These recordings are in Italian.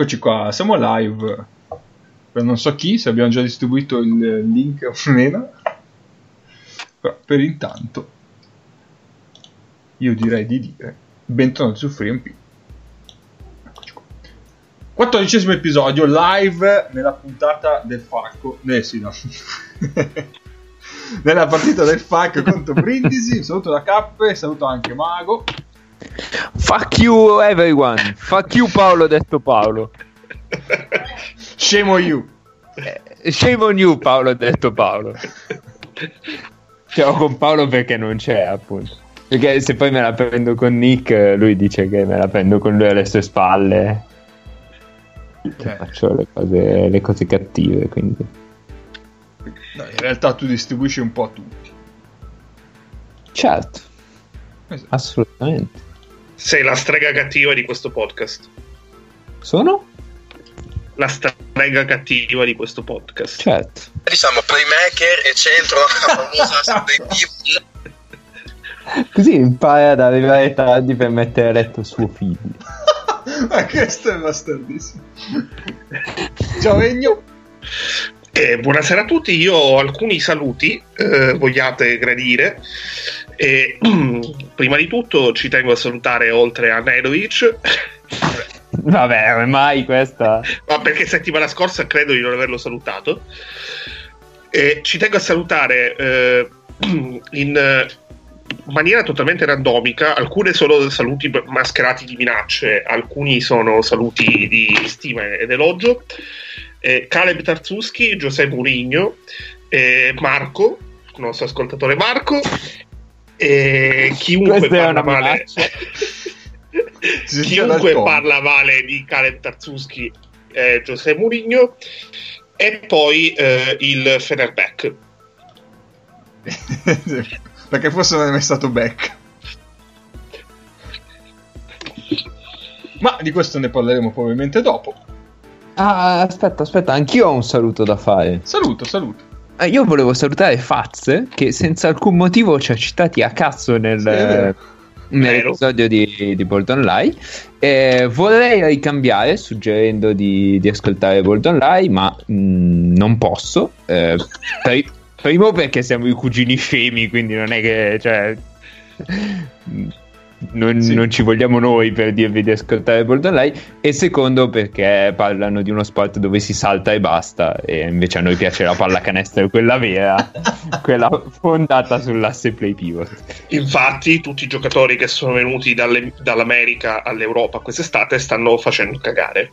Eccoci qua, siamo live. Per non so chi, se abbiamo già distribuito il link o meno. Però per intanto io direi di dire bentornati su FreeMP. Eccoci qua. 14 episodio live nella puntata del Falco. Eh sì, no. nella partita del Falco contro Brindisi. Saluto da Cappe, saluto anche Mago. Fuck you everyone. Fuck you Paolo detto Paolo. Scemo you. Eh, shame on you Paolo detto Paolo. Ciao con Paolo perché non c'è appunto. Perché se poi me la prendo con Nick, lui dice che me la prendo con lui alle sue spalle. Ok. Faccio le cose, le cose cattive, quindi. No, in realtà tu distribuisci un po' a tutti. Certo, Esatto. assolutamente. Sei la strega cattiva di questo podcast. Sono? La strega cattiva di questo podcast. Certo. diciamo playmaker e centro la famosa dei Così impara ad arrivare tardi per mettere a letto suo figlio. Ma questo è bastardissimo. Ciao Egno. Eh, buonasera a tutti, io ho alcuni saluti, eh, vogliate gradire. E, prima di tutto ci tengo a salutare oltre a Nedovic, Vabbè, ormai questa. ma perché settimana scorsa credo di non averlo salutato. E ci tengo a salutare eh, in eh, maniera totalmente randomica, alcune sono saluti mascherati di minacce, alcuni sono saluti di stima ed elogio. Eh, Caleb Tarzuski, Giuseppe Murigno, eh, Marco, il nostro ascoltatore Marco, e chiunque parla male. chiunque parla male di Caleb Tarzuski è Giuseppe Mourinho e poi eh, il Fenerbahce Perché forse non è mai stato back. Ma di questo ne parleremo probabilmente dopo. Ah, aspetta, aspetta, anch'io ho un saluto da fare. Saluto, saluto. Eh, io volevo salutare Faz, che senza alcun motivo ci ha citati a cazzo nel, Sì, nell'episodio di, di Bold Online. Eh, vorrei ricambiare suggerendo di, di ascoltare Bold Online, ma mh, non posso. Eh, per- primo perché siamo i cugini scemi, quindi non è che... Cioè, non, Sì. non ci vogliamo noi per dirvi di ascoltare Bold Online e secondo perché parlano di uno sport dove si salta e basta e invece a noi piace la pallacanestro quella vera quella fondata sull'asse play pivot. Infatti tutti i giocatori che sono venuti dalle- dall'America all'Europa quest'estate stanno facendo cagare.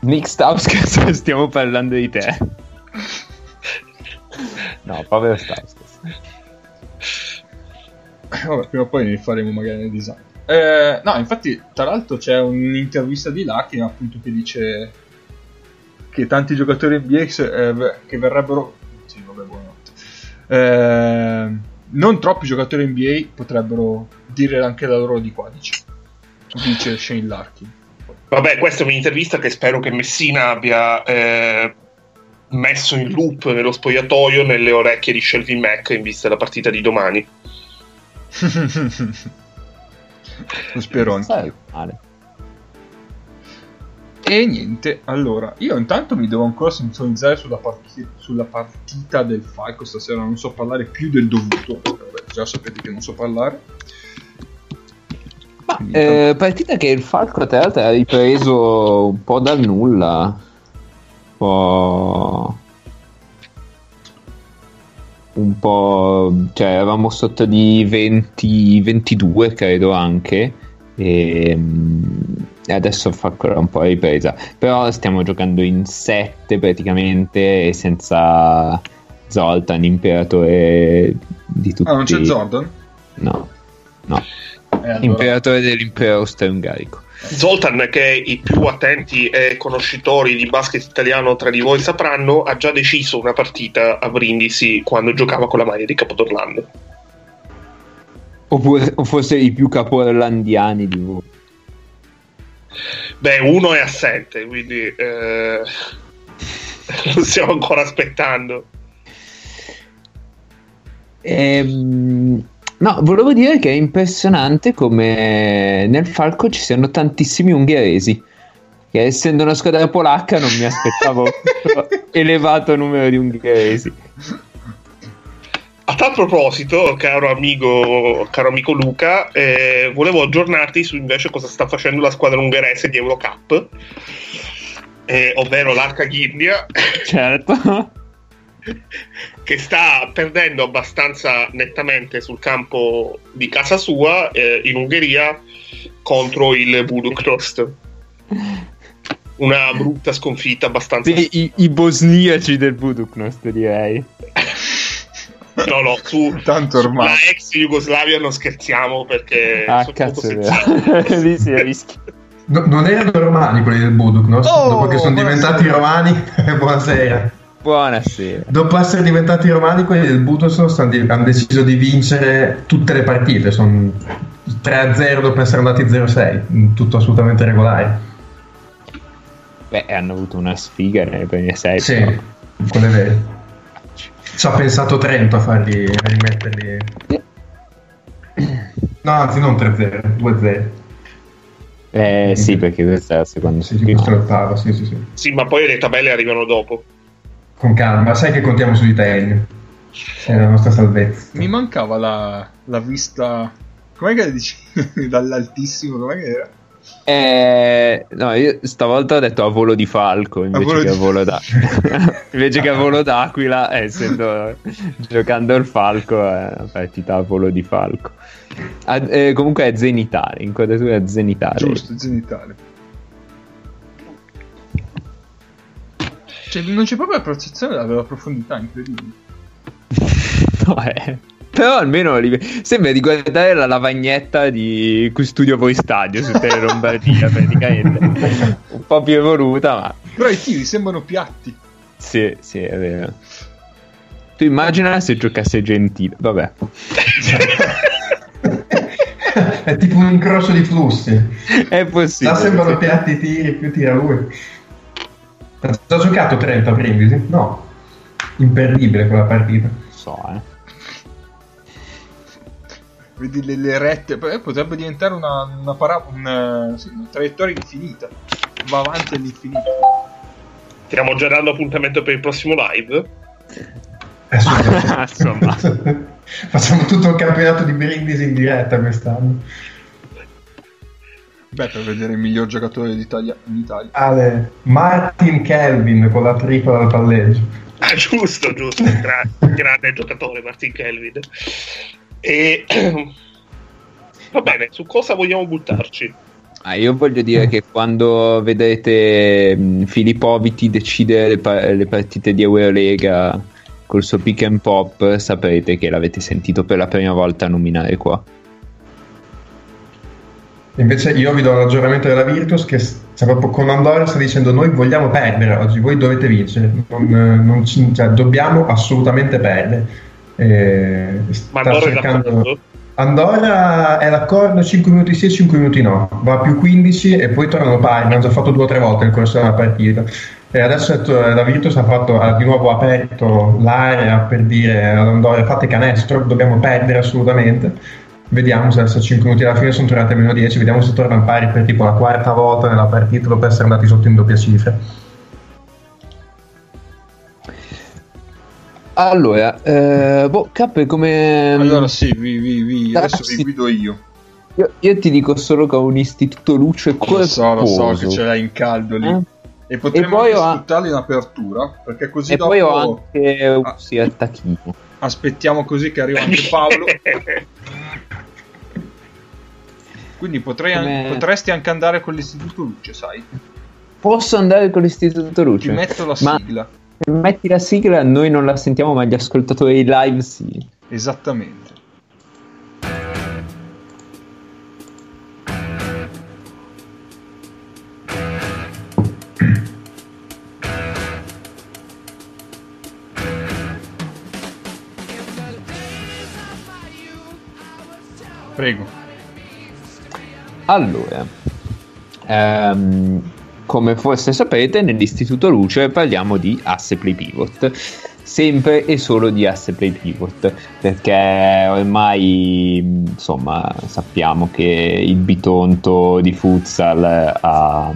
Nick Stauskas stiamo parlando di te. No povero Stauskas Vabbè, prima o poi ne faremo magari nel design. Eh, no, infatti, tra l'altro c'è un'intervista di Larkin appunto che dice che tanti giocatori NBA eh, che verrebbero... Sì, vabbè, buonanotte. Eh, non troppi giocatori NBA potrebbero dire anche la loro di qua, dice. Dice Shane Larkin. vabbè questa è un'intervista che spero che Messina abbia eh, messo in loop nello spogliatoio nelle orecchie di Shelby Mack in vista della partita di domani Lo spero anche. E niente, allora, io intanto mi devo ancora sintonizzare sulla, parti- sulla partita del Falco stasera, non so parlare più del dovuto, vabbè, già sapete che non so parlare. Ma, eh, partita che il Falco tra l'altro ha ripreso un po' dal nulla un po' un po' cioè eravamo sotto di 20 22 credo anche. E, mm, e adesso il Falco era un po' ripresa. Però stiamo giocando in 7 praticamente senza Zoltan imperatore di tutti. Ah, non c'è Jordan? no no. Eh, allora, imperatore dell'impero austro-ungarico Zoltan, che i più attenti e conoscitori di basket italiano tra di voi sapranno, ha già deciso una partita a Brindisi quando giocava con la maglia di Capodorlando. Oppure o forse i più caporlandiani di voi. Beh, uno è assente, quindi eh, lo stiamo ancora aspettando. Ehm, no, volevo dire che è impressionante come nel Falco ci siano tantissimi ungheresi. che essendo una squadra polacca non mi aspettavo elevato numero di ungheresi. A tal proposito, caro amico, caro amico Luca, eh, volevo aggiornarti su invece cosa sta facendo la squadra ungherese di Eurocup, eh, ovvero l'Arca Ghindia. Certo. che sta perdendo abbastanza nettamente sul campo di casa sua eh, in Ungheria contro il Buduknost. Una brutta sconfitta abbastanza. Sì, i, i bosniaci del Buduknost, direi. No, no, su Tanto ormai. la ex Jugoslavia non scherziamo perché Ah, sono cazzo. Lì si rischia. No- non erano romani quelli del Buduk, no? Oh, Dopo che sono buonasera. diventati romani, buonasera. Buonasera. Dopo essere diventati romani, quelli del Budok hanno deciso di vincere tutte le partite. Sono 3-0 dopo essere andati 0-6, tutto assolutamente regolare. Beh, hanno avuto una sfiga nelle prime sei. Sì, però. quello è vero. Ci ha pensato Trento a farli a rimetterli. No, anzi, non 3-0, 2-0. Eh sì, perché questa è la seconda Sì, settimana. sì, sì, sì. Sì, ma poi le tabelle arrivano dopo. Con calma, sai che contiamo su di te, Ennio. È la nostra salvezza. Mi mancava la, la vista. Com'è che dici? Dall'altissimo, com'è che era? Eh, no, io stavolta ho detto a volo di falco invece volo che di- a volo d'aquila. invece che a volo d'aquila, eh, essendo giocando il falco, è una partita a volo di falco. Ah, eh, comunque è zenitale, inquadratura zenitale. Giusto, zenitale. Cioè, non c'è proprio la percezione della profondità, incredibile. No, eh. Però almeno sembra di guardare la lavagnetta di Custodio Voi Stadio su Tele Lombardia praticamente. Un po' più evoluta, ma Però i tiri sembrano piatti. sì, sì, è vero. Tu immagina se giocasse Gentile, vabbè. è tipo un incrocio di flussi. È possibile. Là sembrano sì. piatti tiri, più tira lui. Ha già giocato Trento a Brindisi? No. Imperdibile quella partita. So, eh. Vedi le, le rette. Potrebbe diventare una, una, para- un, eh, sì, una traiettoria infinita. Va avanti all'infinito. Stiamo già dando appuntamento per il prossimo live. Assolutamente. Insomma. Facciamo tutto il campionato di Brindisi in diretta quest'anno. Beh, per vedere il miglior giocatore d'Italia in Italia. Ale, Martin Kelvin con la tripla al palleggio. Ah, giusto, giusto. Gra- grande giocatore Martin Kelvin. E va bene, su cosa vogliamo buttarci? Ah, io voglio dire che quando vedrete mh, Filippoviti decidere le, pa- le partite di Eurolega col suo pick and pop, saprete che l'avete sentito per la prima volta nominare qua. Invece io vi do l'aggiornamento della Virtus che cioè, proprio con Andorra sta dicendo noi vogliamo perdere oggi, voi dovete vincere, non, eh, non ci- cioè, dobbiamo assolutamente perdere. Eh, Ma sta Andorra è cercando- d'accordo? Andorra è d'accordo 5 minuti sì e 5 minuti no, va più 15 e poi tornano pari, hanno già fatto due o tre volte nel corso della partita. E adesso to- la Virtus ha, fatto, ha di nuovo aperto l'area per dire ad Andorra fate canestro, dobbiamo perdere assolutamente. Vediamo se adesso a 5 minuti alla fine sono tornati a meno 10, vediamo se tornano pari per tipo la quarta volta nella partita dopo essere andati sotto in doppia cifra. Allora, eh, boh, Cap, come... Allora, sì, vi, vi, vi- Ah, adesso sì. vi guido io. io, io ti dico solo che ho un istituto luce Lo so, lo so che ce l'hai in caldo lì. Eh? E potremmo ho- sfruttarlo in apertura. Perché così E dopo poi ho anche Ah. sì, attacchino. aspettiamo così che arriva anche Paolo. Quindi potrei Come- potresti anche andare con l'istituto luce, sai? Posso andare con l'istituto luce? Ti metto la Ma- sigla. Se metti la sigla, noi non la sentiamo, ma gli ascoltatori live sì. Esattamente. Prego. Allora, ehm, come forse sapete, nell'Istituto Luce parliamo di asse play pivot. Sempre e solo di asse play pivot, perché ormai insomma sappiamo che il bitonto di futsal ha,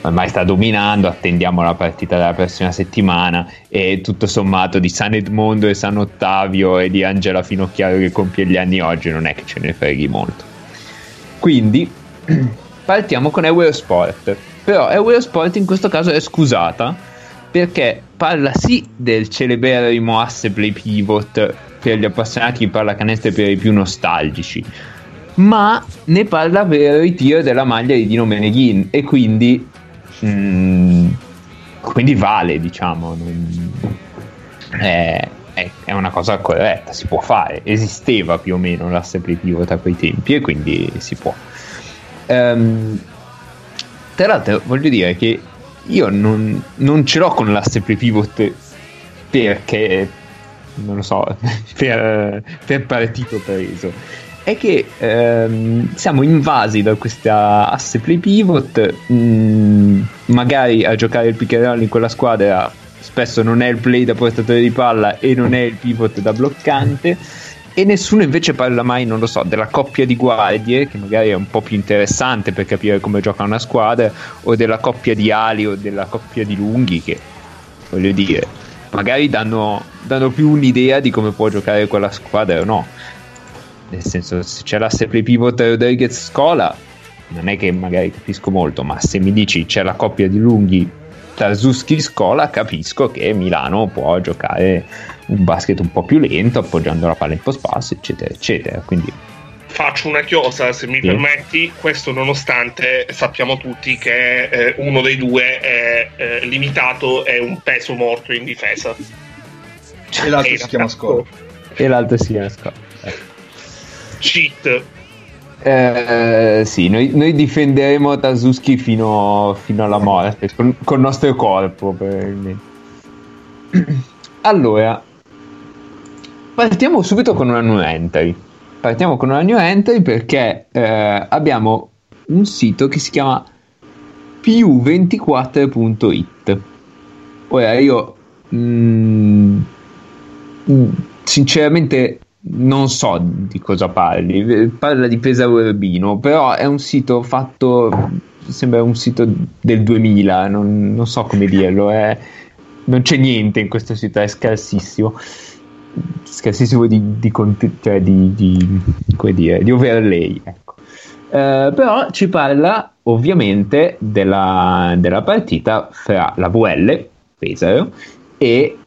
ormai sta dominando, attendiamo la partita della prossima settimana e tutto sommato di San Edmondo e San Ottavio e di Angela Finocchiaro che compie gli anni oggi non è che ce ne freghi molto. Quindi partiamo con Eurosport, però Eurosport in questo caso è scusata perché parla sì del celeberrimo asse play pivot per gli appassionati di pallacanestro per i più nostalgici, ma ne parla per il tiro della maglia di Dino Meneghin e quindi Mm, quindi vale, diciamo, non, è, è, è, una cosa corretta, si può fare, esisteva più o meno l'asse pivot a quei tempi e quindi si può. Um, tra l'altro voglio dire che io non, non ce l'ho con l'asse pivot perché, non lo so, per, per partito preso è che ehm, siamo invasi da questa asse play pivot. Mh, mm, magari a giocare il pick and roll in quella squadra spesso non è il play da portatore di palla e non è il pivot da bloccante. E nessuno invece parla mai, non lo so, della coppia di guardie, che magari è un po' più interessante per capire come gioca una squadra, o della coppia di ali o della coppia di lunghi, che voglio dire, magari danno, danno più un'idea di come può giocare quella squadra o no nel senso se c'è l'asse play pivot Rodriguez Scola non è che magari capisco molto ma se mi dici c'è la coppia di lunghi Tarzuski Scola capisco che Milano può giocare un basket un po' più lento appoggiando la palla in post pass eccetera eccetera. Quindi faccio una chiosa se mi sì. permetti. Questo nonostante sappiamo tutti che eh, uno dei due è eh, limitato e un peso morto in difesa. E l'altro si chiama Scola e l'altro si chiama Scola cheat. Eh, sì, noi, noi, difenderemo Tasuski fino, fino alla morte, con, il nostro corpo, probabilmente. Allora, partiamo subito con una new entry. Partiamo con una new entry perché eh, abbiamo un sito che si chiama più24.it. Ora io mh, mm, sinceramente non so di cosa parli, parla di Pesaro Urbino, però è un sito fatto, sembra un sito del 2000, non, non so come dirlo, è, non c'è niente in questo sito, è scarsissimo, scarsissimo di, di, cioè di, di, dire, di overlay. Ecco. Uh, però ci parla ovviamente della, della partita fra la VL, Pesaro, e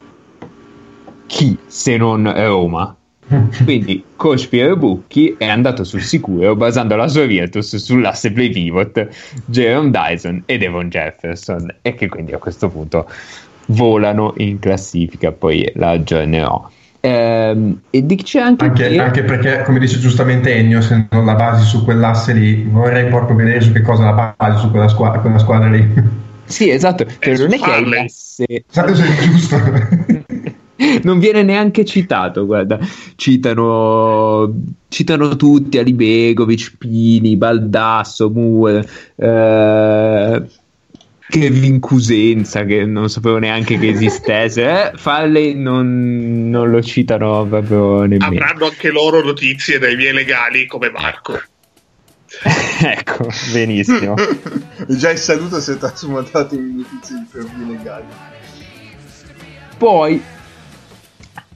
chi se non Roma quindi coach Piero Bucchi è andato sul sicuro basando la sua Virtus sull'asse play pivot Jerome Dyson e Devon Jefferson e che quindi a questo punto volano in classifica, poi la aggiornerò. Ehm, e dice anche, anche, che... anche, perché, come dice giustamente Ennio, se non la basi su quell'asse lì, vorrei proprio vedere su che cosa la basi su quella squadra, quella squadra lì. Sì, esatto, cioè, non è che hai l'asse. Esatto, giusto. non viene neanche citato, guarda, citano, citano tutti Alibegovic, Pini, Baldasso, Moore, eh, Kevin Cusenza che non sapevo neanche che esistesse, eh, Farley non, non, lo citano proprio nemmeno. Avranno anche loro notizie dai miei legali come Marco. ecco, benissimo. Già il saluto si è trasformato in notizie di per legali. Poi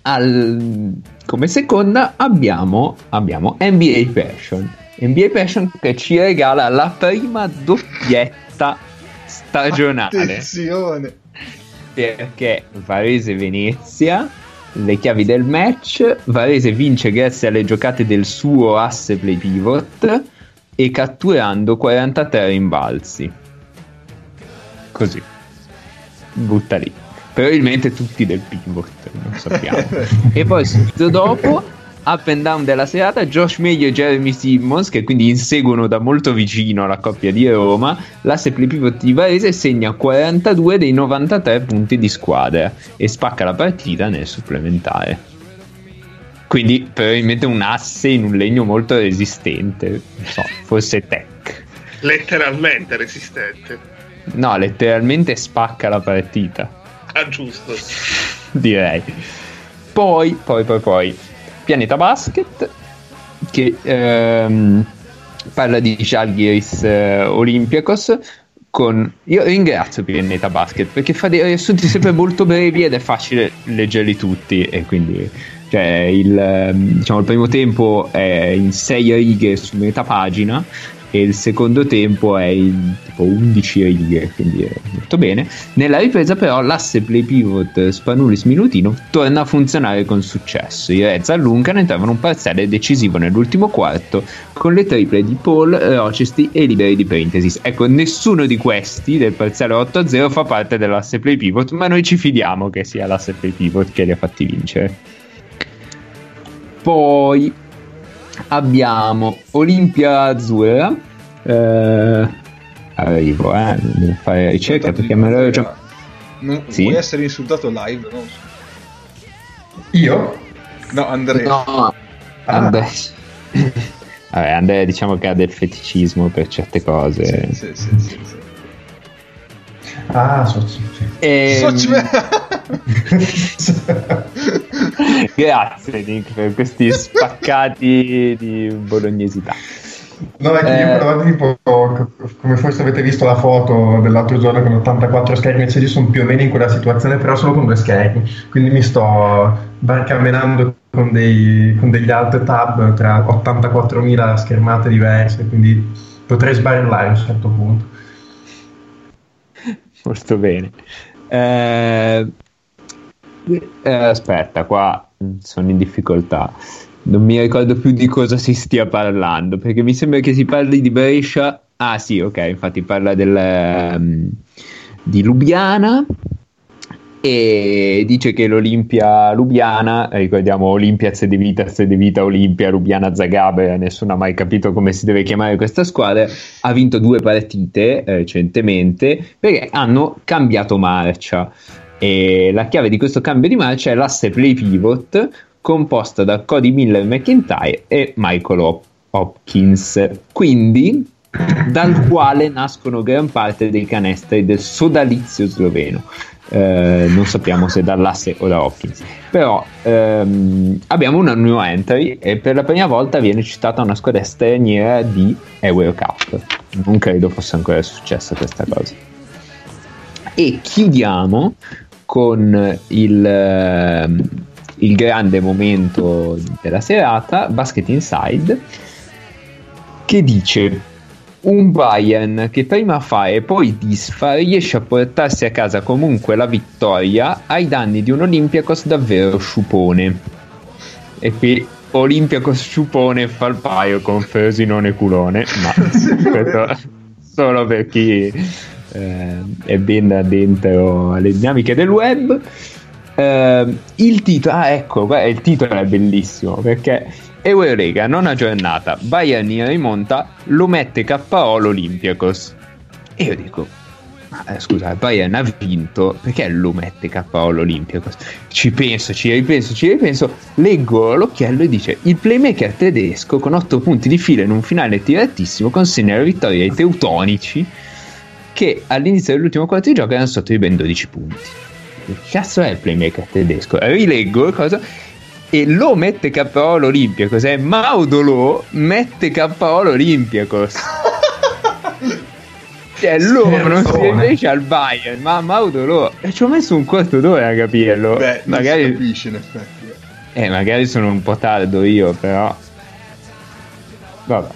al, come seconda abbiamo, abbiamo NBA Passion. NBA Passion che ci regala la prima doppietta stagionale. Attenzione! Perché Varese Venezia, le chiavi del match, Varese vince grazie alle giocate del suo asse play pivot e catturando 43 rimbalzi. Così. Butta lì probabilmente tutti del pivot, non sappiamo. e poi subito dopo, up and down della serata, Josh Meglio e Jeremy Simmons, che quindi inseguono da molto vicino la coppia di Roma, l'asse pivot di Varese segna 42 dei 93 punti di squadra e spacca la partita nel supplementare. Quindi probabilmente un asse in un legno molto resistente, non so, forse tech. Letteralmente resistente. No, letteralmente spacca la partita. Ah, giusto. Direi. Poi, poi, poi, poi, Pianeta Basket, che ehm, parla di Žalgiris eh, Olympiakos, con... Io ringrazio Pienneta Basket perché fa dei riassunti sempre molto brevi ed è facile leggerli tutti e quindi cioè il, ehm, diciamo, il primo tempo è in 6 righe su metà pagina e il secondo tempo è in tipo 11 righe, quindi è molto bene. Nella ripresa però l'asse play pivot Spanulis Minutino torna a funzionare con successo. I Reds allungano e trovano un parziale decisivo nell'ultimo quarto con le triple di Paul, Rochester e liberi di Parenthesis. Ecco, nessuno di questi del parziale 8-0 fa parte dell'asse play pivot, ma noi ci fidiamo che sia l'asse play pivot che li ha fatti vincere. Poi abbiamo Olimpia Azzurra. Eh, arrivo, eh, devo fare ricerca perché me l'ho già. Non, Sì? Vuoi essere insultato live? No, Io? no Andrea. No, Andrea. Vabbè, Andrea diciamo che ha del feticismo per certe cose. Sì, sì, sì, sì, sì. Ah, so, sì. Ehm, Soci- Grazie Nick per questi spaccati di bolognesità. No, è che io Eh. guardavo tipo, co- come forse avete visto la foto dell'altro giorno con 84 schermi accesi, sono più o meno in quella situazione, però solo con due schermi. Quindi mi sto barcamenando con, dei, con degli alt tab tra 84.000 schermate diverse, quindi potrei sbarellare a un certo punto. Molto bene. Eh, eh, aspetta, qua sono in difficoltà. Non mi ricordo più di cosa si stia parlando, perché mi sembra che si parli di Brescia. Ah sì, ok, infatti parla del, ehm, di Lubiana e dice che l'Olimpia Lubiana, ricordiamo Olimpia Zedevita, Zedevita Olimpia, Lubiana Zagabria, nessuno ha mai capito come si deve chiamare questa squadra, ha vinto due partite eh, recentemente perché hanno cambiato marcia. E la chiave di questo cambio di marcia è l'asse play pivot composta da Cody Miller McIntyre e Michael Hop- Hopkins. Quindi dal quale nascono gran parte dei canestri del sodalizio sloveno eh, non sappiamo se dall'asse o da Hopkins. Però ehm, abbiamo una new entry e per la prima volta viene citata una squadra straniera di Eurocup non credo fosse ancora successa questa cosa. E chiudiamo con il, ehm, il grande momento della serata Basket Inside che dice un Bayern che prima fa e poi disfa riesce a portarsi a casa comunque la vittoria ai danni di un Olympiacos davvero sciupone. E qui Olympiacos sciupone fa il paio con Frosinone culone ma questo solo per chi eh, è ben dentro alle dinamiche del web. Eh, il titolo ah ecco il titolo è bellissimo perché Eurolega nona giornata Bayern in rimonta lo mette KO l'Olympiacos e io dico ma eh, scusa Bayern ha vinto perché lo mette KO l'Olympiacos ci penso ci ripenso ci ripenso leggo l'occhiello e dice il playmaker tedesco con 8 punti di fila in un finale tiratissimo consegna la vittoria ai teutonici che all'inizio dell'ultimo quarto di gioco erano sotto i ben 12 punti. Che cazzo è il playmaker tedesco? Rileggo cosa e lo mette KO l'Olympiacos è Maudolo mette KO l'Olympiacos cioè loro non si Scherzone. riesce al Bayern ma Maudolo e ci ho messo un quarto d'ora a capirlo Beh, non si magari, capisce in effetti. eh. eh, magari sono un po' tardo io però vabbè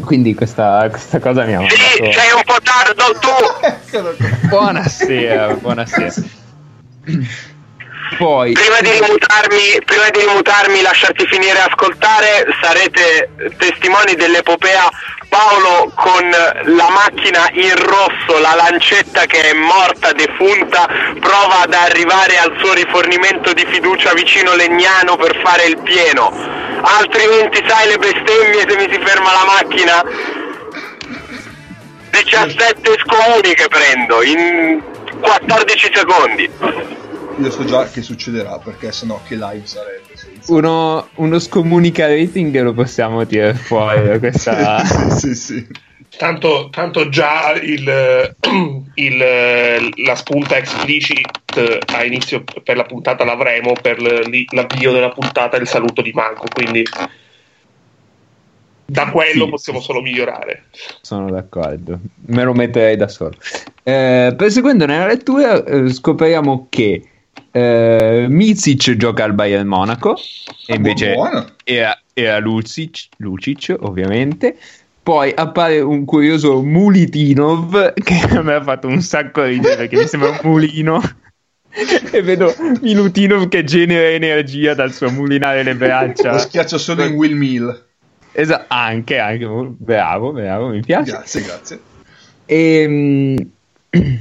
quindi questa, questa cosa mi ha Sì, mandato sei un po' tardo tu. Eccolo qua. buonasera buonasera poi Prima di rimutarmi, prima di rimutarmi, lasciarti finire ascoltare, sarete testimoni dell'epopea Paolo con la macchina in rosso, la lancetta che è morta, defunta, prova ad arrivare al suo rifornimento di fiducia vicino Legnano per fare il pieno. Altrimenti sai le bestemmie se mi si ferma la macchina? 17 scomuni che prendo in 14 secondi. Io so già che succederà perché sennò che live sarebbe senza. uno, uno scomunica rating lo possiamo tirare fuori da questa sì, sì, sì. Tanto, tanto già il, il- la spunta explicit a inizio per la puntata l'avremo per l'avvio della puntata e il saluto di Manco. Quindi Da quello Sì. possiamo solo migliorare. Sono d'accordo, me lo metterei da solo. Eh, proseguendo nella lettura, eh, scopriamo che eh, Micic gioca al Bayern Monaco e invece Buono. era, era Lucic, Lucic, ovviamente. Poi appare un curioso Mulitinov che a me ha fatto un sacco ridere perché mi sembra un mulino. e vedo Milutinov che genera energia dal suo mulinare le braccia. Lo schiaccio solo in Will Mill. Esatto, anche, anche, bravo, bravo, mi piace. Grazie, grazie. E, mm,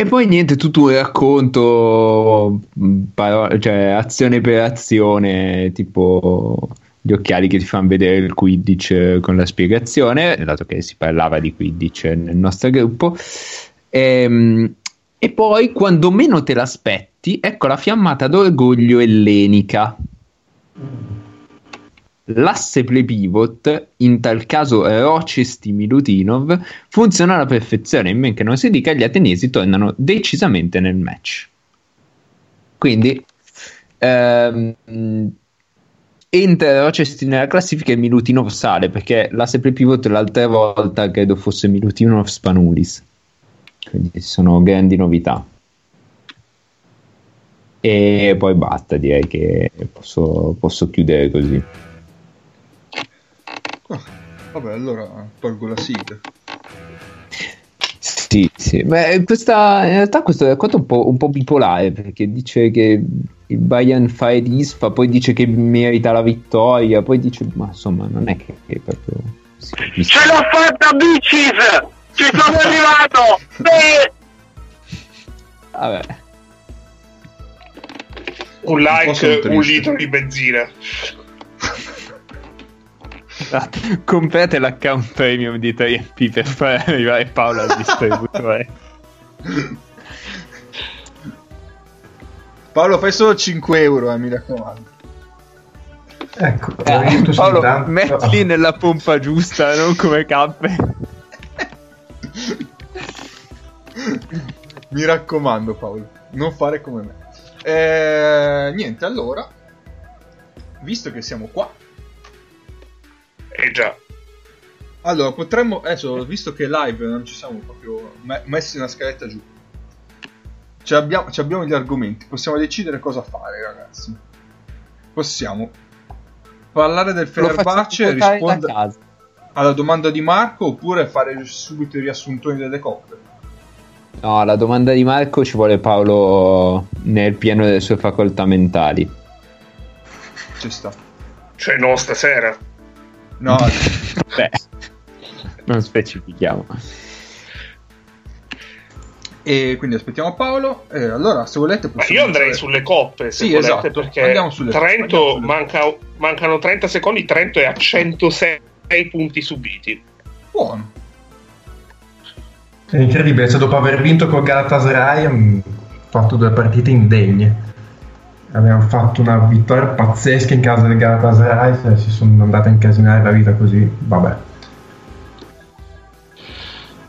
e poi niente, tutto un racconto, mm, paro- cioè azione per azione, tipo gli occhiali che ti fanno vedere il Quidditch eh, con la spiegazione, dato che si parlava di Quidditch nel nostro gruppo. Ehm, E, poi, quando meno te l'aspetti, ecco la fiammata d'orgoglio ellenica. L'asse play pivot, in tal caso Rochesti Milutinov, funziona alla perfezione, in men che non si dica gli ateniesi tornano decisamente nel match. Quindi ehm, entra Rochesti nella classifica e Milutinov sale perché l'asse play pivot l'altra volta credo fosse Milutinov Spanulis. Quindi sono grandi novità. E poi basta, direi che posso, posso chiudere così. Oh, vabbè, allora tolgo la sigla. Sì, sì. Beh, questa, in realtà questo racconto è un po', un po' bipolare perché dice che il Bayern fa ed isfa, poi dice che merita la vittoria, poi dice, ma insomma, non è che, che proprio capisce. Ce l'ho fatta, bitches! Ci sono arrivato! Sì! Vabbè. Un like, un triste. litro di benzina. Comprate l'account premium di 3MP per far arrivare Paolo al distributore. Paolo, fai solo 5 euro, eh, mi raccomando. Ecco, Eh, detto Paolo, soltanto- mettili nella pompa giusta, non come cappe. Mi raccomando, Paolo, non fare come me. Eh, niente, allora, visto che siamo qua, Eh già. allora potremmo, adesso, visto che live non ci siamo proprio me- messi una scaletta giù, ci abbiamo, ci abbiamo gli argomenti, possiamo decidere cosa fare, ragazzi. Possiamo parlare del Fenerbahce e rispondere alla domanda di Marco oppure fare subito i riassuntoni delle coppe. No, la domanda di Marco ci vuole Paolo nel pieno delle sue facoltà mentali. Ci sta. Cioè, no, stasera. No, Beh, non specifichiamo. e quindi aspettiamo Paolo. E allora, se volete, Ma possiamo io andrei sulle coppe, se Sì, volete, esatto. perché Andiamo sulle- Trento andiamo sulle- manca- mancano 30 secondi, Trento è a 106 punti subiti. Buono. È incredibile, cioè, dopo aver vinto col Galatasaray hanno fatto due partite indegne. Abbiamo fatto una vittoria pazzesca in casa del Galatasaray, se si sono andate a incasinare la vita così, vabbè.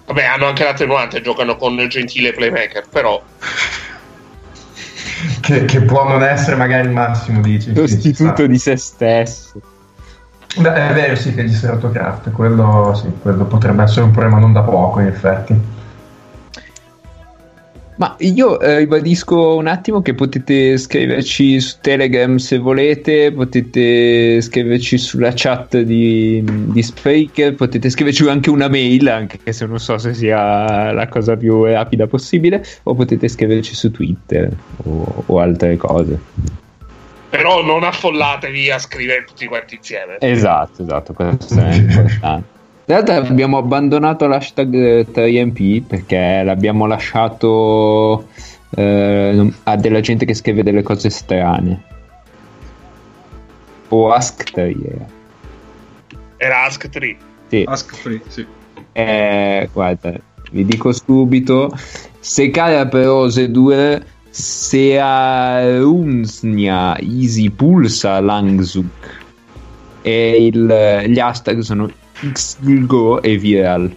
Vabbè, hanno anche l'attenuante, giocano con il gentile playmaker, però Che, che può non essere magari il massimo, dici. Sostituto di se stesso. Beh, è vero, sì, che gli sei autocraft, quello, sì, quello potrebbe essere un problema non da poco, in effetti. Ma io eh, ribadisco un attimo che potete scriverci su Telegram se volete, potete scriverci sulla chat di, di Spreaker, potete scriverci anche una mail, anche se non so se sia la cosa più rapida possibile, o potete scriverci su Twitter o, o altre cose. però non affollatevi a scrivere tutti quanti insieme. Esatto, esatto, questo è importante. In realtà abbiamo abbandonato l'hashtag 3MP perché l'abbiamo lasciato eh, a della gente che scrive delle cose strane. O Ask 3 era. Era Ask 3. Sì. Ask free, sì. Eh, guarda, vi dico subito, se cara perose 2 se a Runsnia Easy Pulsa Langzuk e il- gli hashtag sono Xilgo e Viral.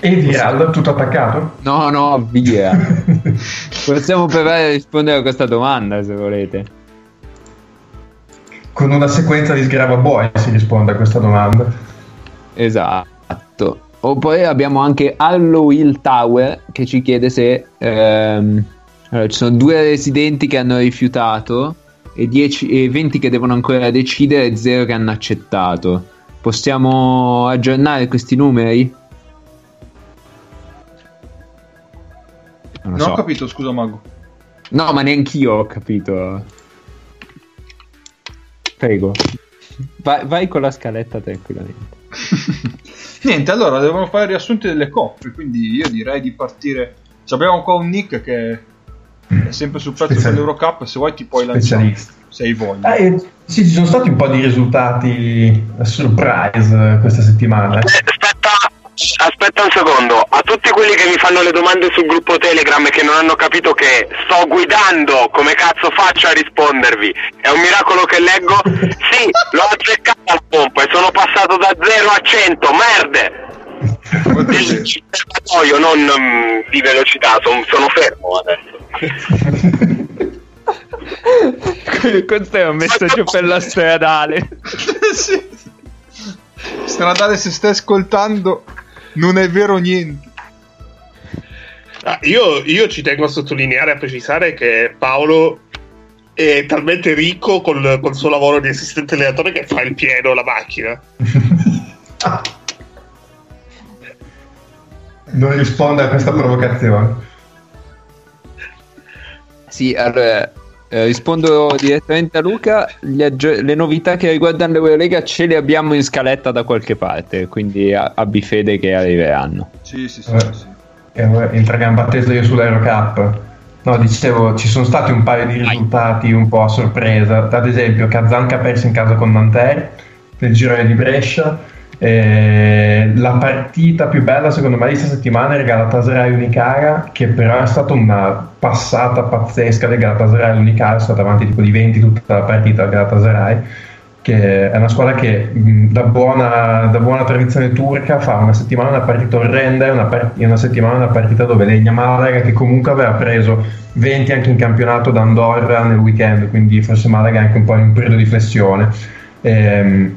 E Viral, tutto attaccato? No, no, via. Possiamo provare a rispondere a questa domanda se volete. con una sequenza di sgrava buoi si risponde a questa domanda. Esatto. O poi abbiamo anche Allo Hill Tower che ci chiede se ehm, allora, ci sono due residenti che hanno rifiutato e, 10, e 20 che devono ancora decidere e 0 che hanno accettato. Possiamo aggiornare questi numeri? Non, non so. ho capito, scusa Mago. No, ma neanch'io ho capito. Prego. Vai, vai con la scaletta tranquillamente. Niente, allora devono fare riassunti delle coppe, quindi io direi di partire. Ci abbiamo qua un Nick che è sempre sul pezzo dell'Eurocup, se vuoi ti puoi lanciare. Se hai voglia. Eh, sì, ci sono stati un po' di risultati surprise questa settimana. Aspetta, Aspetta un secondo, a tutti quelli che mi fanno le domande sul gruppo Telegram e che non hanno capito che sto guidando, come cazzo faccio a rispondervi? È un miracolo che leggo? Sì, l'ho azzeccato al pompo e sono passato da 0 a 100, merde! Di serbatoio, non um, di velocità, son, sono fermo adesso. Questo è un messaggio per la stradale. sì. Stradale se stai ascoltando non è vero niente. Ah, io, io, ci tengo a sottolineare, a precisare che Paolo è talmente ricco col, col suo lavoro di assistente allenatore che fa il pieno la macchina. non risponde a questa provocazione. Sì, allora eh, rispondo direttamente a Luca. Aggi- le novità che riguardano l'Eurolega ce le abbiamo in scaletta da qualche parte, quindi abbi fede che arriveranno. Sì, sì, sì. Eh, sì. Eh, entra gamba tesa io sull'Eurocup. No, dicevo, ci sono stati un paio di risultati un po' a sorpresa. Ad esempio, Kazan che ha perso in casa con Nanterre nel girone di Brescia eh, la partita più bella secondo me di questa settimana è Galatasaray Unicara che però è stata una passata pazzesca del Galatasaray Unicara è stata avanti tipo di 20 tutta la partita del Galatasaray che è una squadra che da buona, da buona, tradizione turca fa una settimana una partita orrenda e una, part- una, settimana una partita dove legna Malaga che comunque aveva preso 20 anche in campionato da Andorra nel weekend quindi forse Malaga è anche un po' in un periodo di flessione. Ehm,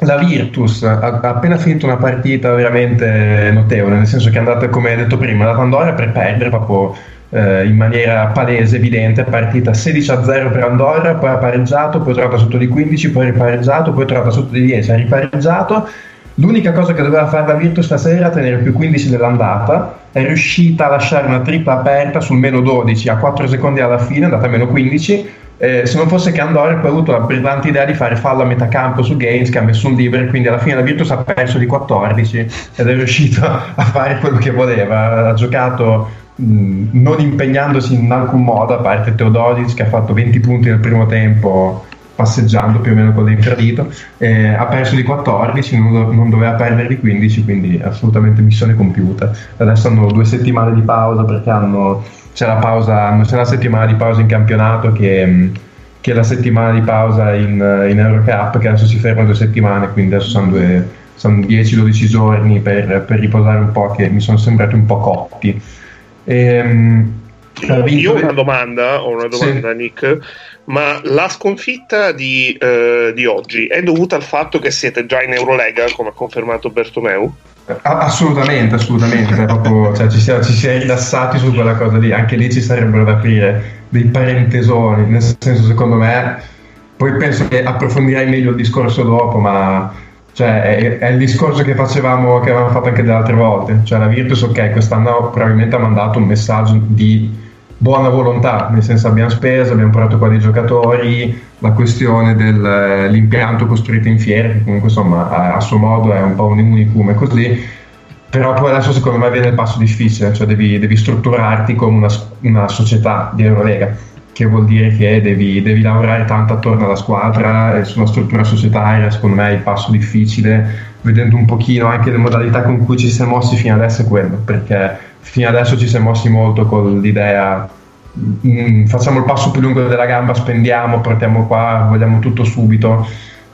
la Virtus ha appena finito una partita veramente notevole, nel senso che è andata, come detto prima, da Andorra per perdere proprio eh, in maniera palese, evidente, partita 16 a 0 per Andorra, poi ha pareggiato, poi è tornata sotto di 15, poi ha ripareggiato, poi è tornata sotto di 10, ha ripareggiato. L'unica cosa che doveva fare la Virtus stasera era tenere più 15 dell'andata, è riuscita a lasciare una tripla aperta sul meno 12 a 4 secondi alla fine, andata a meno 15 eh, se non fosse che Andorra poi ha avuto la brillante idea di fare fallo a metà campo su Gaines che ha messo un libero quindi alla fine la Virtus ha perso di 14 ed è riuscito a fare quello che voleva. Ha giocato mh, non impegnandosi in alcun modo a parte Teodosic che ha fatto 20 punti nel primo tempo passeggiando più o meno con l'infradito eh, ha perso di 14 non, do- non, doveva perdere di 15 quindi assolutamente missione compiuta adesso hanno due settimane di pausa perché hanno c'è la pausa, c'è la settimana di pausa in campionato che, che è la settimana di pausa in, in Eurocup che adesso si ferma due settimane, quindi adesso sono, due, sono 10-12 giorni per, per, riposare un po' che mi sono sembrati un po' cotti. E, ehm, io ho una domanda, ho una domanda sì. Nick, ma la sconfitta di, eh, di, oggi è dovuta al fatto che siete già in Eurolega, come ha confermato Bertomeu? Assolutamente, assolutamente, proprio, cioè, ci, si è, ci si è rilassati su quella cosa lì, anche lì ci sarebbero da aprire dei parentesoni, nel senso secondo me, poi penso che approfondirei meglio il discorso dopo, ma cioè, è, è, il discorso che facevamo, che avevamo fatto anche delle altre volte, cioè la Virtus ok, quest'anno probabilmente ha mandato un messaggio di buona volontà, nel senso abbiamo speso, abbiamo portato qua dei giocatori, la questione dell'impianto costruito in fiera, che comunque insomma a, a, suo modo è un po' un unicum e così, però poi adesso secondo me viene il passo difficile, cioè devi, devi strutturarti come una, una, società di Eurolega, che vuol dire che devi, devi, lavorare tanto attorno alla squadra e sulla struttura societaria, secondo me è il passo difficile, vedendo un pochino anche le modalità con cui ci si è mossi fino adesso è quello, perché fino adesso ci siamo mossi molto con l'idea mm, facciamo il passo più lungo della gamba, spendiamo, portiamo qua, vogliamo tutto subito.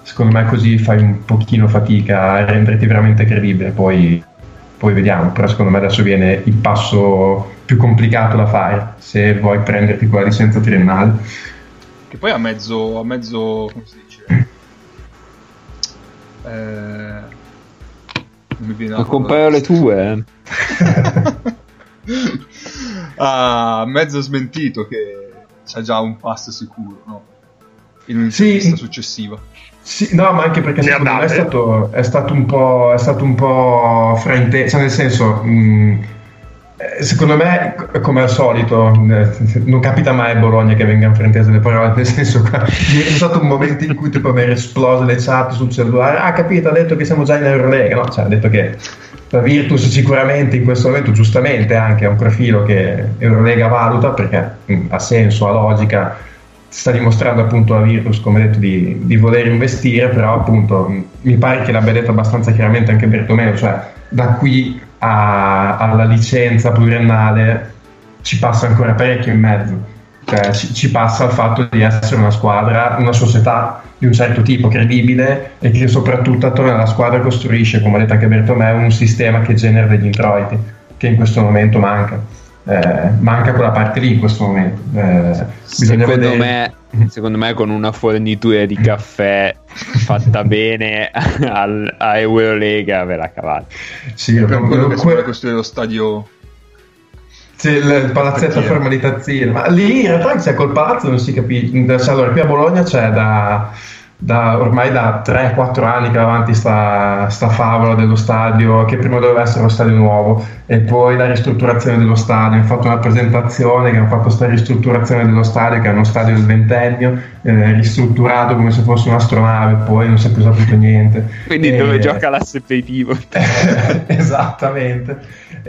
Secondo me così fai un pochino fatica a renderti veramente credibile, poi, poi vediamo, però secondo me adesso viene il passo più complicato da fare se vuoi prenderti quella licenza triennale. Che poi ha mezzo, ha mezzo, come si dice? Eh, Ma compare le tue. eh. ha mezzo smentito che c'è già un pass sicuro, no? In Sì. un'intervista successiva. Sì, no, ma anche perché secondo me è stato, è stato un po', è stato un po' frainteso, cioè nel senso, mh, eh, secondo me, come al solito, eh, non capita mai a Bologna che vengano fraintese le parole, nel senso, qua, è stato un momento in cui tipo aver esploso le chat sul cellulare, ah capito, ha detto che siamo già in Eurolega, no? Cioè, ha detto che la Virtus sicuramente in questo momento, giustamente, anche ha un profilo che Eurolega valuta perché mh, ha senso, ha logica, sta dimostrando appunto la Virtus, come detto, di, di voler investire, però appunto mh, mi pare che l'abbia detto abbastanza chiaramente anche Bertomeo, cioè da qui a- alla licenza pluriennale ci passa ancora parecchio in mezzo. Cioè, ci, ci passa il fatto di essere una squadra, una società di un certo tipo credibile e che soprattutto attorno alla squadra costruisce, come ha detto anche Bertomeo, un sistema che genera degli introiti, che in questo momento manca. Eh, manca quella parte lì in questo momento. Eh, Secondo vedere- me, secondo me con una fornitura di caffè fatta bene al, a Eurolega ve la cavate. Sì, È per quello che si vuole que- costruire lo stadio C'è il, il palazzetto a forma di tazzino, ma lì in realtà c'è col palazzo non si capisce. Allora, qui a Bologna c'è da, da- ormai da 3-4 anni che va avanti sta, sta favola dello stadio, che prima doveva essere lo stadio nuovo, e poi la ristrutturazione dello stadio. Hanno fatto una presentazione che hanno fatto questa ristrutturazione dello stadio, che è uno stadio del ventennio, eh, ristrutturato come se fosse un'astronave, poi non si è più saputo niente. Quindi E- dove gioca l'assepetivo? Esattamente.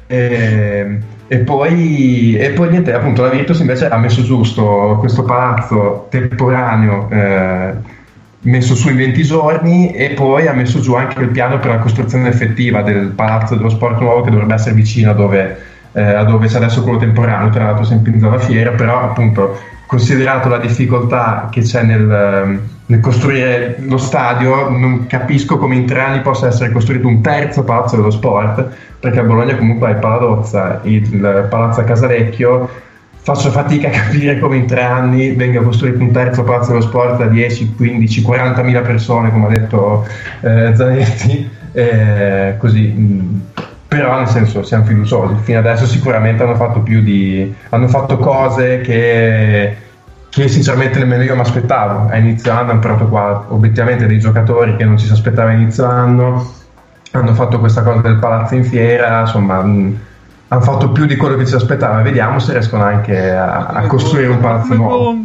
E, e poi, e poi niente, appunto la Virtus invece ha messo giusto questo palazzo temporaneo eh, messo su in 20 giorni e poi ha messo giù anche il piano per la costruzione effettiva del palazzo dello sport nuovo che dovrebbe essere vicino a dove, eh, dove c'è adesso quello temporaneo, tra l'altro sempre in zona fiera, però appunto considerato la difficoltà che c'è nel, nel costruire lo stadio, non capisco come in tre anni possa essere costruito un terzo palazzo dello sport, perché a Bologna comunque hai Paladozza, il palazzo a Casalecchio, faccio fatica a capire come in tre anni venga costruito un terzo palazzo dello sport da 10, 15, 40 mila persone, come ha detto eh, Zanetti, eh, così. mh, però nel senso siamo fiduciosi fino adesso sicuramente hanno fatto più di hanno fatto cose che, che sinceramente nemmeno io mi aspettavo. A inizio anno hanno portato qua obiettivamente dei giocatori che non ci si aspettava a inizio anno. Hanno fatto questa cosa del palazzo in fiera insomma mh, hanno fatto più di quello che ci aspettava vediamo se riescono anche a, a costruire un palazzo nuovo.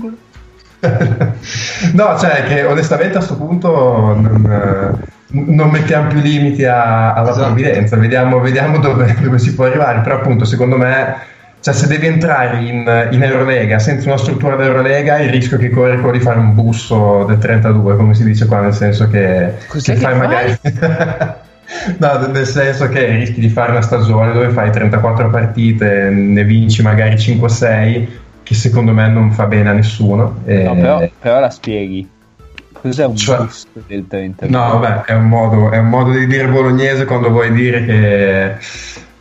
no, cioè che onestamente a questo punto non, eh, non mettiamo più limiti a- alla Esatto. provvidenza, vediamo, vediamo dove, dove si può arrivare, però appunto secondo me cioè, se devi entrare in, in Eurolega senza una struttura d'Eurolega il rischio che corri è quello di fare un busso del 32 come si dice qua nel senso che, che che fai fai? magari no nel senso che rischi di fare una stagione dove fai 34 partite ne vinci magari 5-6 che secondo me non fa bene a nessuno e- No, però, però la spieghi. Cos'è un Cioè- busto del 30? No, vabbè, è un, modo, è un modo di dire bolognese quando vuoi dire che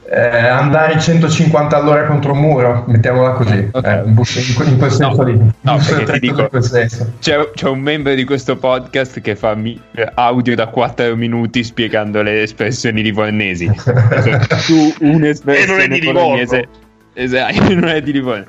eh, andare in 150 all'ora contro un muro, mettiamola così, Ok. eh, in, que- in quel senso No, lì. no, ti 32 dico- in quel senso. C'è, c'è un membro di questo podcast che fa mi- audio da 4 minuti spiegando le espressioni livornesi. tu E non è un'espressione. Livorno. Esatto, non è di Livorno.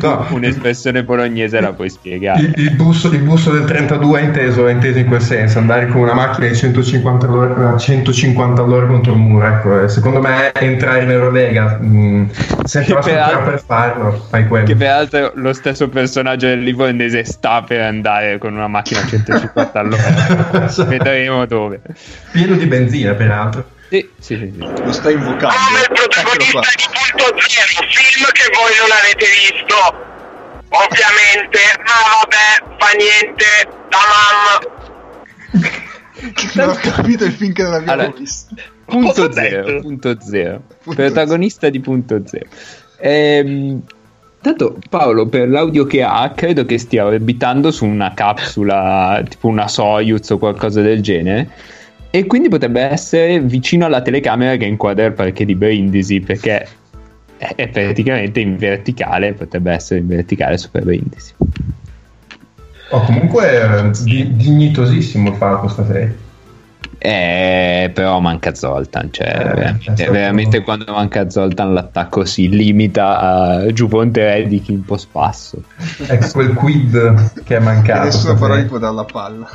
No. Un'espressione bolognese la puoi spiegare. Il, il busto, il busto del 32 è inteso, è inteso in quel senso, andare con una macchina di 150 all'ora, a 150 all'ora contro il muro. Ecco. eh, Secondo me entrare in Eurolega mh, senza la Che struttura per farlo, fai quello. Che peraltro lo stesso personaggio del livornese sta per andare con una macchina a 150 all'ora. Vedremo dove. Pieno di benzina, peraltro. Sì, sì, sì. sì. Lo sta invocando. Come il protagonista di Punto Zero, film che voi non avete visto, ovviamente, ma vabbè, fa niente, da mamma. Non ho capito il film che non abbiamo Allora, visto. Punto zero, punto zero. Punto Protagonista di punto zero. Ehm, tanto Paolo per l'audio che ha credo che stia orbitando su una capsula tipo una Soyuz o qualcosa del genere e quindi potrebbe essere vicino alla telecamera che inquadra il parquet di Brindisi perché è, è praticamente in verticale potrebbe essere in verticale sopra Brindisi Oh, comunque di- dignitosissimo il Falco stasera. Eh, però manca Zoltan, cioè Eh, veramente, è veramente quando manca Zoltan l'attacco si limita a giù Ponte Redick in post passo. È quel quid che è mancato. E nessuno però gli può dare la palla.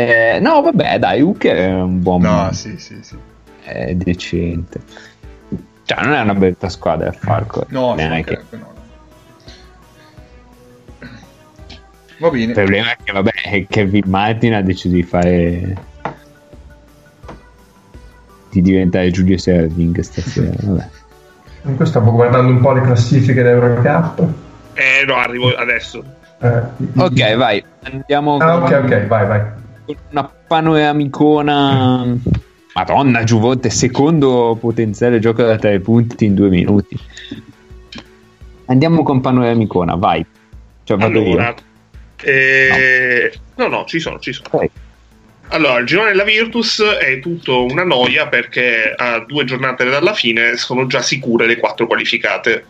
Eh, no, vabbè, dai, Hooker è un buon No, sì, sì, sì. è decente. Cioè, non è una bella squadra il Falco. No, ci neanche. mancherebbe, no, no. Va bene. Il problema è che, vabbè, è Kevin Martin ha deciso di fare di diventare Giulio Serving stasera. Vabbè. Comunque stavo guardando un po' le classifiche d'Eurocup. Eh no, arrivo adesso. Eh, Ok, vai, andiamo Ah, con, ok, ok, vai, vai. Una panoramicona. Madonna, Giuvotte, secondo potenziale gioco da tre punti in due minuti. Andiamo con panoramicona, vai. Cioè, Allora, eh, no, no, ci sono, ci sono. Ok. Allora, il girone della Virtus è tutto una noia perché a due giornate dalla fine sono già sicure le quattro qualificate.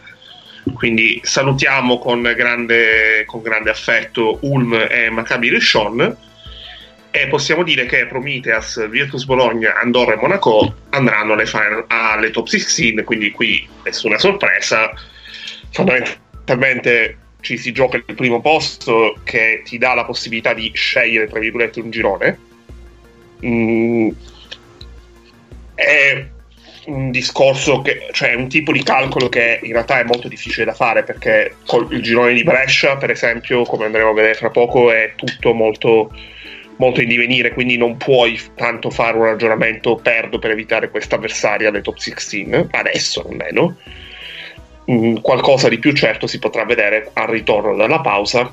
Quindi salutiamo con grande, con grande affetto Ulm e Maccabi Rishon e possiamo dire che Prometheus, Virtus Bologna, Andorra e Monaco andranno alle, final- alle top 16, quindi qui nessuna sorpresa. Fondamentalmente ci si gioca il primo posto che ti dà la possibilità di scegliere, tra virgolette, un girone. Mm, è un discorso che, cioè un tipo di calcolo che in realtà è molto difficile da fare perché col il girone di Brescia, per esempio, come andremo a vedere fra poco, è tutto molto, molto in divenire, quindi non puoi tanto fare un ragionamento perdo per evitare questa avversaria alle top 16, adesso almeno. Mm, qualcosa di più certo si potrà vedere al ritorno dalla pausa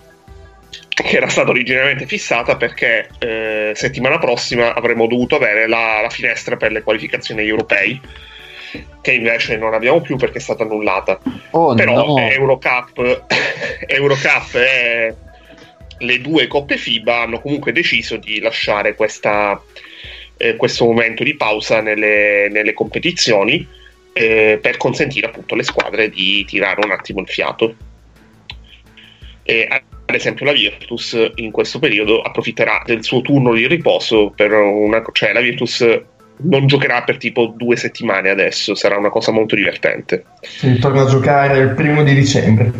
che era stata originariamente fissata perché eh, settimana prossima avremmo dovuto avere la, la finestra per le qualificazioni europei che invece non abbiamo più perché è stata annullata Oh, però no. Eurocup, Eurocup e le due coppe FIBA hanno comunque deciso di lasciare questa, eh, questo momento di pausa nelle, nelle competizioni eh, per consentire appunto alle squadre di tirare un attimo il fiato. E, ad esempio la Virtus in questo periodo approfitterà del suo turno di riposo una cioè la Virtus non giocherà per tipo due settimane adesso, sarà una cosa molto divertente. Si torna a giocare il primo di dicembre.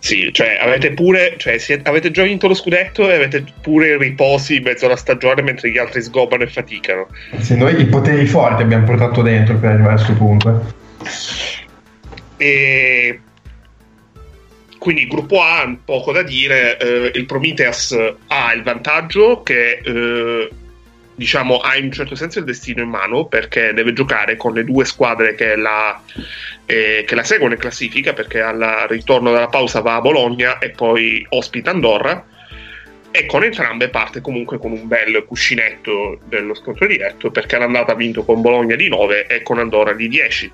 Sì, cioè avete pure, cioè, siete- avete già vinto lo scudetto e avete pure riposi in mezzo alla stagione mentre gli altri sgobbano e faticano. Sì, noi i poteri forti abbiamo portato dentro per arrivare a questo punto. E quindi gruppo A, poco da dire, eh, il Prometheus ha il vantaggio che eh, diciamo ha in un certo senso il destino in mano perché deve giocare con le due squadre che la, eh, che la seguono in classifica perché al ritorno dalla pausa va a Bologna e poi ospita Andorra e con entrambe parte comunque con un bel cuscinetto dello scontro diretto perché all'andata ha vinto con Bologna di 9 e con Andorra di 10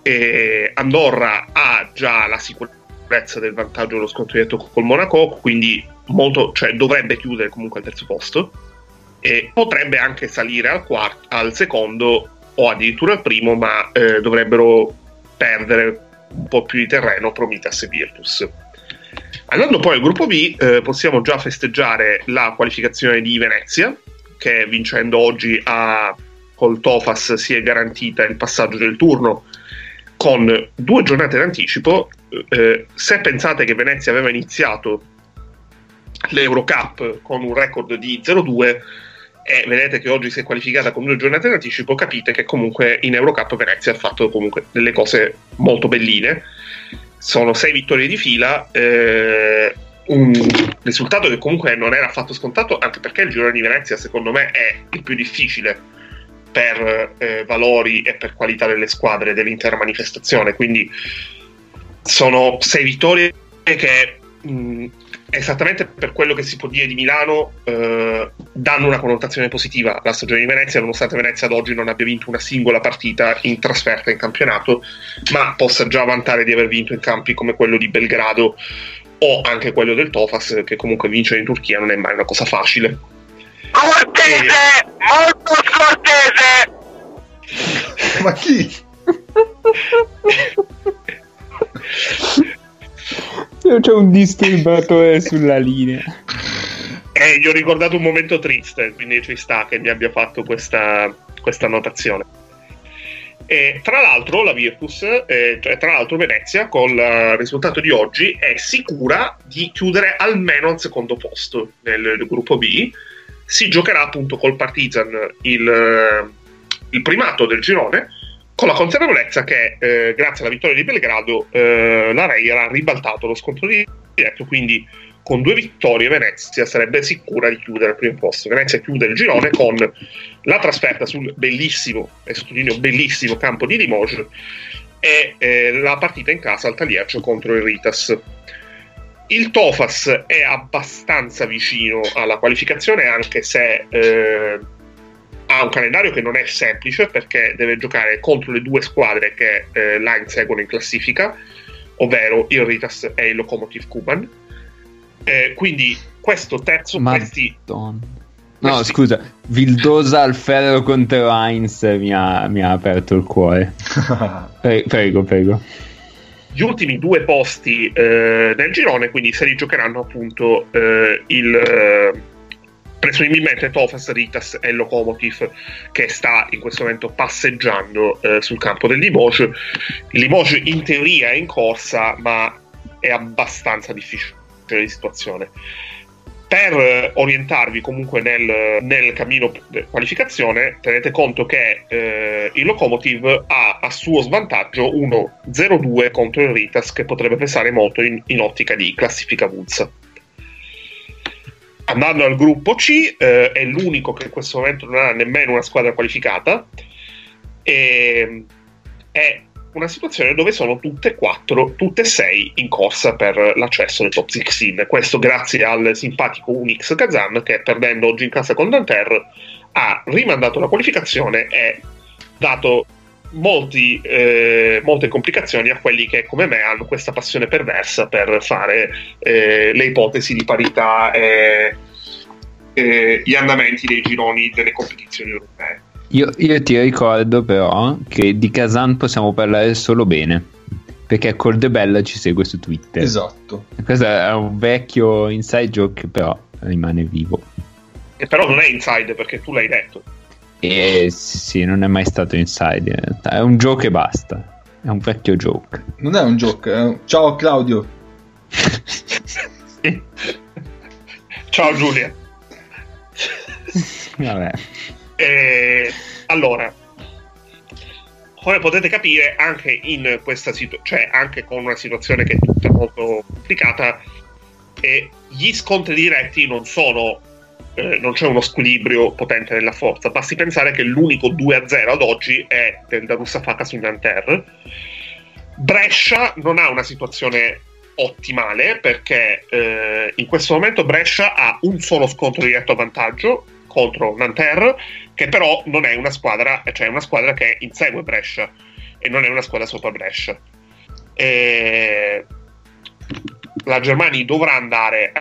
e Andorra ha già la sicurezza del vantaggio dello scontro diretto col Monaco, quindi molto, cioè, dovrebbe chiudere comunque al terzo posto e potrebbe anche salire al, quarto, al secondo o addirittura al primo, ma eh, dovrebbero perdere un po' più di terreno Prometheus e Virtus. Andando poi al gruppo B, eh, possiamo già festeggiare la qualificazione di Venezia, che vincendo oggi a, col Tofas si è garantita il passaggio del turno con due giornate d'anticipo. Eh, se pensate che Venezia aveva iniziato l'Eurocup con un record di 0-2 e vedete che oggi si è qualificata con due giornate d'anticipo, capite che comunque in Eurocup Venezia ha fatto comunque delle cose molto belline. Sono sei vittorie di fila, eh, un risultato che comunque non era affatto scontato, anche perché il girone di Venezia secondo me è il più difficile per eh, valori e per qualità delle squadre dell'intera manifestazione. Quindi sono sei vittorie che mh, esattamente per quello che si può dire di Milano eh, danno una connotazione positiva alla stagione di Venezia, nonostante Venezia ad oggi non abbia vinto una singola partita in trasferta in campionato, ma possa già vantare di aver vinto in campi come quello di Belgrado o anche quello del Tofas, che comunque vincere in Turchia non è mai una cosa facile. Cortese, molto scortese. Ma chi? C'è un disturbatore sulla linea. Eh, gli ho ricordato un momento triste, quindi ci sta che mi abbia fatto questa, questa annotazione. E, tra l'altro la Virtus, eh, cioè, tra l'altro Venezia, con il risultato di oggi, è sicura di chiudere almeno al secondo posto nel, nel gruppo B. Si giocherà appunto col Partizan il, il primato del girone, con la consapevolezza che eh, grazie alla vittoria di Belgrado eh, la Real ha ribaltato lo scontro diretto, quindi con due vittorie Venezia sarebbe sicura di chiudere al primo posto. Venezia chiude il girone con la trasferta sul bellissimo, e sottolineo bellissimo campo di Limoges e eh, la partita in casa al Tagliaccio contro il Ritas. Il Tofas è abbastanza vicino alla qualificazione anche se eh, ha un calendario che non è semplice perché deve giocare contro le due squadre che eh, la inseguono in classifica, ovvero il Ritas e il Lokomotiv Kuban eh, quindi questo terzo, Madonna. questi... No, questi- scusa, Vildosa al ferro contro Heinz mi ha, mi ha aperto il cuore. Pre- prego, prego. gli ultimi due posti eh, nel girone, quindi se li giocheranno appunto eh, il eh, presumibilmente Tofas, Ritas e Lokomotiv che sta in questo momento passeggiando eh, sul campo del Limoges. Il Limoges in teoria è in corsa, ma è abbastanza difficile di situazione. Per eh, orientarvi comunque nel, nel cammino di qualificazione, tenete conto che eh, il Lokomotiv ha a suo svantaggio 1-0-2 contro il Ritas, che potrebbe pesare molto in, in ottica di classifica Woods. Andando al gruppo C, eh, è l'unico che in questo momento non ha nemmeno una squadra qualificata. E, è una situazione dove sono tutte e quattro, tutte e sei in corsa per l'accesso alle top 16. Questo grazie al simpatico Unix Kazan che perdendo oggi in casa con Danter ha rimandato la qualificazione e dato molti, eh, molte complicazioni a quelli che come me hanno questa passione perversa per fare eh, le ipotesi di parità e eh, gli andamenti dei gironi delle competizioni europee. Io, io ti ricordo però che di Kazan possiamo parlare solo bene. Perché Cold Bella ci segue su Twitter. esatto. Questo è un vecchio inside joke, però rimane vivo. E però non è inside perché tu l'hai detto. E sì, non è mai stato inside in realtà. È un joke e basta. È un vecchio joke. Non è un joke. è un- Ciao Claudio. Sì. Ciao Giulia. Vabbè. Eh, allora, come potete capire, anche in questa situazione, cioè anche con una situazione che è tutta molto complicata, eh, gli scontri diretti non sono. Eh, non c'è uno squilibrio potente nella forza. Basti pensare che l'unico 2-0 ad oggi è del Darussafaka su Nanterre. Brescia non ha una situazione ottimale perché eh, in questo momento Brescia ha un solo scontro diretto a vantaggio contro Nanterre che però non è una squadra, cioè è una squadra che insegue Brescia e non è una squadra sopra Brescia. E la Germania dovrà andare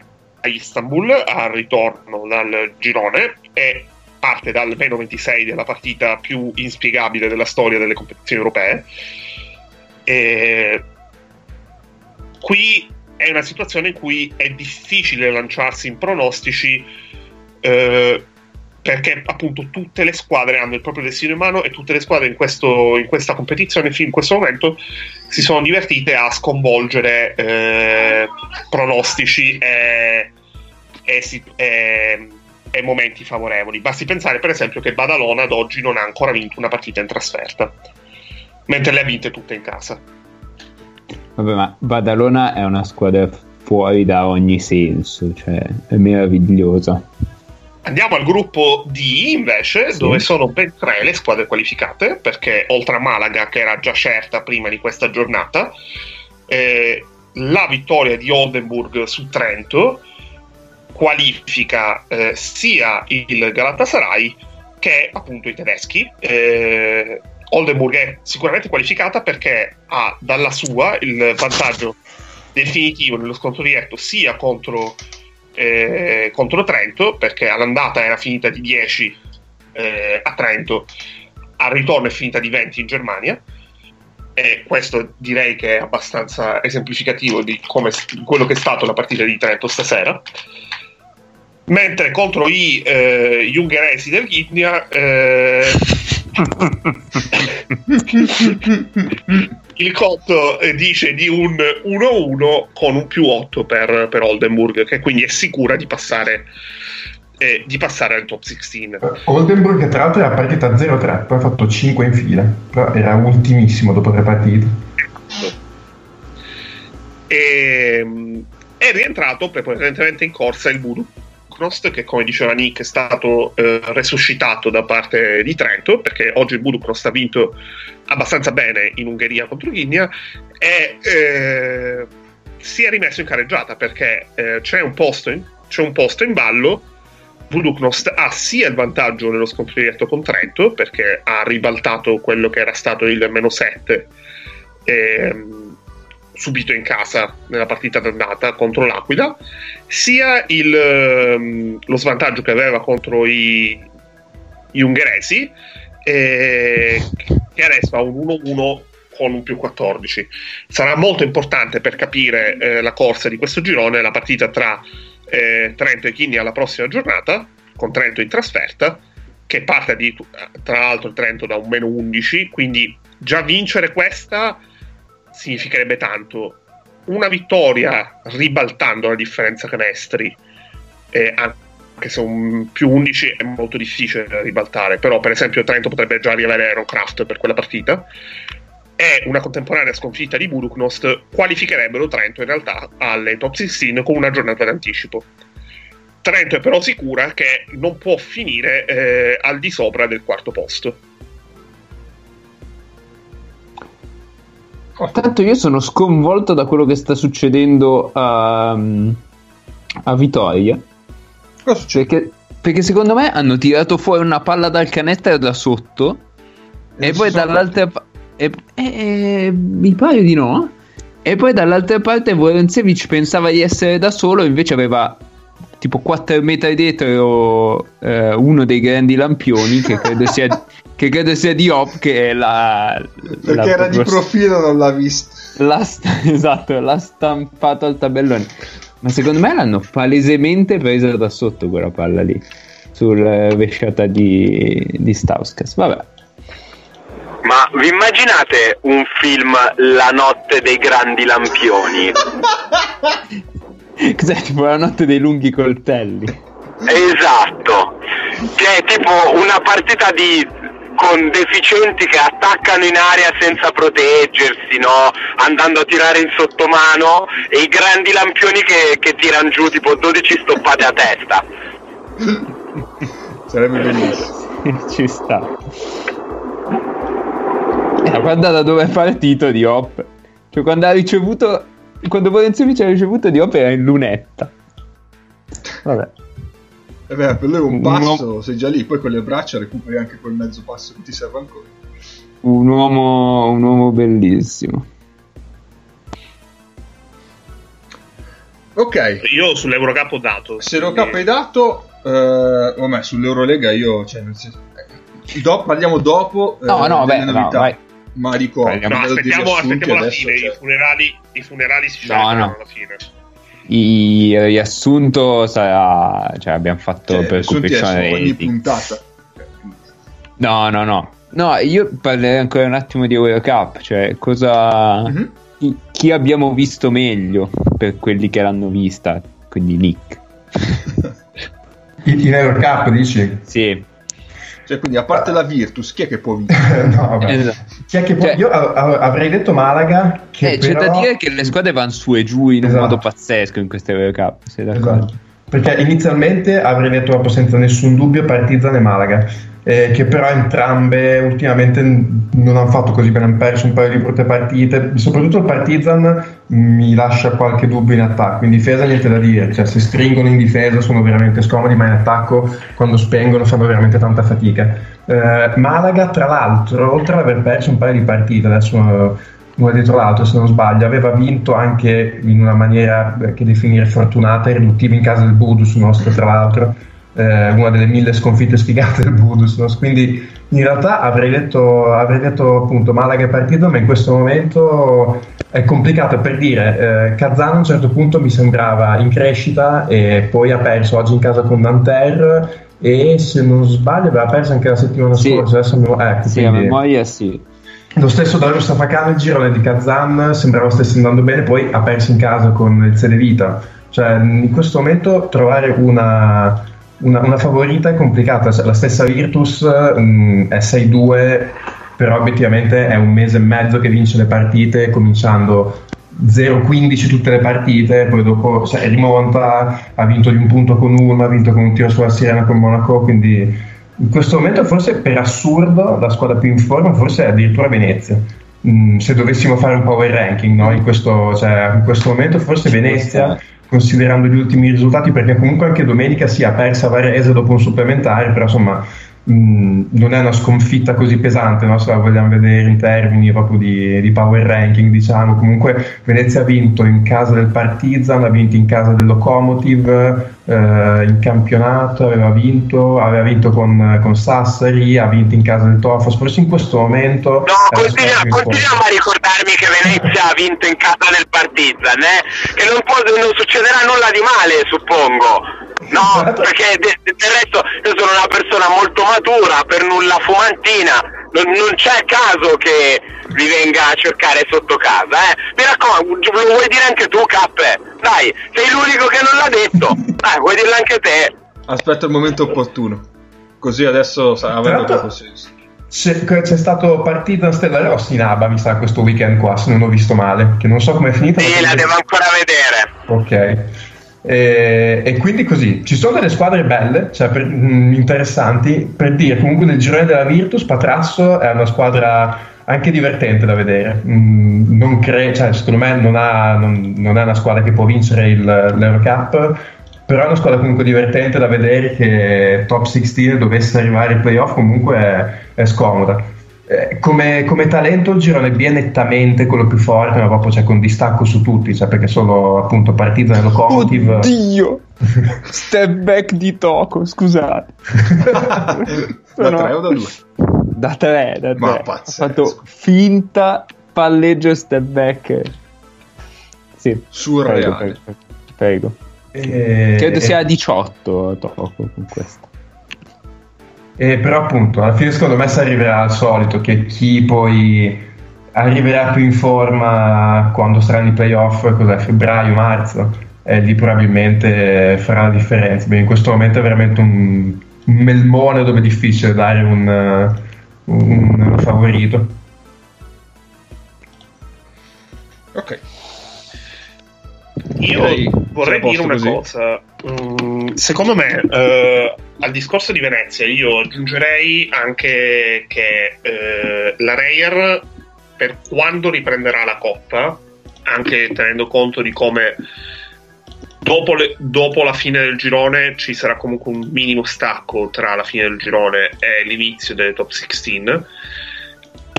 Istanbul al ritorno dal girone e parte dal meno 26 della partita più inspiegabile della storia delle competizioni europee. E qui è una situazione in cui è difficile lanciarsi in pronostici eh, perché appunto tutte le squadre hanno il proprio destino in mano e tutte le squadre in, questo- in questa competizione fin in questo momento si sono divertite a sconvolgere eh, pronostici e, e e- e momenti favorevoli. Basti pensare per esempio che Badalona ad oggi non ha ancora vinto una partita in trasferta, mentre le ha vinte tutte in casa. Vabbè, ma Badalona è una squadra fuori da ogni senso, cioè è meravigliosa. Andiamo al gruppo D invece, Sì. dove sono ben tre le squadre qualificate, perché oltre a Malaga, che era già certa prima di questa giornata, eh, la vittoria di Oldenburg su Trento qualifica eh, sia il Galatasaray che appunto i tedeschi. Eh, Oldenburg è sicuramente qualificata perché ha dalla sua il vantaggio definitivo nello scontro diretto sia contro eh, contro Trento perché all'andata era finita di 10 eh, a Trento, al ritorno è finita di 20 in Germania e questo direi che è abbastanza esemplificativo di come, quello che è stato la partita di Trento stasera. Mentre contro i, eh, gli ungheresi del Gitnia eh, il Cotto eh, dice di un 1-1 con un più 8 per, per Oldenburg, che quindi è sicura di passare, eh, di passare al top 16. Oldenburg, tra l'altro, era partita 0-3, poi ha fatto 5 in fila, però era ultimissimo dopo tre partite. E, mm, è rientrato prepotentemente in corsa il Voodoo Buducnost, che come diceva Nick è stato eh, resuscitato da parte di Trento, perché oggi il Buducnost ha vinto abbastanza bene in Ungheria contro Ghinia, e eh, si è rimesso in careggiata perché eh, c'è, un posto in, c'è un posto in ballo. Buduknost ha sia il vantaggio nello scontro diretto con Trento, perché ha ribaltato quello che era stato il meno 7 subito in casa nella partita d'andata contro l'Aquila, sia il, ehm, lo svantaggio che aveva contro i, gli ungheresi, eh, che adesso ha un 1-1 con un più 14. Sarà molto importante per capire eh, la corsa di questo girone la partita tra eh, Trento e Chini alla prossima giornata, con Trento in trasferta, che parte di, tra l'altro Trento da un meno 11, quindi già vincere questa significherebbe tanto. Una vittoria ribaltando la differenza canestri, eh, anche se un più 11 è molto difficile da ribaltare, però per esempio Trento potrebbe già riavere Aerocraft per quella partita, e una contemporanea sconfitta di Buduknost qualificherebbero Trento in realtà alle top 16 con una giornata d'anticipo. Trento è però sicura che non può finire eh, al di sopra del quarto posto. Tanto io sono sconvolto da quello che sta succedendo a, a Vitoria. Perché, perché, secondo me hanno tirato fuori una palla dal canestro da sotto e, e poi dall'altra parte... mi pare di no. E poi dall'altra parte Vorensevic pensava di essere da solo, invece aveva tipo 4 metri dietro eh, uno dei grandi lampioni che credo sia che credo sia di Hop che è la perché la, era di profilo non l'ha visto. L'ha, esatto l'ha stampato al tabellone. Ma secondo me l'hanno palesemente presa da sotto quella palla lì sul vesciata di, di Stauskas. Vabbè. Ma vi immaginate un film La notte dei grandi lampioni? Cos'è tipo la notte dei lunghi coltelli? Esatto, che è tipo una partita di con deficienti che attaccano in aria senza proteggersi, no? andando a tirare in sottomano e i grandi lampioni che, che tirano giù tipo 12 stoppate a testa. Sarebbe bellissimo. Ci sta. Eh, guarda da dove è partito di Hop. Cioè quando ha ricevuto... Quando Vorenzovic ha ricevuto di Hop era in lunetta. Vabbè. E eh beh, per lui un passo, uomo... sei già lì, poi con le braccia recuperi anche quel mezzo passo che ti serve ancora. Un uomo, un uomo bellissimo. Ok. Io sull'Eurocup ho dato. Se l'Eurocup hai dato, eh, vabbè, sull'Eurolega io, cioè, senso, eh, do, parliamo dopo. No, eh, no, vabbè, no, vai. Ma ricordo, no, aspettiamo, aspettiamo la fine, cioè... i, funerali, i funerali si no, no. alla fine il riassunto sarà cioè abbiamo fatto cioè, per coprire ogni puntata. No no no. No io parlerei ancora un attimo di World Cup cioè cosa mm-hmm. chi, chi, abbiamo visto meglio per quelli che l'hanno vista? Quindi Nick. In World Cup dici? sì cioè, quindi a parte la Virtus, chi è che può vincere? no, vabbè. Esatto. Chi è che può... Cioè, Io avrei detto Malaga. Che eh, però... C'è da dire che le squadre vanno su e giù in esatto. un modo pazzesco in queste World Cup. Sei d'accordo? Esatto. Perché inizialmente avrei detto proprio senza nessun dubbio Partizan e Malaga eh, che però entrambe ultimamente non hanno fatto così bene, hanno perso un paio di brutte partite, soprattutto il Partizan mi lascia qualche dubbio in attacco, in difesa niente da dire, cioè se stringono in difesa sono veramente scomodi, ma in attacco quando spengono fanno veramente tanta fatica. Eh, Malaga tra l'altro, oltre ad aver perso un paio di partite, adesso uno dietro l'altro se non sbaglio, aveva vinto anche in una maniera che definire fortunata e riduttiva in casa del Budus nostro tra l'altro eh, una delle mille sconfitte sfigate del Budus, quindi In realtà avrei detto, avrei detto appunto Malaga e partito, ma in questo momento è complicato per dire. Eh, Kazan a un certo punto mi sembrava in crescita e poi ha perso oggi in casa con Nanterre e se non sbaglio aveva perso anche la settimana Sì. scorsa. Adesso mi- ecco, Sì, a quindi- memoria sì. lo stesso Dario Safacano, il girone di Kazan sembrava stesse andando bene, poi ha perso in casa con il Cedevita. Cioè, in questo momento trovare una, una, una favorita è complicata. La stessa Virtus mm, è 6-2, però obiettivamente è un mese e mezzo che vince le partite, cominciando 0-15 tutte le partite, poi dopo cioè, rimonta, ha vinto di un punto con uno, ha vinto con un tiro sulla sirena con Monaco, quindi in questo momento forse per assurdo la squadra più in forma forse è addirittura Venezia. Mm, se dovessimo fare un power ranking no? in, questo, cioè, in questo momento forse Venezia considerando gli ultimi risultati perché comunque anche domenica si è persa Varese dopo un supplementare però insomma mh, non è una sconfitta così pesante no? se la vogliamo vedere in termini proprio di, di power ranking diciamo comunque Venezia ha vinto in casa del Partizan ha vinto in casa del Lokomotiv eh, in campionato aveva vinto aveva vinto con, con Sassari ha vinto in casa del Tofos forse in questo momento No, continua- continuiamo a ricordarmi che Venezia ha vinto in casa del Partizan, eh? Che non, può- non succederà nulla di male, suppongo. No, perché de- del resto io sono una persona molto matura, per nulla fumantina, non, non c'è caso che vi venga a cercare sotto casa, eh? Mi raccomando, lo vuoi dire anche tu, Cappe? Dai, sei l'unico che non l'ha detto, dai, vuoi dirlo anche te? Aspetta il momento opportuno. Così adesso sa- avrebbe proprio senso. C'è, c'è stato partita Stella Rossi in Abba, mi sa, questo weekend qua, se non ho visto male, che non so come è finita. Sì, la devo ancora vedere. Ok. E, e quindi così, ci sono delle squadre belle, cioè per- mh, interessanti, per dire comunque nel girone della Virtus Patrasso è una squadra anche divertente da vedere, Mm, cre- cioè, secondo me non, ha- non- non è una squadra che può vincere il- l'Eurocup, però è una squadra comunque divertente da vedere che top 16 dovesse arrivare ai playoff comunque è, è scomoda. Eh, come, come talento il girone B è nettamente quello più forte, ma proprio cioè, con distacco su tutti, cioè, perché solo appunto partita nel Locomotive. Oddio! Step back di Toco, scusate. da Sono- 3 o da 2? Da 3, da 3. Ma pazzesco. fatto finta palleggio step back. Sì, prego, Surreale. prego. prego. E- Credo sia a 18 Toco con questo. E però appunto alla fine secondo me si arriverà al solito che chi poi arriverà più in forma quando saranno i playoff, cos'è, febbraio, marzo, e lì probabilmente farà la differenza. Beh, in questo momento è veramente un, melmone dove è difficile dare un, eh, un- un favorito. Ok. Io Direi vorrei dire una posto cosa. Mm, secondo me, eh, al discorso di Venezia, io aggiungerei anche che eh, la Reyer, per quando riprenderà la Coppa, anche tenendo conto di come dopo, le- dopo la fine del girone ci sarà comunque un minimo stacco tra la fine del girone e l'inizio delle top 16,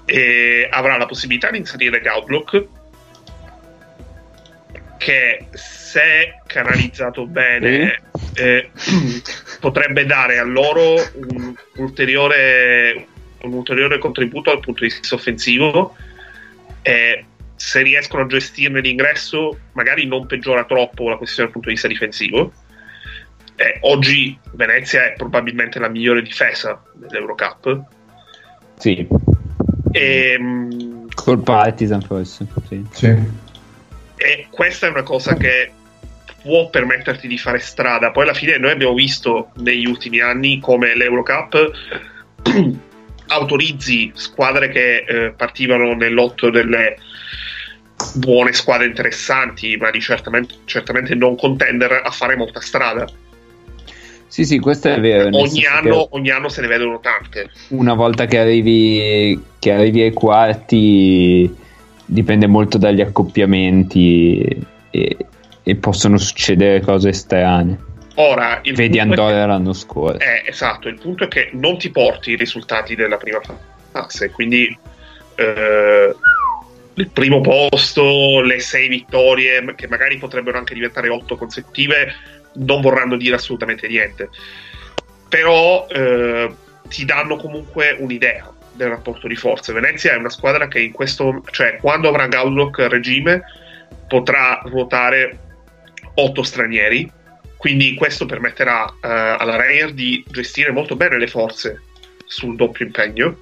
e avrà la possibilità di inserire Gautlock che se canalizzato bene eh, potrebbe dare a loro un ulteriore, un ulteriore contributo dal punto di vista offensivo e se riescono a gestirne l'ingresso magari non peggiora troppo la questione dal punto di vista difensivo Eh, oggi Venezia è probabilmente la migliore difesa dell'Eurocup Sì, e, mm, col Partizan forse. Sì. Sì. E questa è una cosa che può permetterti di fare strada. Poi alla fine noi abbiamo visto negli ultimi anni come l'Eurocup autorizzi squadre che eh, partivano nel lotto delle buone squadre interessanti, ma di certamente, certamente non contender a fare molta strada. Sì, sì, questo è vero. Ogni anno, ogni anno se ne vedono tante. Una volta che arrivi, che arrivi ai quarti, dipende molto dagli accoppiamenti e, e possono succedere cose strane. Ora, il Vedi che- Andorra l'anno scorso. Eh, esatto, il punto è che non ti porti i risultati della prima fase, quindi eh, il primo posto, le sei vittorie, che magari potrebbero anche diventare otto consecutive, non vorranno dire assolutamente niente. Però eh, ti danno comunque un'idea del rapporto di forze. Venezia è una squadra che in questo, cioè quando avrà Gaudlock regime, potrà ruotare otto stranieri. Quindi questo permetterà uh, alla Reyer di gestire molto bene le forze sul doppio impegno.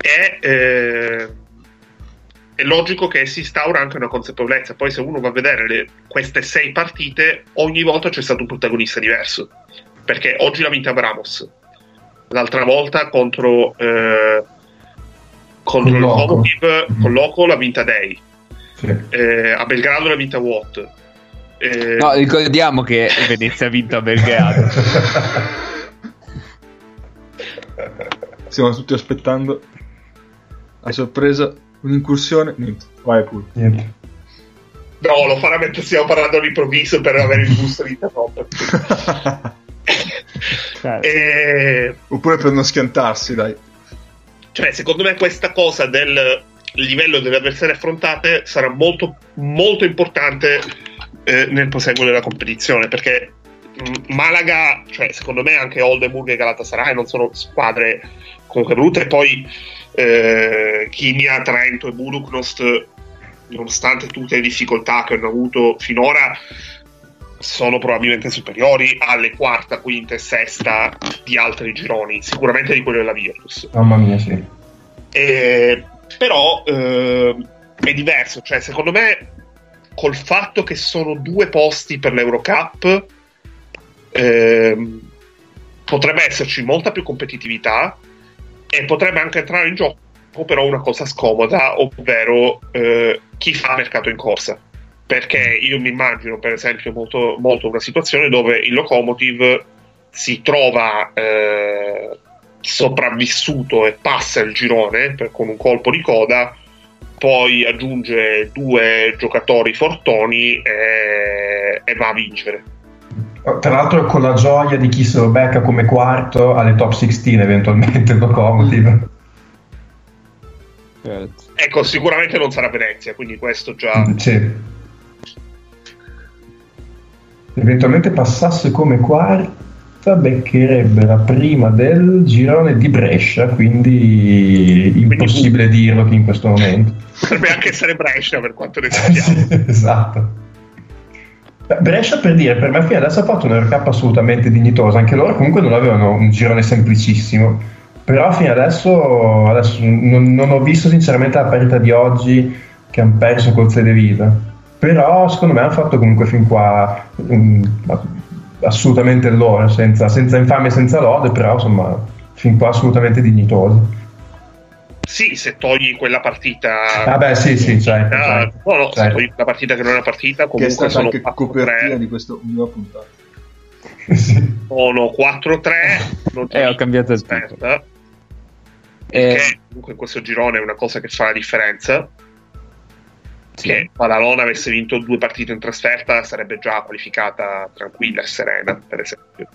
E eh, è logico che si instaura anche una consapevolezza. Poi, se uno va a vedere le, queste sei partite, ogni volta c'è stato un protagonista diverso. Perché oggi l'ha vinta Bramos, l'altra volta contro, eh, contro il Lokomotiv, mm-hmm. con Loco l'ha vinta Day. Sì. Eh, a Belgrado l'ha vinta Watt. Eh... No, ricordiamo che Venezia ha vinto a Belgrado. Stiamo tutti aspettando a sorpresa un'incursione. Niente, vai pure. Niente. No, lo farà mentre stiamo parlando all'improvviso per avere il gusto di interrompere. Certo. e... Oppure per non schiantarsi, dai. Cioè, secondo me questa cosa del livello delle avversarie affrontate sarà molto, molto importante eh, nel proseguo della competizione, perché mm, Malaga, cioè, secondo me anche Oldenburg e Galatasaray non sono squadre comunque brutte, poi eh, Chimia, Trento e Buduknost, nonostante tutte le difficoltà che hanno avuto finora, sono probabilmente superiori alle quarta, quinta e sesta di altri gironi, sicuramente di quello della Virtus. Mamma mia, sì. E, però eh, è diverso, cioè secondo me col fatto che sono due posti per l'Eurocup eh, potrebbe esserci molta più competitività e potrebbe anche entrare in gioco però una cosa scomoda, ovvero eh, chi fa mercato in corsa perché io mi immagino per esempio molto, molto una situazione dove il locomotive si trova eh, sopravvissuto e passa il girone per, con un colpo di coda poi aggiunge due giocatori fortoni e, e va a vincere. Tra l'altro con la gioia di chi se lo becca come quarto alle top 16 eventualmente il locomotive. Ecco sicuramente non sarà Venezia quindi questo già sì eventualmente passasse come quarta beccherebbe la prima del girone di Brescia quindi impossibile dirlo in questo momento. Potrebbe anche essere Brescia per quanto ne sappiamo. esatto. Brescia per dire per me fino adesso ha fatto un Eurocup assolutamente dignitoso anche loro comunque non avevano un girone semplicissimo però fino adesso, adesso non, non, ho visto sinceramente la parità di oggi che hanno perso col Vita però secondo me hanno fatto comunque fin qua um, assolutamente loro, senza, senza infamia e senza lode, però insomma fin qua assolutamente dignitosi. Sì, se togli quella partita. Ah, beh, sì, sì, certo. No, no, certo. se togli la partita che non è una partita, comunque che è sono anche copertina di questa ultima puntata. sì. Sono 4-3. Non eh, ho cambiato il aspetta. Eh. comunque in questo girone è una cosa che fa la differenza sì. che Padalona avesse vinto due partite in trasferta sarebbe già qualificata tranquilla e serena, per esempio.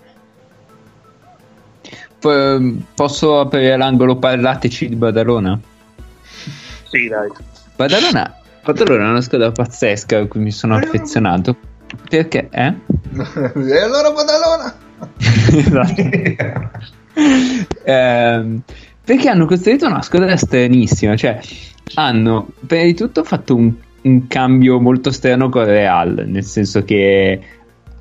P- posso aprire l'angolo parlateci di Badalona? Sì, dai. Badalona, Badalona è una squadra pazzesca a cui mi sono affezionato. Perché? Eh? e allora Badalona! esatto. eh, perché hanno costruito una squadra stranissima, cioè hanno prima di tutto fatto un un cambio molto strano con Real, nel senso che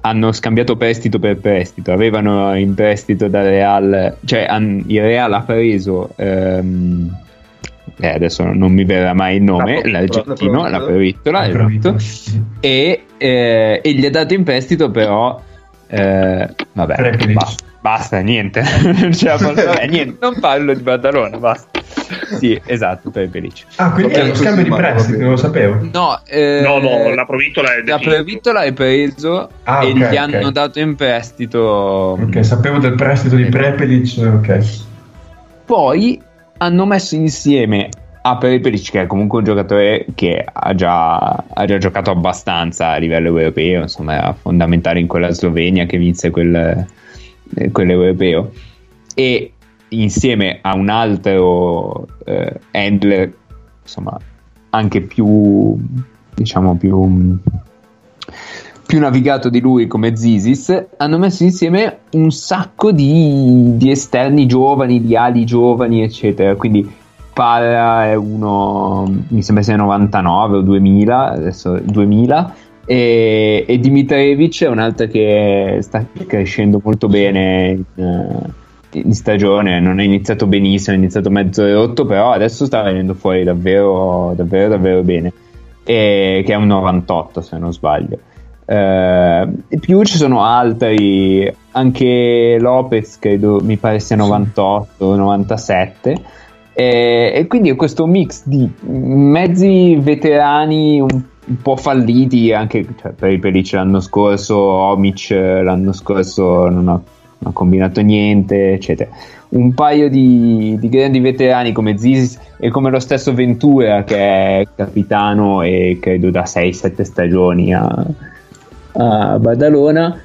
hanno scambiato prestito per prestito, avevano in prestito da Real, cioè han, il Real ha preso, ehm, eh, adesso non mi verrà mai il nome, l'argentino, la Provittola, esatto, e, eh, e gli ha dato in prestito però, eh, vabbè, basta, basta, niente, posso, eh, niente, non parlo di Badalona, basta sì, esatto, per Belice. Ah, quindi è uno scambio di prestiti, non lo sapevo. No, eh, no, no, la Provittola è La Provittola è preso ah, e okay, gli okay. hanno dato in prestito. Ok, sapevo del prestito di Prepelic, ok. Poi hanno messo insieme a Prepelic, che è comunque un giocatore che ha già, ha già giocato abbastanza a livello europeo, insomma, era fondamentale in quella Slovenia che vinse quel, quell'europeo. E insieme a un altro eh, handler, insomma, anche più, diciamo, più, più navigato di lui come Zisis, hanno messo insieme un sacco di, di esterni giovani, di ali giovani, eccetera. Quindi Pala è uno, mi sembra sia 99 o 2000, adesso 2000. E, e Dimitrievich è un'altra che sta crescendo molto bene in, in stagione, non è iniziato benissimo, è iniziato mezzo rotto, però adesso sta venendo fuori davvero, davvero, davvero bene. E, che è un 98 se non sbaglio. Eh, più ci sono altri, anche Lopez credo mi pare sia 98, 97. E, e quindi è questo mix di mezzi veterani un, un po' falliti anche cioè, per i Peric l'anno scorso, Omic l'anno scorso non ha, non ha combinato niente, eccetera. Un paio di, di grandi veterani come Ziz e come lo stesso Ventura che è capitano e credo da 6-7 stagioni a, a Badalona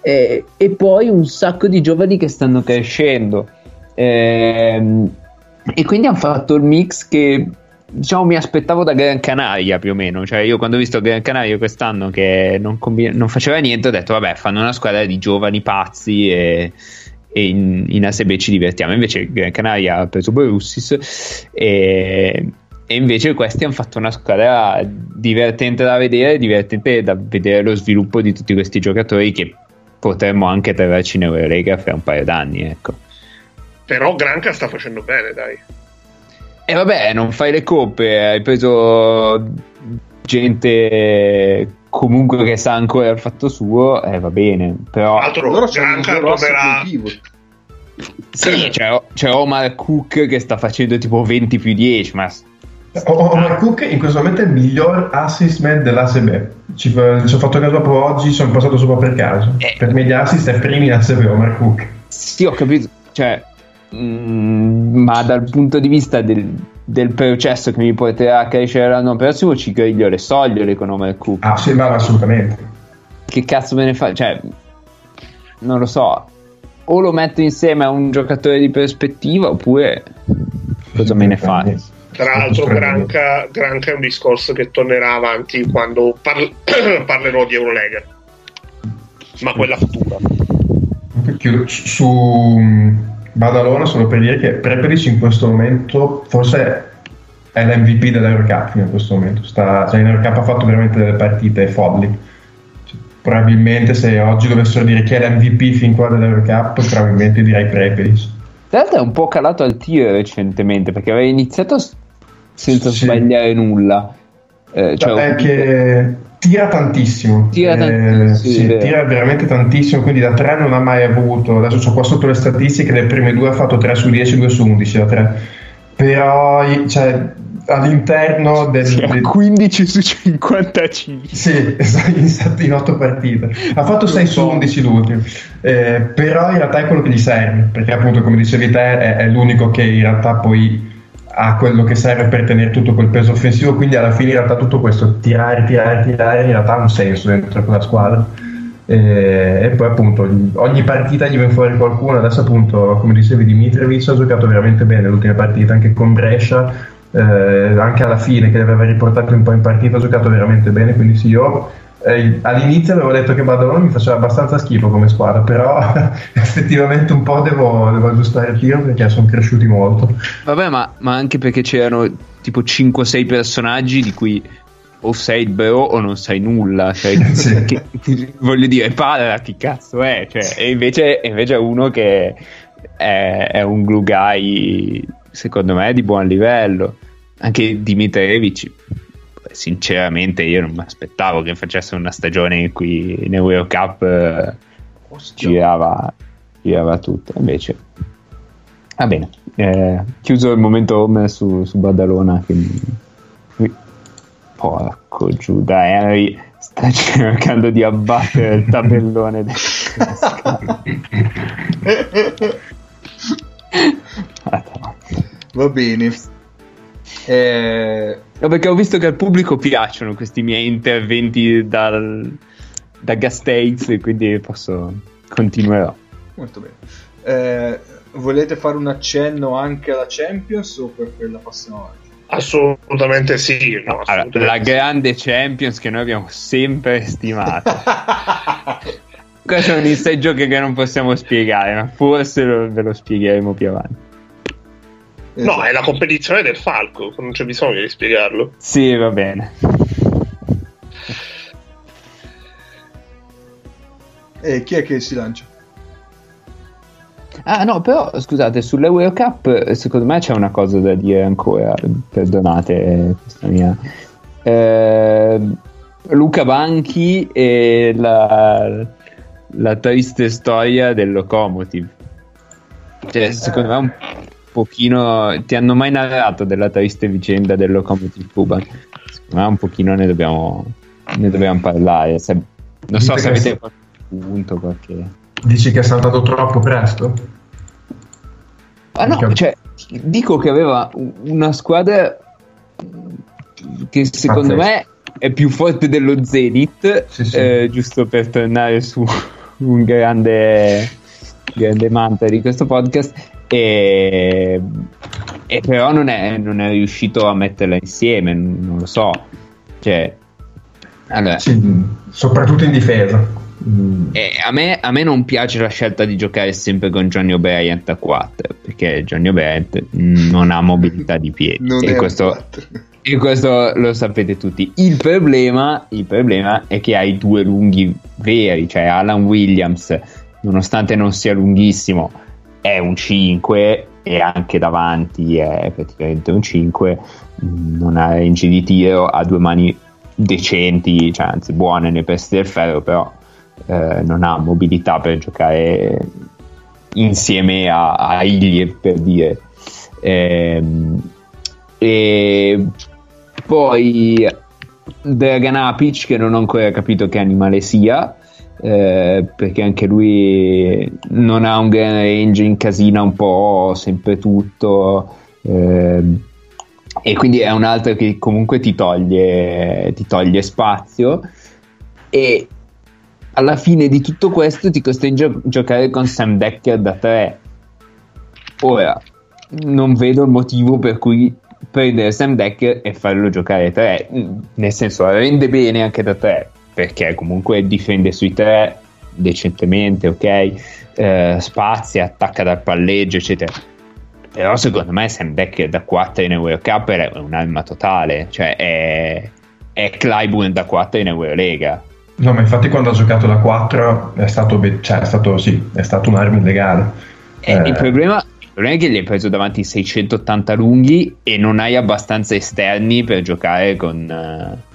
e, e, poi un sacco di giovani che stanno crescendo e, e quindi hanno fatto il mix che diciamo mi aspettavo da Gran Canaria più o meno cioè io quando ho visto Gran Canaria quest'anno che non, combina- non faceva niente ho detto vabbè fanno una squadra di giovani pazzi e, e in, in ASB ci divertiamo invece Gran Canaria ha preso Borussis e e invece questi hanno fatto una squadra divertente da vedere, divertente da vedere lo sviluppo di tutti questi giocatori che potremmo anche trovarci in Eurolega fra un paio d'anni, ecco. Però Granca sta facendo bene, dai. E vabbè, non fai le coppe, hai preso gente comunque che sa ancora il fatto suo, eh, va bene. Però altro loro Granca proverà sì, c'è, c'è, Omar Cook che sta facendo tipo 20 più 10, ma Omar Cook in questo momento è il miglior assist man dell'ASB. Ci, ci ho fatto caso proprio oggi, sono passato sopra per caso. Eh. Per me di assist è primi in ASB Omar Cook. Sì, ho capito. Cioè, mm, ma dal punto di vista del, del, processo che mi porterà a crescere l'anno prossimo, ci griglio le soglie con Omar Cook. Ah, sì, ma assolutamente. Che cazzo me ne fa? Cioè, non lo so. O lo metto insieme a un giocatore di prospettiva, oppure cosa me ne fai? Tra l'altro, Granca, Granca, è un discorso che tornerà avanti quando parl- parlerò di Eurolega, ma quella futura. Su Badalona, solo per dire che Prepelic in questo momento forse è l'MVP dell'Eurocup in questo momento. Sta, cioè in Eurocup ha fatto veramente delle partite folli. Cioè, probabilmente se oggi dovessero dire chi è l'MVP fin qua dell'Eurocup, probabilmente direi Prepelic. Tra l'altro è un po' calato al tiro recentemente perché aveva iniziato senza sì. sbagliare nulla. Eh, cioè, è che tira tantissimo. Tira, eh, sì, tira veramente tantissimo. Quindi da 3 non ha mai avuto. Adesso ho qua sotto le statistiche. Le prime due ha fatto 3 su 10, 2 su 11 da 3. Però cioè, all'interno del, del 15 su 55 sì esatto in 8 partite ha fatto 6 su 11 l'ultimo eh, però in realtà è quello che gli serve perché appunto come dicevi te è, è l'unico che in realtà poi ha quello che serve per tenere tutto quel peso offensivo quindi alla fine in realtà tutto questo tirare, tirare, tirare in realtà ha un senso dentro quella squadra. E, e poi appunto ogni partita gli viene fuori qualcuno. Adesso appunto come dicevi Dimitrovic ha giocato veramente bene l'ultima partita anche con Brescia. Eh, anche alla fine che aver riportato un po' in partita ha giocato veramente bene. Quindi sì io eh, all'inizio avevo detto che Badalona mi faceva abbastanza schifo come squadra, però effettivamente un po' devo, devo, aggiustare il tiro perché sono cresciuti molto. Vabbè, ma, ma anche perché c'erano tipo 5-6 personaggi di cui o sei il bro o non sai nulla. Cioè, sì. che, voglio dire, parlati, cazzo è. Cioè, e invece, invece è uno che è, è, un glue guy, secondo me, di buon livello. Anche Dimitrievich sinceramente io non mi aspettavo che facesse una stagione in cui in Euro Cup eh, girava, girava tutto. Invece va bene eh, chiuso il momento home su, su Badalona quindi porco Giuda Henry sta cercando di abbattere il tabellone del va bene eh, perché ho visto che al pubblico piacciono questi miei interventi dal, da Gastates e quindi posso continuerò. Molto bene. Eh, volete fare un accenno anche alla Champions o per quella passiamo avanti? Assolutamente sì. No, Allora, assolutamente la sì. grande Champions che noi abbiamo sempre stimato. Questo è un joke che non possiamo spiegare, ma forse lo- ve lo spiegheremo più avanti. No, è la competizione del falco, non c'è bisogno di spiegarlo. Sì, va bene. E chi è che si lancia? Ah no, però scusate, sull'Euro Cup eh, secondo me c'è una cosa da dire ancora, perdonate questa mia... Eh, Luca Banchi e la, la triste storia del Locomotive. Cioè, secondo me un pochino... Ti hanno mai narrato della triste vicenda del Locomotive Cuban? Me un pochino ne dobbiamo, ne dobbiamo parlare. Se- non so se avete qualche punto, qualche... Dici che è saltato troppo presto? Ah no, Perché- cioè, dico che aveva un- una squadra che secondo Pazzesco. me è più forte dello Zenith, Sì, sì. eh, giusto per tornare su un grande, grande mantra di questo podcast, e, e però non è, non è riuscito a metterla insieme, non lo so. Cioè, allora, Sì, soprattutto in difesa. Mm. eh, a, me, a me non piace la scelta di giocare sempre con Johnny O'Brien a 4 perché Johnny O'Brien mm, non ha mobilità di piedi Non e, questo, e questo lo sapete tutti. Il problema, il problema è che hai due lunghi veri, cioè Alan Williams, nonostante non sia lunghissimo, è un 5 e anche davanti è praticamente un 5, mm, non ha range di tiro, ha due mani decenti, cioè anzi buone nei pesti del ferro, però eh, non ha mobilità per giocare insieme a, a Iliev per dire. Ehm, e poi Dragan Apic che non ho ancora capito che animale sia eh, perché anche lui non ha un gran range incasina un po' sempre tutto ehm, e quindi è un altro che comunque ti toglie, ti toglie spazio. E alla fine di tutto questo ti costringe a giocare con Sam Decker da 3 ora non vedo il motivo per cui prendere Sam Decker e farlo giocare 3 nel senso rende bene anche da 3 perché comunque difende sui 3 decentemente ok? Eh, spazia attacca dal palleggio eccetera. Però secondo me Sam Decker da 4 in Eurocup è un'arma totale. Cioè è, è Clyburn da 4 in Eurolega No, ma infatti quando ha giocato da 4 è stato, be- cioè, è stato, sì, è stato un'arma illegale. Eh, Eh, il, problema, il problema è che gli hai preso davanti 680 lunghi e non hai abbastanza esterni per giocare con... eh,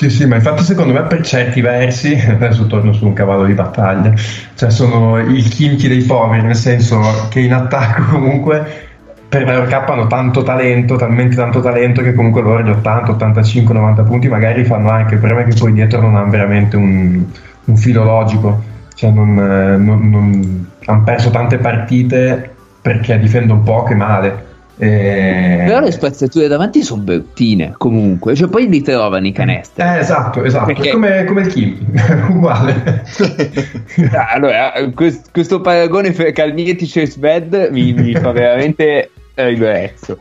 Sì, sì, ma infatti secondo me per certi versi, adesso torno su un cavallo di battaglia, cioè sono il Kimchi dei poveri, nel senso che in attacco comunque per l'Eurocup hanno tanto talento, talmente tanto talento che comunque loro gli 80, 85, 90 punti magari fanno anche, il problema è che poi dietro non hanno veramente un, un filo logico, cioè non, eh, non- non- hanno perso tante partite perché difendono poco e male. E- Però le spaziature davanti sono bruttine comunque, cioè poi li trovano i canestri. Eh, esatto, esatto, Perché- come, come il Kimchi, uguale. Ah, Allora, quest- questo paragone fra Calnietic e Sved mi, mi fa veramente ribrezzo.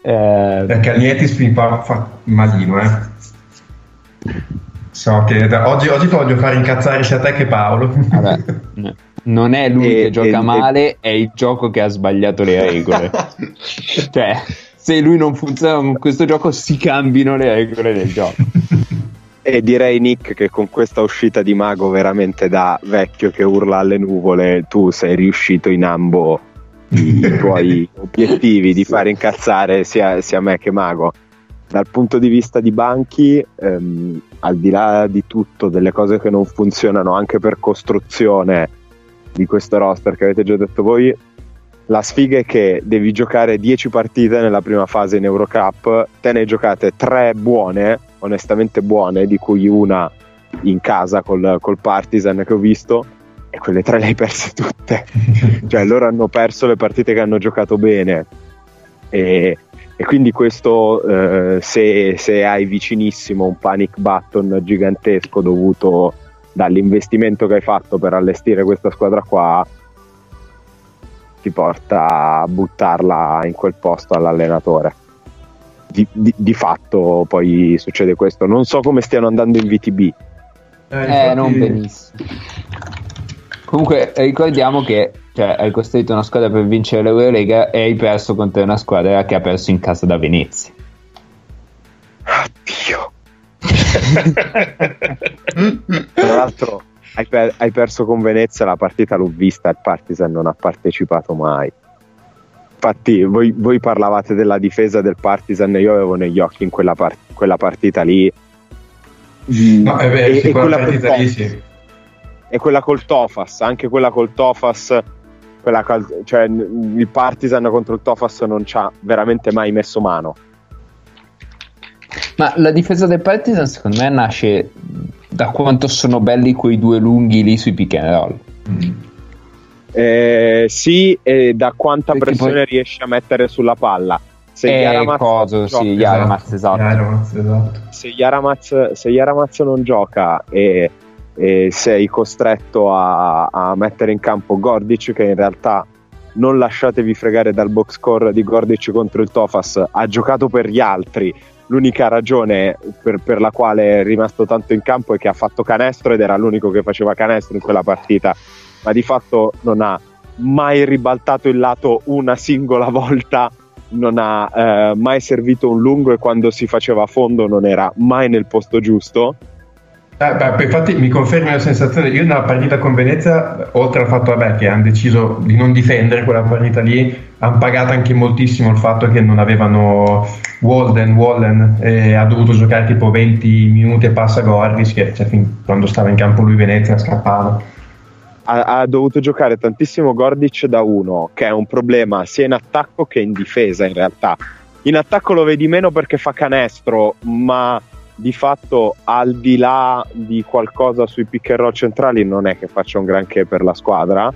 Eh, Perché Alietis mi fa, fa malino, eh. So che da- oggi, oggi ti voglio fare incazzare sia te che Paolo. vabbè, non è lui E- che gioca e- male, è il gioco che ha sbagliato le regole. cioè, se lui non funziona con questo gioco, si cambino le regole del gioco. E direi Nick che con questa uscita di mago veramente da vecchio che urla alle nuvole, tu sei riuscito in ambo i tuoi obiettivi di fare incazzare sia, sia me che mago. Dal punto di vista di banchi, ehm, al di là di tutto, delle cose che non funzionano anche per costruzione di questo roster che avete già detto voi, la sfiga è che devi giocare 10 partite nella prima fase in Eurocup, te ne giocate 3 buone, onestamente buone, di cui una in casa col, col Partizan che ho visto, e quelle tre le hai perse tutte. cioè loro hanno perso le partite che hanno giocato bene. E, e quindi questo, eh, se, se hai vicinissimo un panic button gigantesco dovuto dall'investimento che hai fatto per allestire questa squadra qua, ti porta a buttarla in quel posto all'allenatore. di, di- di fatto poi succede questo. Non so come stiano andando in VTB. Eh, infatti- non benissimo. Comunque ricordiamo che cioè, hai costruito una squadra per vincere l'Eurolega e hai perso contro una squadra che ha perso in casa da Venezia. Dio. Tra l'altro hai, per- hai perso con Venezia, la partita l'ho vista, il Partizan non ha partecipato mai. Infatti voi, voi parlavate della difesa del Partizan e io avevo negli occhi in quella, par- quella partita lì. No, è vero, E- sì, e quella partita col lì Tofas. sì. E quella col Tofas, anche quella col Tofas, quella cal- cioè il Partizan contro il Tofas non ci ha veramente mai messo mano. Ma la difesa del Partizan secondo me nasce da quanto sono belli quei due lunghi lì sui pick and roll. Mm. Eh, sì, e da quanta Perché pressione poi- riesce a mettere sulla palla. Se Eh, Yaramaz coso, gioca- sì, Yaramaz, esatto. Yaramaz, esatto. se Yaramaz, se Yaramaz non gioca e, e sei costretto a, a mettere in campo Gordic, che in realtà non lasciatevi fregare dal box score di Gordic contro il Tofas, ha giocato per gli altri. L'unica ragione per, per la quale è rimasto tanto in campo è che ha fatto canestro ed era l'unico che faceva canestro in quella partita, ma di fatto non ha mai ribaltato il lato una singola volta non ha eh, mai servito un lungo e quando si faceva a fondo non era mai nel posto giusto. Eh, beh, infatti mi confermi la sensazione, io nella partita con Venezia, oltre al fatto vabbè, che hanno deciso di non difendere quella partita lì, hanno pagato anche moltissimo il fatto che non avevano Walden, Wallen e ha dovuto giocare tipo 20 minuti e passa Gorris, che cioè, fin quando stava in campo lui Venezia scappava. Ha, ha dovuto giocare tantissimo Gordic da uno, che è un problema sia in attacco che in difesa in realtà. In attacco lo vedi meno perché fa canestro, ma di fatto al di là di qualcosa sui pick and roll centrali non è che faccia un granché per la squadra.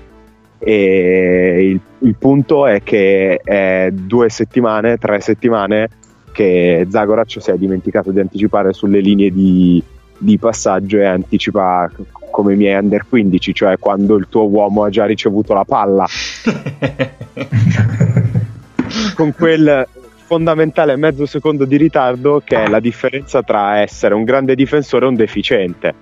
E il, il punto è che è due settimane, tre settimane che Zagorac si è dimenticato di anticipare sulle linee di, di passaggio e anticipa come i miei under 15, cioè quando il tuo uomo ha già ricevuto la palla con quel fondamentale mezzo secondo di ritardo che è la differenza tra essere un grande difensore e un deficiente.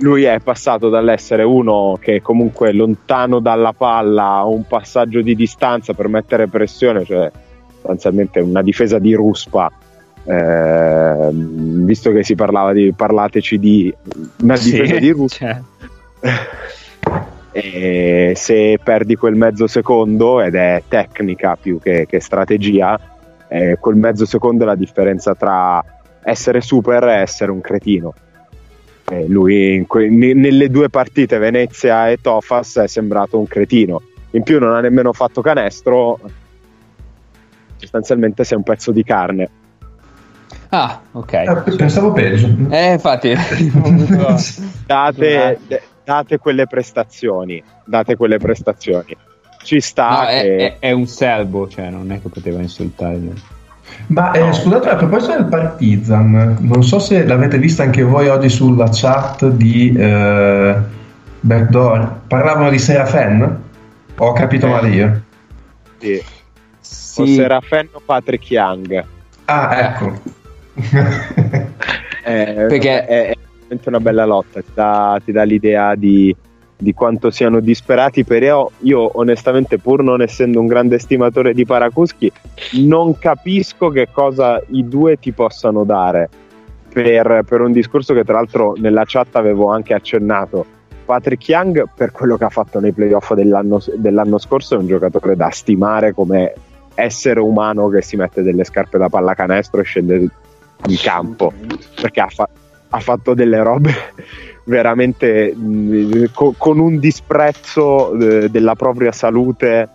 Lui è passato dall'essere uno che comunque lontano dalla palla un passaggio di distanza per mettere pressione, cioè sostanzialmente una difesa di ruspa. eh, visto che si parlava di parlateci di una Sì, difesa di ruspa cioè, e se perdi quel mezzo secondo ed è tecnica più che, che strategia eh, quel mezzo secondo è la differenza tra essere super e essere un cretino Eh, lui in que- ne- nelle due partite Venezia e Tofas è sembrato un cretino in più non ha nemmeno fatto canestro sostanzialmente sei un pezzo di carne Ah, ok. Eh, pensavo peggio. Eh, infatti. date, date quelle prestazioni date quelle prestazioni ci sta No, è, che- è- è un serbo, cioè non è che poteva insultare. Ma eh, scusate, a proposito del Partizan, non so se l'avete vista anche voi oggi sulla chat di eh, Backdoor. Parlavano di Serafen? Ho capito Eh. male io. sì. Sì, o Serafen o Patrick Young Ah, ecco. Eh, Perché- è, è veramente una bella lotta ti dà, ti dà l'idea di, di quanto siano disperati. Però io onestamente pur non essendo un grande stimatore di Parakuschi non capisco che cosa i due ti possano dare per, per un discorso che tra l'altro nella chat avevo anche accennato. Patrick Young per quello che ha fatto nei playoff dell'anno, dell'anno scorso è un giocatore da stimare come essere umano che si mette delle scarpe da pallacanestro e scende in campo perché ha, fa- ha fatto delle robe veramente mh, co- con un disprezzo eh, della propria salute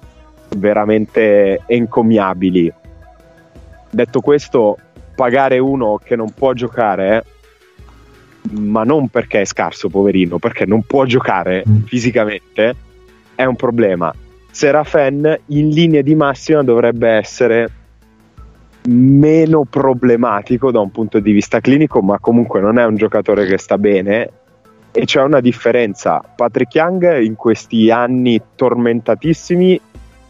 veramente encomiabili. Detto questo, pagare uno che non può giocare, ma non perché è scarso, poverino, perché non può giocare Mm. fisicamente, è un problema. Serafen in linea di massima dovrebbe essere meno problematico da un punto di vista clinico, ma comunque non è un giocatore che sta bene. E c'è una differenza. Patrick Young in questi anni tormentatissimi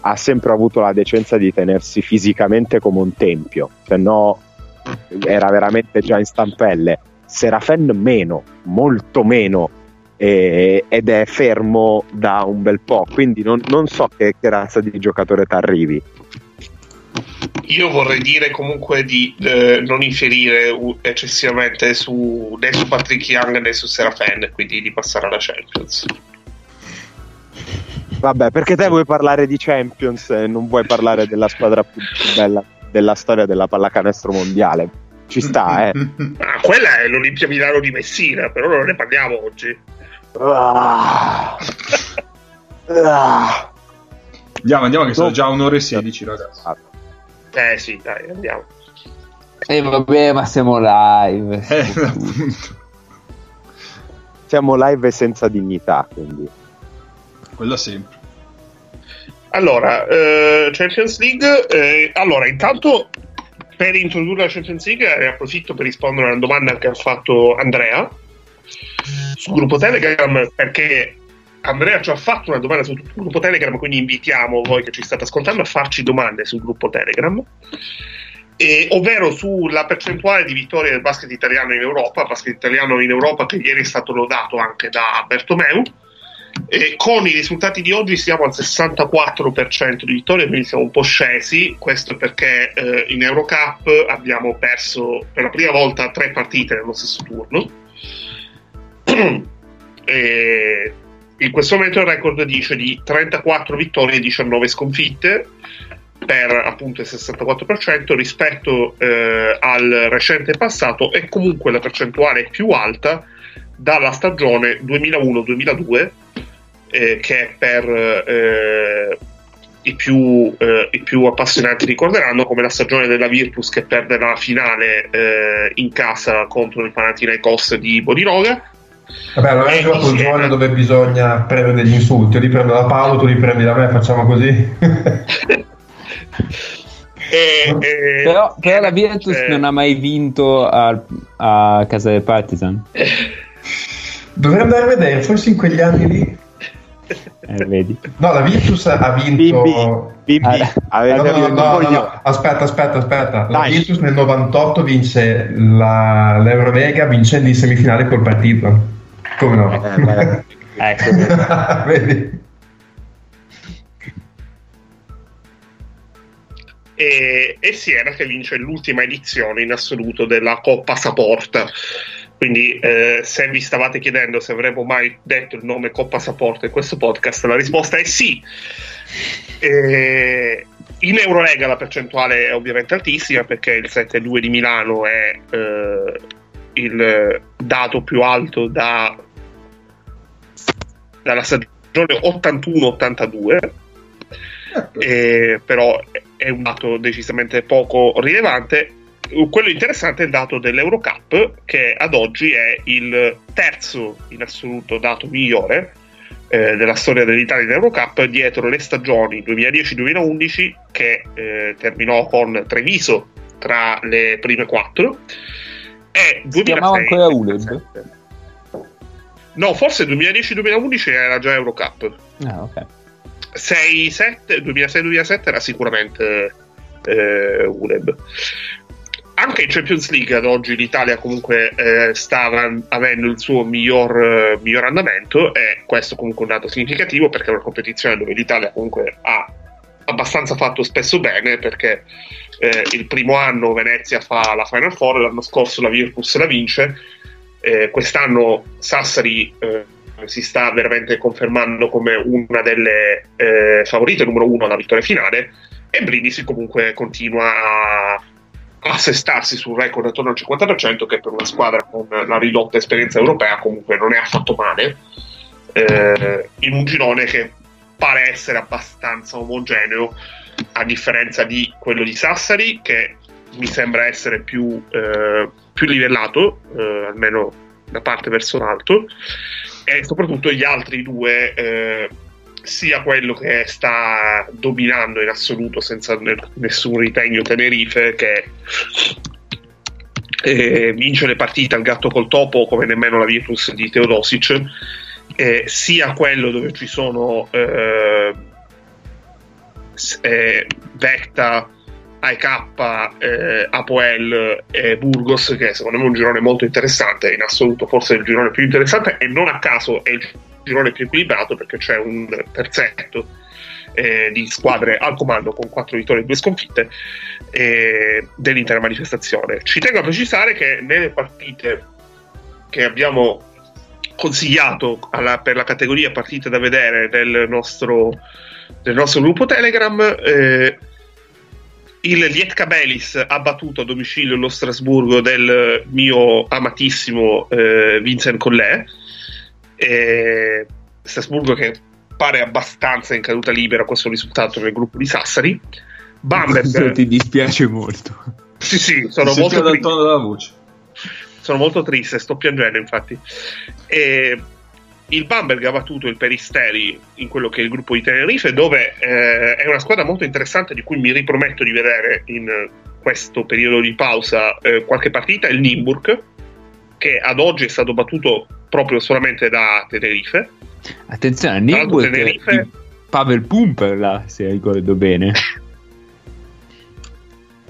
ha sempre avuto la decenza di tenersi fisicamente come un tempio, se no era veramente già in stampelle. Serafen meno, molto meno, e, ed è fermo da un bel po', quindi non, non so che, che razza di giocatore ti arrivi. Io vorrei dire comunque di eh, non inferire eccessivamente su, né su Patrick Young né su Serafen, quindi di passare alla Champions. Vabbè, perché te vuoi parlare di Champions e non vuoi parlare della squadra più bella della storia della pallacanestro mondiale? Ci sta, eh. Ah, quella è l'Olimpia Milano di Messina, però non ne parliamo oggi. Ah. Ah. Andiamo, andiamo che sono già un'ora e 16, ragazzi. Eh sì, dai, andiamo. E eh, vabbè, ma siamo live. Eh, appunto. Siamo live senza dignità, quindi. Quello sempre. Allora, eh, Champions League. eh, allora, intanto per introdurre la Champions League ne approfitto per rispondere a una domanda che ha fatto Andrea sul gruppo Telegram perché Andrea ci ha fatto una domanda sul gruppo Telegram, quindi invitiamo voi che ci state ascoltando a farci domande sul gruppo Telegram. E, ovvero sulla percentuale di vittorie del basket italiano in Europa, basket italiano in Europa che ieri è stato lodato anche da Bertomeu. E con i risultati di oggi siamo al 64% di vittorie, quindi siamo un po' scesi. Questo perché eh, in Eurocup abbiamo perso per la prima volta tre partite nello stesso turno. e in questo momento il record dice di 34 vittorie e 19 sconfitte per appunto il 64% rispetto eh, al recente passato e comunque la percentuale più alta dalla stagione 2001-2002 eh, che per eh, i, più, eh, i, più, appassionati ricorderanno come la stagione della Virtus che perde la finale eh, in casa contro il Panathinaikos di Bodiroga Vabbè, allora è proprio il giorno dove bisogna prendere degli insulti. Io li prendo da Paolo, tu li prendi da me, facciamo così. E, e, però, però la Virtus eh, non ha mai vinto a, a casa del Partizan. Dovrei andare a vedere, forse in quegli anni lì. Eh, vedi. No, la Virtus ha vinto. BB, ah, no, no, no, no, aspetta, aspetta, aspetta. La Dai. Virtus nel 98 vince la, l'Eurolega vincendo in semifinale col partito. Come no? Eh, ecco. Vedi? E, e Siena che vince l'ultima edizione in assoluto della Coppa Saporta. Quindi, eh, se vi stavate chiedendo se avremmo mai detto il nome Coppa Saporta in questo podcast, la risposta è sì. E in Eurolega la percentuale è ovviamente altissima perché il 7-2 di Milano è eh, il dato più alto da, dalla stagione 81-82 eh, però è un dato decisamente poco rilevante quello interessante è il dato dell'Eurocup che ad oggi è il terzo in assoluto dato migliore eh, della storia dell'Italia in Eurocup dietro le stagioni 2010-2011 che eh, terminò con Treviso tra le prime quattro e si chiamava ancora ULEB? No forse 2010-2011 era già Eurocup. Ah ok. 2006-2007 era sicuramente eh, ULEB anche in Champions League ad oggi l'Italia comunque eh, stava avendo il suo miglior, eh, miglior, andamento e questo comunque è un dato significativo perché è una competizione dove l'Italia comunque ha abbastanza fatto spesso bene perché eh, il primo anno Venezia fa la Final Four, l'anno scorso la Virtus la vince, eh, quest'anno Sassari eh, si sta veramente confermando come una delle eh, favorite numero uno alla vittoria finale e Brindisi comunque continua a assestarsi sul record attorno al 50% che per una squadra con la ridotta esperienza europea comunque non è affatto male eh, in un girone che pare essere abbastanza omogeneo a differenza di quello di Sassari che mi sembra essere più, eh, più livellato eh, almeno da parte verso l'alto e soprattutto gli altri due eh, sia quello che sta dominando in assoluto senza nessun ritegno Tenerife che eh, vince le partite al gatto col topo come nemmeno la Virtus di Teodosic sia quello dove ci sono eh, eh, Vecta, AEK, eh, Apoel e Burgos, che secondo me è un girone molto interessante, in assoluto forse il girone più interessante e non a caso è il girone più equilibrato perché c'è un terzetto eh, di squadre al comando con 4 vittorie e 2 sconfitte eh, dell'intera manifestazione. Ci tengo a precisare che nelle partite che abbiamo consigliato alla- per la categoria partite da vedere del nostro, del nostro gruppo Telegram, eh, il Lietka Belis ha battuto a domicilio lo Strasburgo del mio amatissimo eh, Vincent Collet. E Strasburgo che pare abbastanza in caduta libera questo risultato nel gruppo di Sassari. Questo Bamberg, ti dispiace molto. sì, sì, sono molto triste. tono della voce. Sono molto triste, sto piangendo infatti. E il Bamberg ha battuto il Peristeri in quello che è il gruppo di Tenerife, dove eh, è una squadra molto interessante di cui mi riprometto di vedere in questo periodo di pausa eh, qualche partita. Il Nimburg, che ad oggi è stato battuto proprio solamente da Tenerife. Attenzione, Nimburg Tenerife- Pavel Pumper là, se ricordo bene.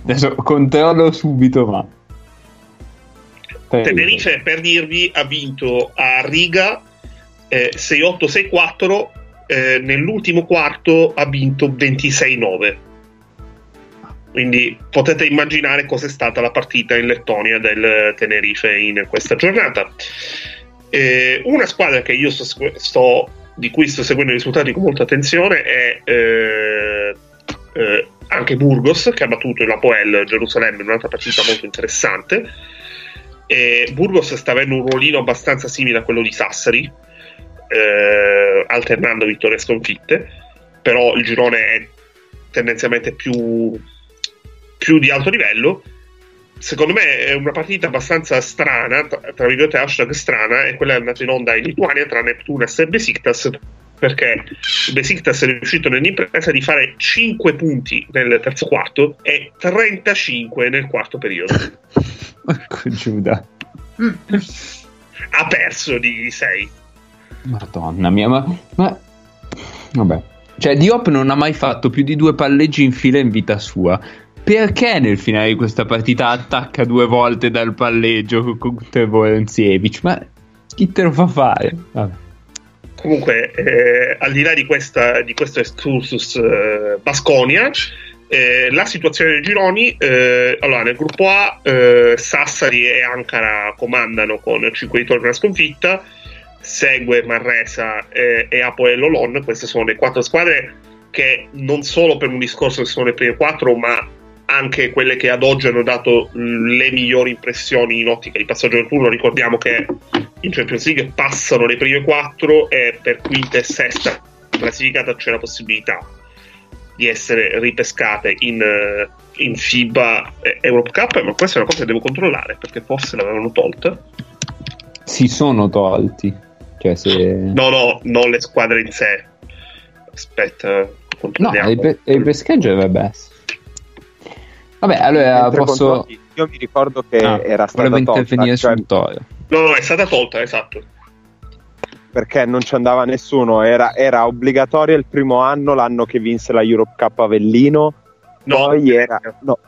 Adesso controllo subito, ma... Tenerife, per dirvi, ha vinto a Riga eh, 6-8-6-4. eh, nell'ultimo quarto ha vinto 26-9. Quindi potete immaginare cos'è stata la partita in Lettonia del Tenerife in questa giornata. Eh, una squadra che io sto, sto- di cui sto seguendo i risultati con molta attenzione è eh, eh, anche Burgos, che ha battuto il Apoel Gerusalemme in un'altra partita molto interessante. E Burgos sta avendo un ruolino abbastanza simile a quello di Sassari, eh, alternando vittorie e sconfitte, però il girone è tendenzialmente più, più di alto livello. Secondo me è una partita abbastanza strana, tra, virgolette hashtag strana, è quella andata in onda in Lituania tra Neptunas e Besiktas, perché Besiktas è riuscito nell'impresa di fare 5 punti nel terzo quarto e 35 nel quarto periodo. Porco Giuda. Ha perso di 6. Madonna mia, ma, ma... Vabbè. Cioè, Diop non ha mai fatto più di due palleggi in fila in vita sua. Perché nel finale di questa partita attacca due volte dal palleggio con Volenzievich? Ma chi te lo fa fare? Vabbè. Comunque, eh, al di là di, questa, di questo excursus eh, Basconia, eh, la situazione dei gironi, eh, allora nel gruppo A eh, Sassari e Ankara comandano con 5 ritorni alla sconfitta, segue Marresa eh, e Apoel Olon, queste sono le quattro squadre che non solo per un discorso che sono le prime quattro, ma anche quelle che ad oggi hanno dato le migliori impressioni in ottica di passaggio del turno. Ricordiamo che in Champions League passano le prime quattro e per quinta e sesta classificata c'è la possibilità di essere ripescate in, in FIBA Europe Cup, ma questa è una cosa che devo controllare perché forse l'avevano tolta. Si sono tolti. Cioè, se... No, no, non le squadre in sé. Aspetta, No, controlliamo. il, pe- il pescheggio dovrebbe essere. Vabbè, allora Mentre posso. controlli, Io mi ricordo che Ah, era stata tolta, intervenire cioè, sul Toro. No, no, è stata tolta, esatto. perché non ci andava nessuno. Era, era obbligatorio il primo anno, l'anno che vinse la Europe Cup Avellino. No, Poi era, no,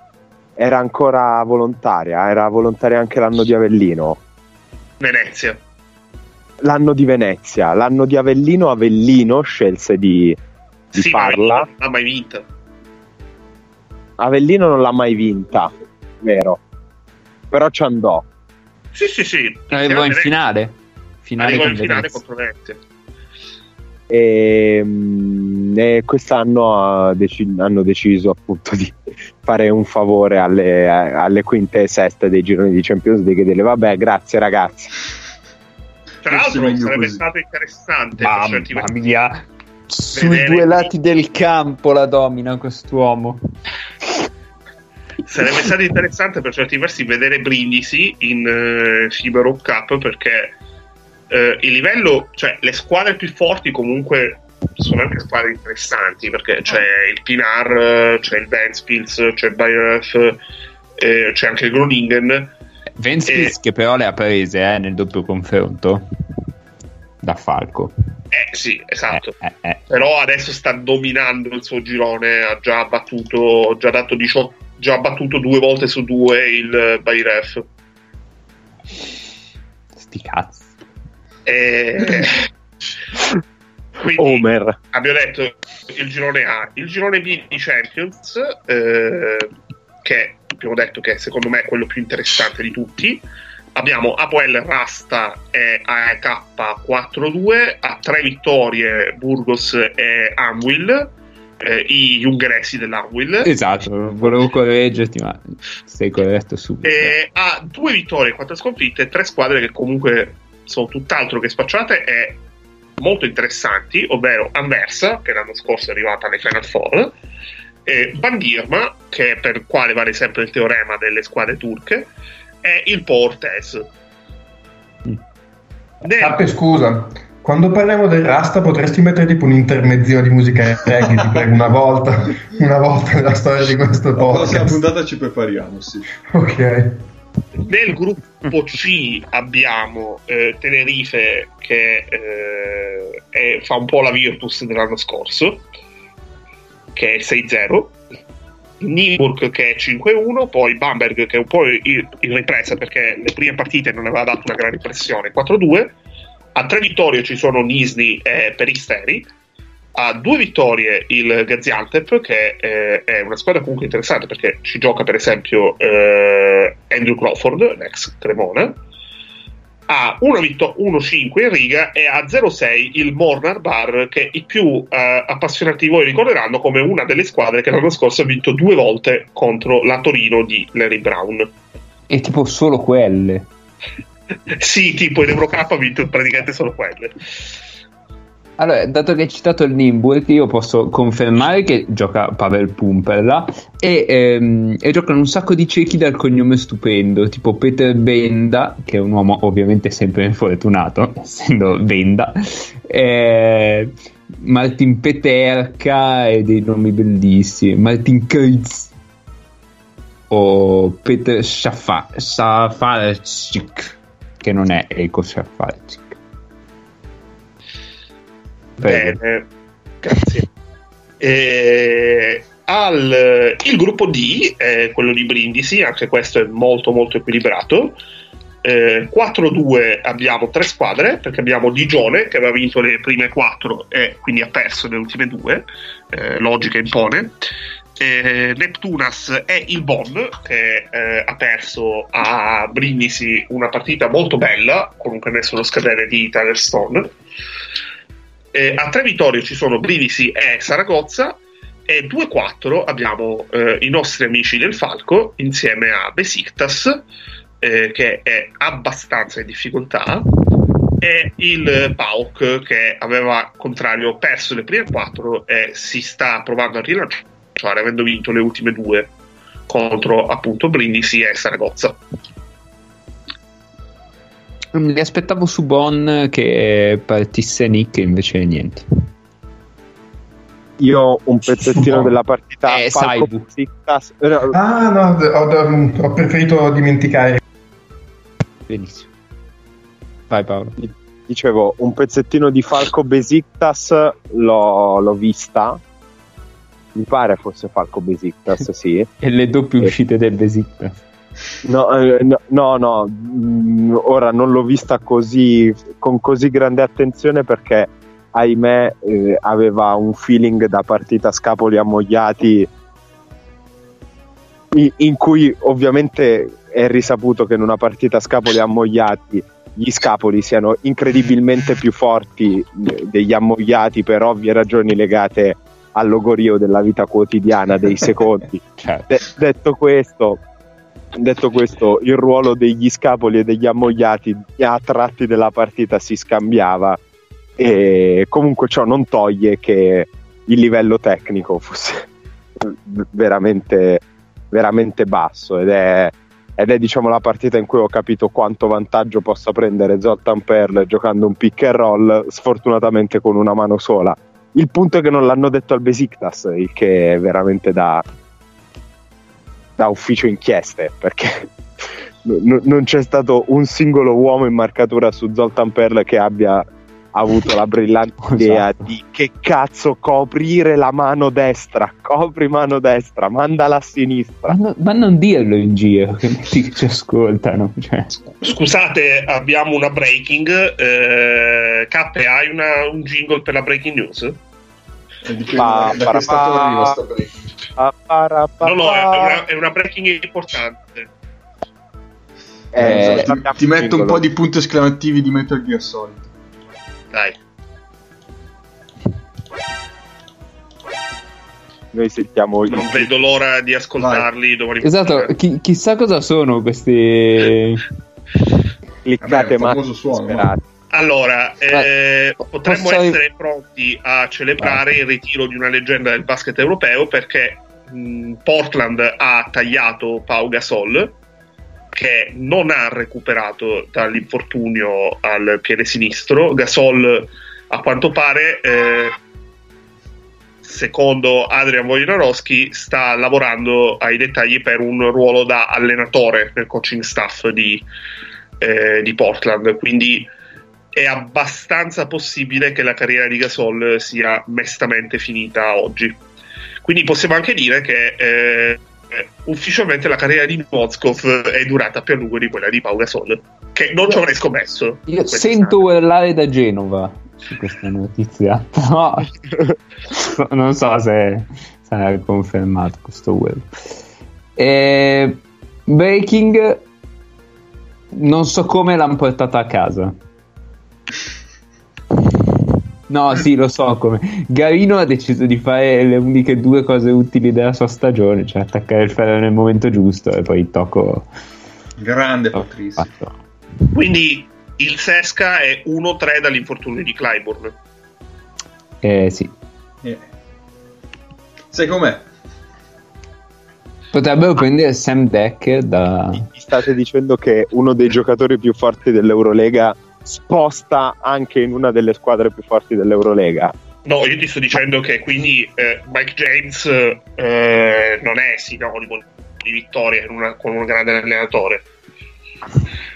era ancora volontaria, era volontaria anche l'anno di Avellino. Venezia. L'anno di Venezia, l'anno di Avellino, Avellino scelse di, di Sì, ma farla. non l'ha mai vinta. Avellino non l'ha mai vinta, vero? Però ci andò. Sì, sì, sì. Arrivò in finale. Finale Arrivò in finale contro Venezia. E, mm, e quest'anno ha deci- hanno deciso appunto di fare un favore alle, alle quinte e seste dei gironi di Champions League e dire vabbè grazie ragazzi Tra l'altro sarebbe così. stato interessante per certi Mamma versi, mia. Sui due lati del campo la domina quest'uomo. sarebbe stato interessante per certi versi vedere Brindisi in eh, FIBA Europe Cup perché eh, il livello, cioè le squadre più forti comunque sono anche squadre interessanti perché c'è il Pinar, eh, c'è il Ventspils, c'è il Bayer eh, c'è anche il Groningen Eh. che però le ha prese eh, nel doppio confronto da Falco. Eh sì, esatto. Eh, eh, eh. Però adesso sta dominando il suo girone, ha già battuto, già dato 18, già battuto due volte su due il Bayref. Sti cazzi. E... Quindi Homer. abbiamo detto il girone A, il girone B di Champions, eh, che abbiamo detto che secondo me è quello più interessante di tutti. Abbiamo Apoel Rasta e AEK 4-2, a tre vittorie Burgos e Anwil, eh, i ungheresi dell'Anwil. Esatto, volevo correggerti, ma sei corretto subito. E ha due vittorie quattro sconfitte, tre squadre che comunque sono tutt'altro che spacciate e molto interessanti, ovvero Anversa, che l'anno scorso è arrivata alle Final Four, e Bandirma, che per il quale vale sempre il teorema delle squadre turche, e il Portes. Mm. Nel- scusa, quando parliamo del Rasta potresti mettere tipo un'intermezzino di musica reggae, ti prego, una volta, una volta nella storia di questo La prossima podcast. puntata ci prepariamo, sì. Ok. Nel gruppo C abbiamo eh, Tenerife che eh, è- fa un po' la Virtus dell'anno scorso, che è il 6-0, Niburg che è 5-1, poi Bamberg che è un po' in ripresa perché le prime partite non aveva dato una grande impressione, 4-2. A tre vittorie ci sono Nisni e Peristeri. A due vittorie il Gaziantep, che eh, è una squadra comunque interessante perché ci gioca per esempio eh, Andrew Crawford, l'ex Cremona. A 1-5 in riga e a 0-6 il Mornar Bar, che i più eh, appassionati di voi ricorderanno come una delle squadre che l'anno scorso ha vinto due volte contro la Torino di Larry Brown. E tipo solo quelle. sì, tipo in Eurocup ha vinto praticamente solo quelle. Allora, dato che hai citato il Nimburg, io posso confermare che gioca Pavel Pumperla e, ehm, e giocano un sacco di ciechi dal cognome stupendo, tipo Peter Benda, che è un uomo ovviamente sempre infortunato, essendo Benda, eh, Martin Peterka e dei nomi bellissimi, Martin Kreitz o Peter Safarczyk, che non è Eko Safarczyk. Bene, grazie. E al, il gruppo D, eh, quello di Brindisi, anche questo è molto molto equilibrato. Eh, 4-2 abbiamo tre squadre perché abbiamo Digione che aveva vinto le prime quattro e quindi ha perso le ultime due, eh, logica impone. Eh, Neptunas e il Bonn che eh, ha perso a Brindisi una partita molto bella un canestro sullo scadere di Tyler Stone. Eh, a tre vittorie ci sono Brindisi e Saragozza e 2-4 abbiamo eh, i nostri amici del Falco insieme a Besiktas eh, che è abbastanza in difficoltà e il PAOK che aveva contrario perso le prime quattro e si sta provando a rilanciare avendo vinto le ultime due contro appunto Brindisi e Saragozza Mi aspettavo su Bonn che partisse Nick, invece niente. Io un pezzettino No. della partita Eh, Falco eh, Ah, no, ho, ho preferito dimenticare. Benissimo. Vai Paolo. dicevo, un pezzettino di Falco Besiktas l'ho, l'ho vista. Mi pare fosse Falco Besiktas, sì. E le doppie uscite del Besiktas. No, eh, no, no, no, mm, ora non l'ho vista così con così grande attenzione perché ahimè eh, aveva un feeling da partita scapoli ammogliati in, cui ovviamente è risaputo che in una partita scapoli ammogliati gli scapoli siano incredibilmente più forti degli ammogliati per ovvie ragioni legate al logorio della vita quotidiana dei secondi. Cioè, De- detto questo, detto questo, il ruolo degli scapoli e degli ammogliati a tratti della partita si scambiava e comunque ciò non toglie che il livello tecnico fosse veramente, veramente basso ed è, ed è diciamo la partita in cui ho capito quanto vantaggio possa prendere Zoltan Perl giocando un pick and roll sfortunatamente con una mano sola. Il punto è che non l'hanno detto al Besiktas il che è veramente da, da ufficio inchieste perché n- non c'è stato un singolo uomo in marcatura su Zoltan Perl che abbia avuto la brillante Esatto. idea di che cazzo coprire la mano destra, copri mano destra, mandala a sinistra. Ma, no- ma non dirlo in giro, che ci ascoltano. Cioè. Scusate, abbiamo una breaking. Eh, Cappe, hai una- un jingle per la breaking news? Pa- da che stato arriva sta No, no, è una, è una breaking importante. Eh, ti, abbiamo ti metto un po' di punti esclamativi di Metal Gear Solid. Dai. Noi sentiamo il Non vedo l'ora di ascoltarli domani Esatto, chi- chissà cosa sono questi. cliccate ma suono, disperati. Allora, eh, Beh, potremmo posso- essere pronti a celebrare il ritiro di una leggenda del basket europeo perché mh, Portland ha tagliato Pau Gasol che non ha recuperato dall'infortunio al piede sinistro. Gasol, a quanto pare, eh, secondo Adrian Wojnarowski, sta lavorando ai dettagli per un ruolo da allenatore nel coaching staff di, eh, di Portland. Quindi è abbastanza possibile che la carriera di Gasol sia mestamente finita oggi. Quindi possiamo anche dire che eh, eh, ufficialmente la carriera di Mozkov è durata più a lungo di quella di Pau Gasol, che non ci avrei scommesso. Io sento urlare da Genova su questa notizia, però non so se sarà confermato questo web. E Breaking, non so come l'hanno portata a casa. No, sì, lo so come. Garino ha deciso di fare le uniche due cose utili della sua stagione, cioè attaccare il ferro nel momento giusto e poi tocco Grande Patrizio. Quindi il Sesca è 1-3 dall'infortunio di Clyburn. Eh sì. Eh. Sai com'è? Potrebbero prendere Sam Decker da... Mi state dicendo che uno dei giocatori più forti dell'Eurolega sposta anche in una delle squadre più forti dell'Eurolega? No, io ti sto dicendo che quindi eh, Mike James eh, non è sinonimo di vittoria in una- con un grande allenatore.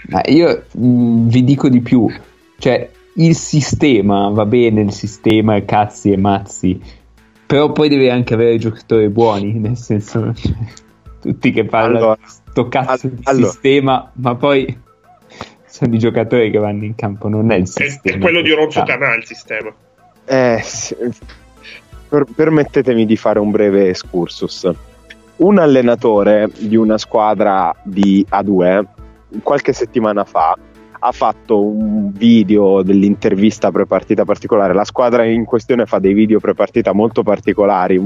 Ma io mh, vi dico di più, cioè il sistema va bene, il sistema è cazzi e mazzi, però poi devi anche avere giocatori buoni, nel senso cioè, tutti che parlano Allora, di sto cazzo all- di allora. sistema, ma poi sono i giocatori che vanno in campo, non è il sistema. è quello di Oronzo Ah. Canà il sistema. Eh, sì. Per- permettetemi di fare un breve excursus. Un allenatore di una squadra di A2 qualche settimana fa ha fatto un video dell'intervista prepartita particolare. La squadra in questione fa dei video prepartita molto particolari,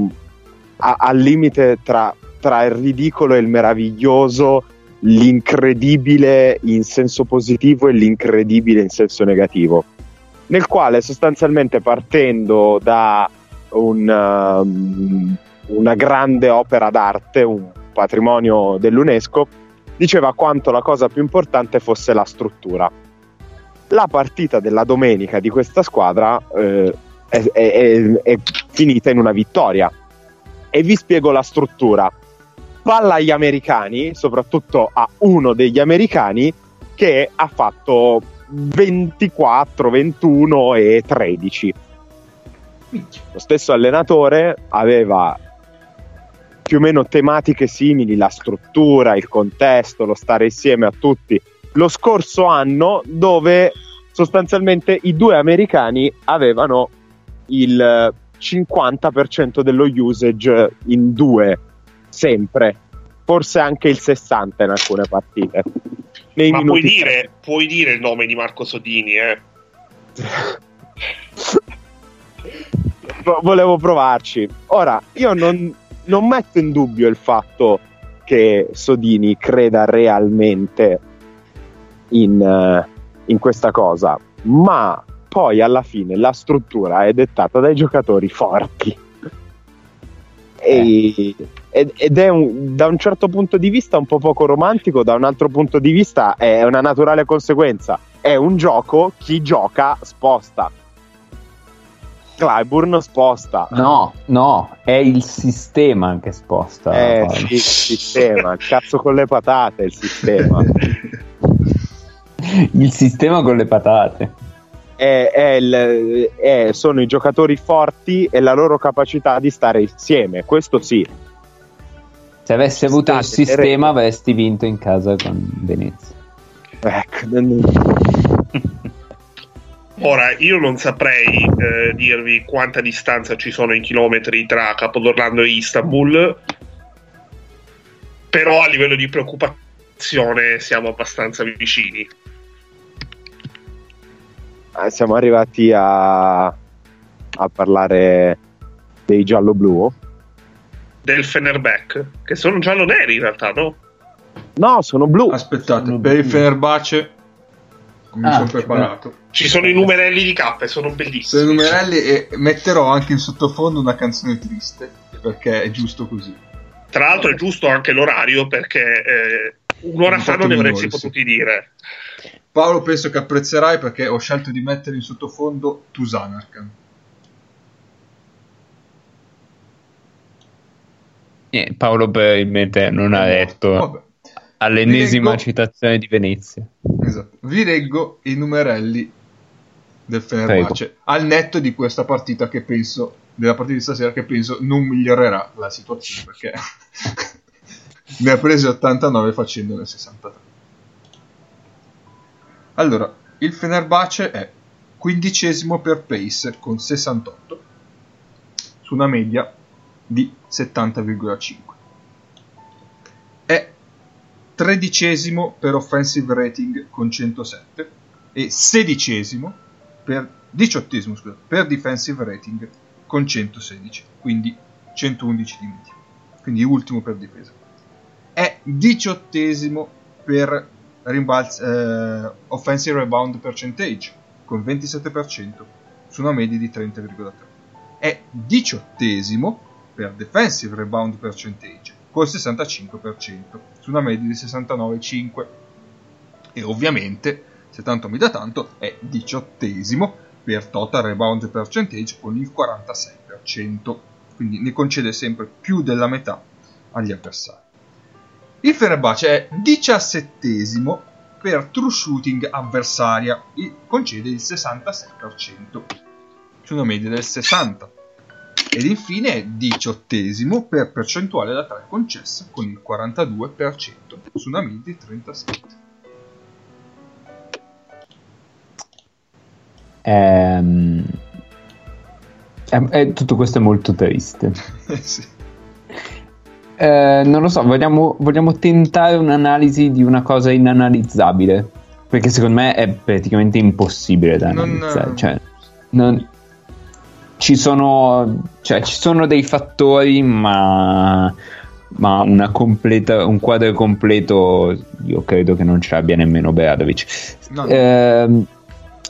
a- al limite tra, tra il ridicolo e il meraviglioso, l'incredibile in senso positivo e l'incredibile in senso negativo nel quale sostanzialmente partendo da un, um, una grande opera d'arte, un patrimonio dell'UNESCO, diceva quanto la cosa più importante fosse la struttura. La partita della domenica di questa squadra eh, è, è- è finita in una vittoria e vi spiego la struttura. Palla agli americani, soprattutto a uno degli americani che ha fatto 24, 21 e 13. Lo stesso allenatore aveva più o meno tematiche simili, la struttura, il contesto, lo stare insieme a tutti. Lo scorso anno dove sostanzialmente i due americani avevano il 50% dello usage in due, sempre, forse anche il 60% in alcune partite. Nei Ma puoi dire, puoi dire il nome di Marco Sodini, eh? Vo- volevo provarci. Ora, io non, non metto in dubbio il fatto che Sodini creda realmente in, eh, in questa cosa, ma poi alla fine la struttura è dettata dai giocatori forti. E- ed ed è un- da un certo punto di vista un po' poco romantico, da un altro punto di vista è una naturale conseguenza. È un gioco, chi gioca sposta. Clyburn sposta. No, no, è il sistema che sposta. Eh Paolo. sì, il sistema, il cazzo con le patate il sistema. Il sistema con le patate. È è, è il- è- sono i giocatori forti e la loro capacità di stare insieme. Questo sì. Se avessi avuto il State sistema sereni. avresti vinto in casa con Venezia. Ecco, Ora, io non saprei eh, dirvi quanta distanza ci sono in chilometri tra Capodorlando e Istanbul, però a livello di preoccupazione siamo abbastanza vicini. eh, siamo arrivati a, a parlare dei giallo-blu. Del Fenerbahce, che sono giallo-neri in realtà, no? No, sono blu. Aspettate, per il Fenerbahce mi Ah, sono preparato. Ci sono i numerelli di K, sono Sono i bellissimi. numerelli e metterò anche in sottofondo una canzone triste, perché è giusto così. Tra l'altro è giusto anche l'orario perché eh, un'ora Un fa non ne avresti potuti dire. Paolo penso che apprezzerai perché ho scelto di mettere in sottofondo Tusanarkan. Eh, Paolo probabilmente non ha letto Vabbè. all'ennesima leggo- citazione di Venezia. Esatto. Vi leggo i numerelli del Fenerbahce al netto di questa partita che penso della partita di stasera che penso non migliorerà la situazione perché ne ha prese 89 facendone 63 allora il Fenerbahce è quindicesimo per pace con 68 su una media di 70,5 è tredicesimo per offensive rating con 107 e sedicesimo per diciottesimo scusa, per defensive rating con 116 quindi 111 di media quindi ultimo per difesa. È diciottesimo per rimbalzi, eh, offensive rebound percentage con 27% su una media di 30,3 è diciottesimo per defensive rebound percentage col 65% su una media di 69,5 e ovviamente se tanto mi dà tanto è diciottesimo per total rebound percentage con il 46% quindi ne concede sempre più della metà agli avversari. Il Fenerbahce è diciassettesimo per true shooting avversaria e concede il 66% su una media del 60 ed infine è diciottesimo per percentuale da 3 concessa con il 42% su una media di 37 Ehm, eh, eh, tutto questo è molto triste. Eh sì. Eh, non lo so, vogliamo, vogliamo tentare un'analisi di una cosa inanalizzabile. Perché secondo me è praticamente impossibile da Non- analizzare. Cioè, non- ci, sono, cioè, ci sono dei fattori, ma, ma una completa, un quadro completo io credo che non ce l'abbia nemmeno Beradovic. No. Ehm,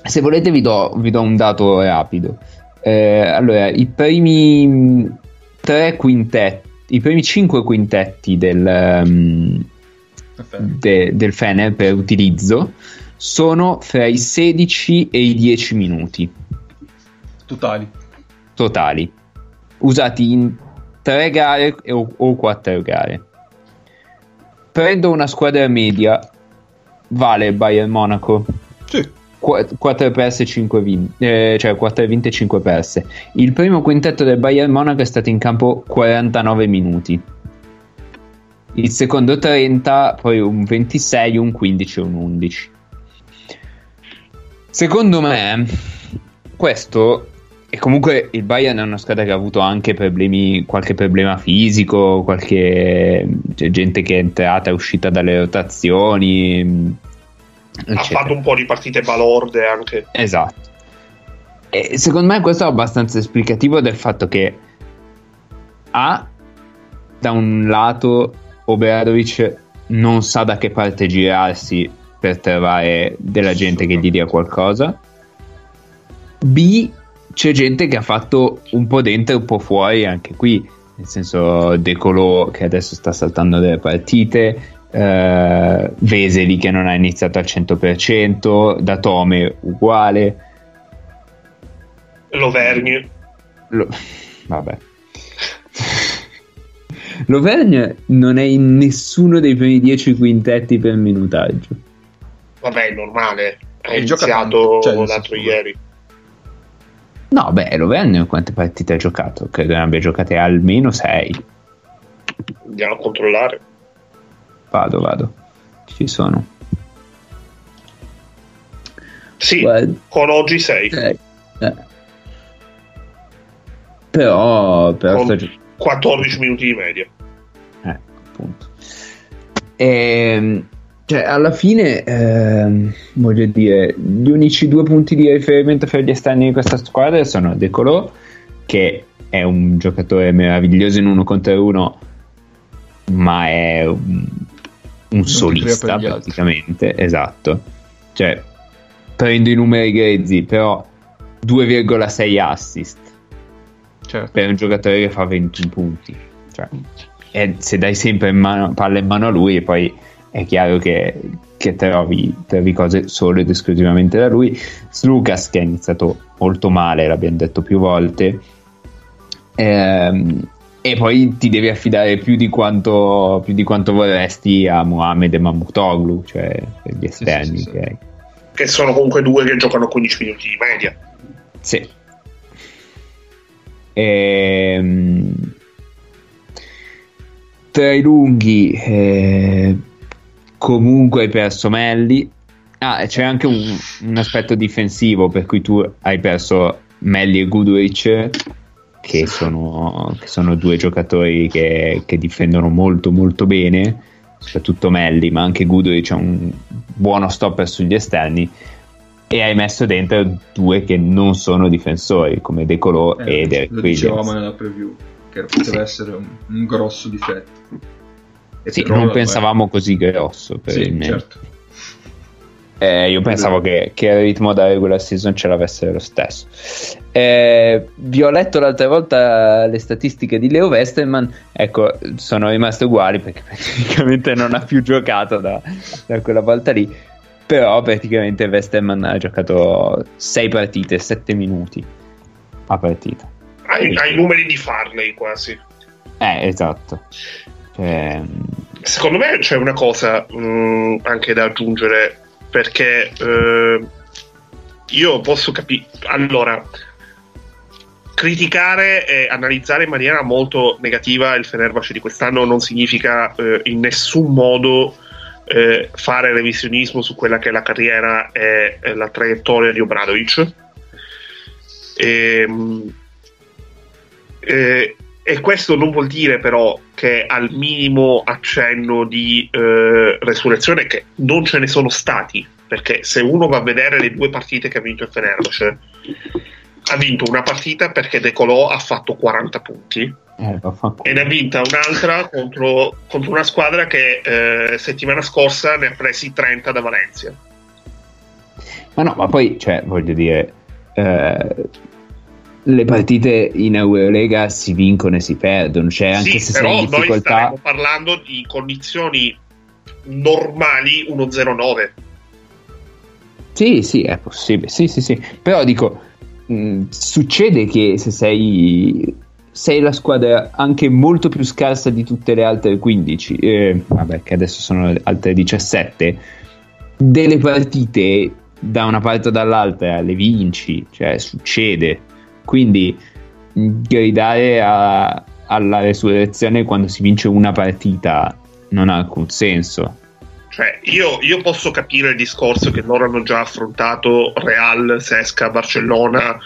se volete vi do, vi do un dato rapido. Eh, allora, i primi tre quintetti, i primi cinque quintetti del, Perfetto. de- del Fener per utilizzo sono fra i 16 e i 10 minuti totali totali, usati in tre gare o, o quattro gare. Prendo una squadra media, vale Bayern Monaco, sì 4 perse 5 vinte, cioè 4 vinte e 5 perse. Il primo quintetto del Bayern Monaco è stato in campo 49 minuti. Il secondo 30, poi un 26, un 15 e un 11. Secondo me, questo e comunque il Bayern è una squadra che ha avuto anche problemi, qualche problema fisico, qualche c'è gente che è entrata e uscita dalle rotazioni. Ha eccetera. fatto un po' di partite balorde anche. Esatto. E secondo me questo è abbastanza esplicativo del fatto che A, da un lato, Obradovic non sa da che parte girarsi per trovare della gente che gli dia qualcosa. B, c'è gente che ha fatto un po' dentro e un po' fuori anche qui, nel senso De Colò che adesso sta saltando delle partite, eh, Veseli che non ha iniziato al 100%, Datome uguale. L'Auvergne. Lo- Vabbè. L'Auvergne non è in nessuno dei primi 10 quintetti per minutaggio. Vabbè, è normale. gioca iniziato cioè, l'altro ieri. No, beh, Lovren quante partite ha giocato? Credo ne abbia giocate almeno 6. Andiamo a controllare. Vado, vado. Ci sono. Sì, Guarda. con oggi 6. Eh, eh. Però, però Con sta gio- 14 minuti di media. Eh, appunto. Ehm, cioè, alla fine, ehm, voglio dire, gli unici due punti di riferimento per gli esterni di questa squadra sono De Colò, che è un giocatore meraviglioso in uno contro uno, ma è un, un solista gli altri. praticamente, esatto. Cioè, prendo i numeri grezzi, però 2,6 assist Certo. per un giocatore che fa 20 punti. Cioè, e se dai sempre in mano, palla in mano a lui, poi è chiaro che, che trovi, trovi cose solo ed esclusivamente da lui. Slucas, che ha iniziato molto male, l'abbiamo detto più volte, ehm, e poi ti devi affidare più di quanto, più di quanto vorresti a Mohamed e Mamutoglu, cioè gli esterni. sì, sì. che hai. Che sono comunque due che giocano 15 minuti di media. Sì. Ehm, tra i lunghi, eh, comunque hai perso Melli. Ah, c'è anche un, un aspetto difensivo per cui tu hai perso Melli e Goodrich, che sono, che sono due giocatori che, che difendono molto molto bene, soprattutto Melli, ma anche Goodrich è un buono stopper sugli esterni e hai messo dentro due che non sono difensori come De Colò Eh, e Derek lo dicevamo Williams. nella preview, che poteva Sì. essere un, un grosso difetto. Sì, però, non pensavamo così grosso per Sì, certo. Eh, io pensavo che, che il ritmo da regular season ce l'avesse lo stesso. Eh, vi ho letto l'altra volta le statistiche di Leo Westerman. Ecco, sono rimaste uguali perché praticamente non ha più giocato da, da quella volta lì. Però praticamente Westerman ha giocato 6 partite, 7 minuti a partita. Hai, hai i numeri di Farley quasi. Eh, esatto. Cioè, Secondo me c'è una cosa mh, anche da aggiungere perché eh, io posso capire. Allora, criticare e analizzare in maniera molto negativa il Fenerbahce di quest'anno non significa eh, in nessun modo eh, fare revisionismo su quella che è la carriera e, e la traiettoria di Obradovic. Ehm, eh, e questo non vuol dire però che al minimo accenno di eh, resurrezione, che non ce ne sono stati, perché se uno va a vedere le due partite che ha vinto il Fenerbahce, ha vinto una partita perché De Colò ha fatto 40 punti eh, e ne ha vinta un'altra contro, contro una squadra che eh, settimana scorsa ne ha presi 30 da Valencia. Ma no, ma poi, cioè, voglio dire, eh, le partite in Eurolega si vincono e si perdono, cioè anche sì, se sei però in noi difficoltà... staremo parlando di condizioni normali 1-0-9. Sì, sì, è possibile, sì, sì, sì. Però dico, mh, succede che se sei, sei la squadra anche molto più scarsa di tutte le altre 15, eh, vabbè che adesso sono altre 17, delle partite da una parte o dall'altra le vinci, cioè succede. Quindi gridare a- alla resurrezione quando si vince una partita non ha alcun senso. Cioè, io, io posso capire il discorso che loro hanno già affrontato Real, Sesca, Barcellona,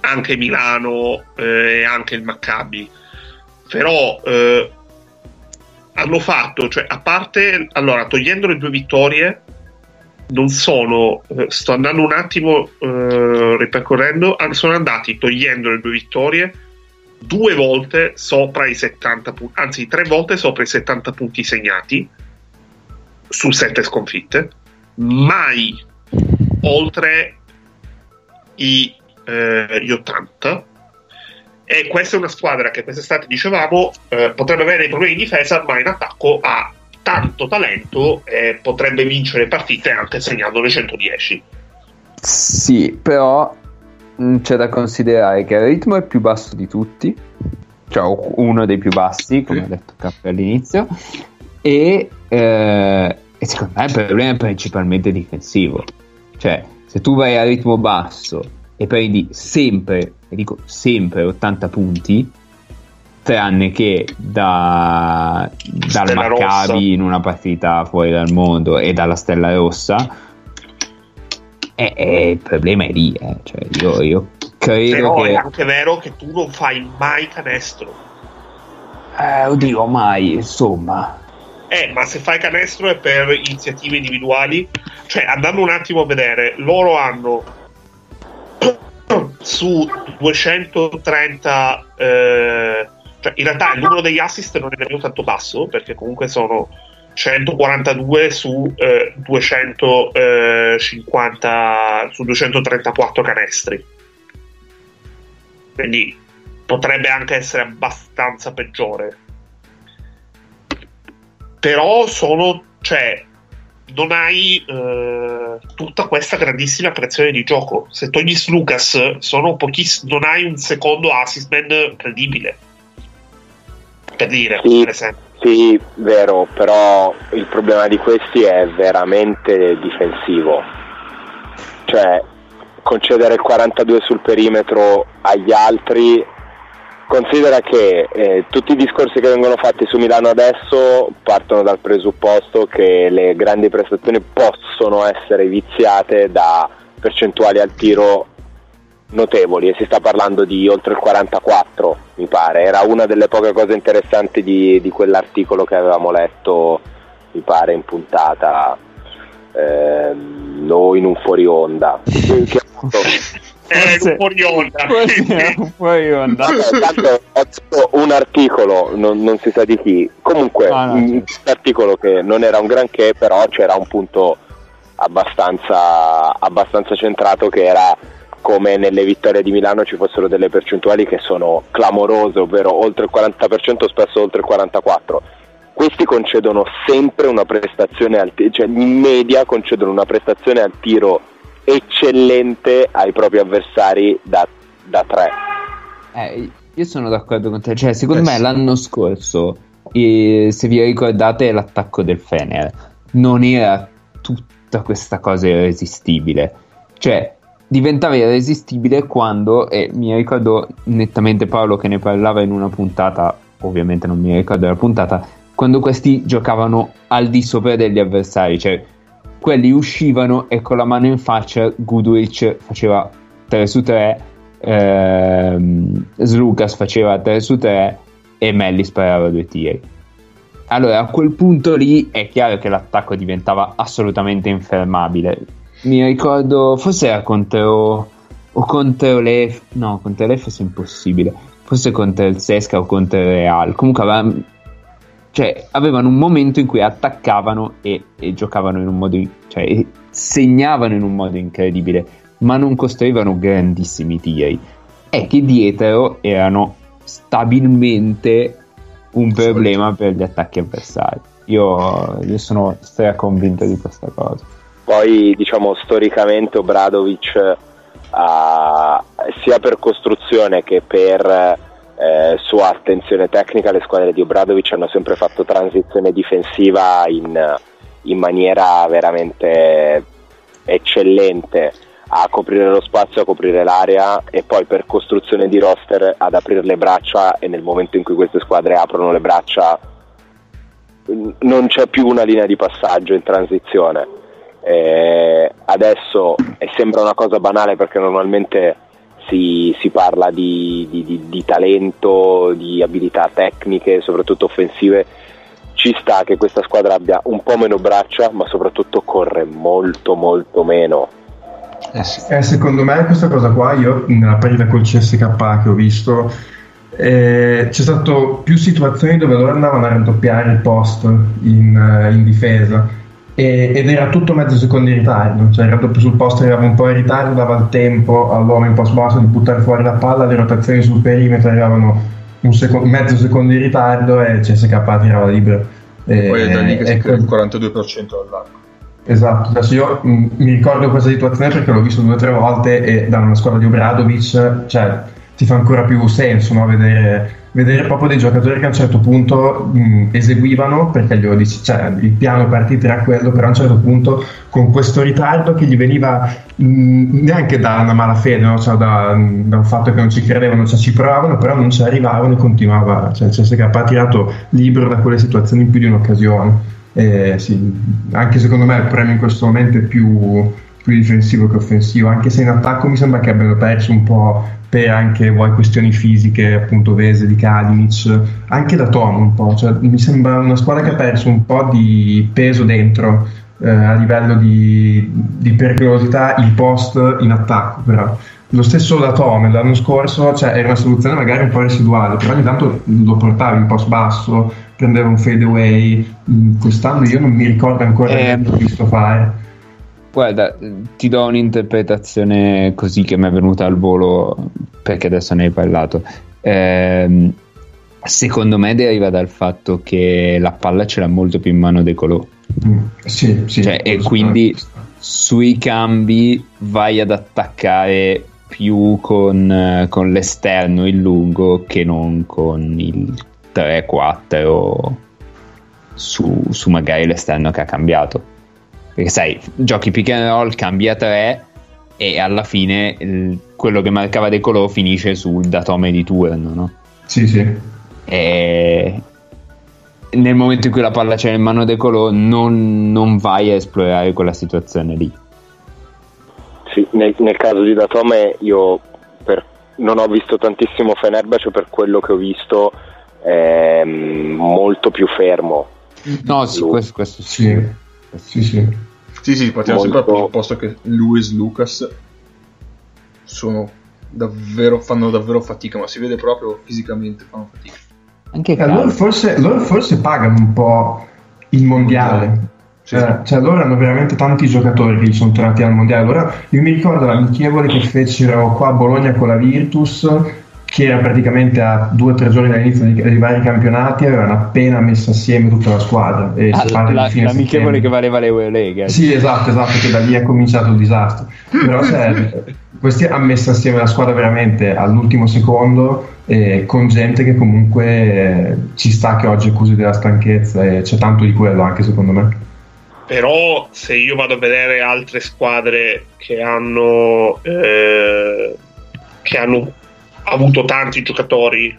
anche Milano eh, e anche il Maccabi. Però eh, hanno fatto, cioè, a parte, allora, togliendo le due vittorie, non sono, eh, sto andando un attimo eh, ripercorrendo, sono andati togliendo le due vittorie due volte sopra i 70 punti, anzi tre volte sopra i 70 punti segnati su sette sconfitte, mai oltre i, eh, gli 80. E questa è una squadra che quest'estate dicevamo eh, potrebbe avere dei problemi di difesa, ma in attacco ha tanto talento e potrebbe vincere partite anche segnando le 110. Sì, però mh, c'è da considerare che il ritmo è più basso di tutti, cioè uno dei più bassi, come Sì. ha detto Cappe all'inizio, e, eh, e secondo me il problema è principalmente difensivo. Cioè, se tu vai a ritmo basso e prendi sempre, e dico sempre 80 punti, tranne che da, dal Stella Maccabi Rossa. in una partita fuori dal mondo e dalla Stella Rossa, e, e il problema è lì. eh. Cioè, io, io credo Però che... è anche vero che tu non fai mai canestro. Eh, oddio, mai, insomma. Eh, ma se fai canestro è per iniziative individuali. Cioè, andando un attimo a vedere, loro hanno su 230. eh, cioè, in realtà il numero degli assist non è nemmeno tanto basso, perché comunque sono 142 su eh, 250 su 234 canestri. Quindi potrebbe anche essere abbastanza peggiore. Però sono cioè non hai eh, tutta questa grandissima creazione di gioco. Se togli Lucas sono pochissimi non hai un secondo assist man credibile per dire Sì. per esempio Sì, vero, però il problema di questi è veramente difensivo. Cioè, concedere il 42 sul perimetro agli altri, considera che eh, tutti i discorsi che vengono fatti su Milano adesso partono dal presupposto che le grandi prestazioni possono essere viziate da percentuali al tiro notevoli e si sta parlando di oltre il 44 mi pare. Era una delle poche cose interessanti di, di quell'articolo che avevamo letto mi pare in puntata ehm, o in un fuori onda. Che appunto è Forse- un fuori onda. Forse è un fuori onda. Vabbè, tanto ho letto un articolo, non, non si sa di chi. Comunque, Ah, no, un articolo che non era un granché, però c'era un punto abbastanza, abbastanza centrato che era come nelle vittorie di Milano ci fossero delle percentuali che sono clamorose, ovvero oltre il 40%, spesso oltre il 44%. Questi concedono sempre una prestazione al tiro, cioè in media concedono una prestazione al tiro eccellente ai propri avversari da, da tre. Eh, io sono d'accordo con te. Cioè, secondo Eh, me sì. l'anno scorso, eh, se vi ricordate, l'attacco del Fener non era tutta questa cosa irresistibile. Cioè, diventava irresistibile quando, e mi ricordo nettamente Paolo che ne parlava in una puntata, ovviamente non mi ricordo la puntata, quando questi giocavano al di sopra degli avversari, cioè quelli uscivano e con la mano in faccia Goodrich faceva 3 su 3 ehm, Slucas faceva 3 su 3 e Melli sparava due tiri. Allora a quel punto lì è chiaro che l'attacco diventava assolutamente infermabile mi ricordo forse era contro o contro le no contro le forse è impossibile. Forse contro il Sesca o contro il Real. Comunque aveva cioè avevano un momento in cui attaccavano e, e giocavano in un modo cioè segnavano in un modo incredibile ma non costruivano grandissimi tiri. È che dietro erano stabilmente un problema per gli attacchi avversari. Io, io sono straconvinto di questa cosa Poi diciamo storicamente Obradovic ha, sia per costruzione che per eh, sua attenzione tecnica le squadre di Obradovic hanno sempre fatto transizione difensiva in, in maniera veramente eccellente a coprire lo spazio, a coprire l'area e poi per costruzione di roster ad aprire le braccia e nel momento in cui queste squadre aprono le braccia non c'è più una linea di passaggio in transizione. Eh, adesso e sembra una cosa banale perché normalmente si, si parla di, di- di- di talento, di abilità tecniche, soprattutto offensive. Ci sta che questa squadra abbia un po' meno braccia, ma soprattutto corre molto molto meno. Eh sì. Eh, secondo me questa cosa qua, io nella partita col CSK che ho visto, eh, c'è stato più situazioni dove loro andavano a raddoppiare il post in, eh, in difesa e- ed era tutto mezzo secondo in ritardo, cioè il raddoppio sul posto arrivava un po' in ritardo, dava il tempo all'uomo in post basso di buttare fuori la palla, le rotazioni sul perimetro arrivavano un seco- mezzo secondo in ritardo e CSK tirava libero. E- Poi è da lì che si crea il 42% all'arco. Esatto, adesso io mh, mi ricordo questa situazione perché l'ho visto due o tre volte e da una squadra di Obradovic cioè, ti fa ancora più senso no? vedere vedere proprio dei giocatori che a un certo punto mh, eseguivano perché glielo dici, cioè il piano partita era quello, però a un certo punto con questo ritardo che gli veniva mh, neanche da una malafede, no? cioè da, da, un fatto che non ci credevano, cioè ci provavano, però non ci arrivavano e continuava, cioè il CSK ha tirato libero da quelle situazioni in più di un'occasione. Eh, sì, anche secondo me il premio in questo momento è più, più difensivo che offensivo, anche se in attacco mi sembra che abbiano perso un po' per anche vuoi questioni fisiche, appunto Vese di Kalinic, anche da Tom un po', cioè, mi sembra una squadra che ha perso un po' di peso dentro eh, a livello di, di, pericolosità il post in attacco però. Lo stesso da Tom l'anno scorso cioè, era una soluzione magari un po' residuale, però ogni tanto lo portavi in post basso, prendeva un fade away, mm, quest'anno io non mi ricordo ancora eh, che ho visto fare. Guarda, ti do un'interpretazione così che mi è venuta al volo perché adesso ne hai parlato. Eh, secondo me deriva dal fatto che la palla ce l'ha molto più in mano De Colò. Mm, sì, sì. Cioè, e quindi sui cambi vai ad attaccare più con, con l'esterno, il lungo, che non con il 3-4 su, su magari l'esterno che ha cambiato perché sai, giochi pick and roll, cambia 3 e alla fine il, quello che marcava De Colò finisce sul datome di turno, no? Sì, sì. E nel momento in cui la palla c'è in mano De Colò non, non vai a esplorare quella situazione lì. Sì, nel, nel caso di Datome io per, non ho visto tantissimo Fenerbahce per quello che ho visto è molto più fermo. No, sì, questo, questo sì. sì. sì, sì. Sì, sì, partiamo Molto... sempre dal posto che Lewis Lucas sono davvero, fanno davvero fatica, ma si vede proprio fisicamente fanno fatica. Anche eh, loro, forse, loro forse pagano un po' il mondiale. Sì. Eh, cioè loro hanno veramente tanti giocatori che sono tornati al mondiale. Allora, io mi ricordo l'amichevole che fecero qua a Bologna con la Virtus che era praticamente a due o tre giorni dall'inizio di, dei vari campionati avevano appena messo assieme tutta la squadra e ah, la, la, l'amichevole che valeva le Lega sì esatto esatto che da lì è cominciato il disastro. Però cioè, questi hanno messo assieme la squadra veramente all'ultimo secondo eh, con gente che comunque eh, ci sta che oggi accusi della stanchezza e c'è tanto di quello anche secondo me. Però se io vado a vedere altre squadre che hanno eh, che hanno avuto tanti giocatori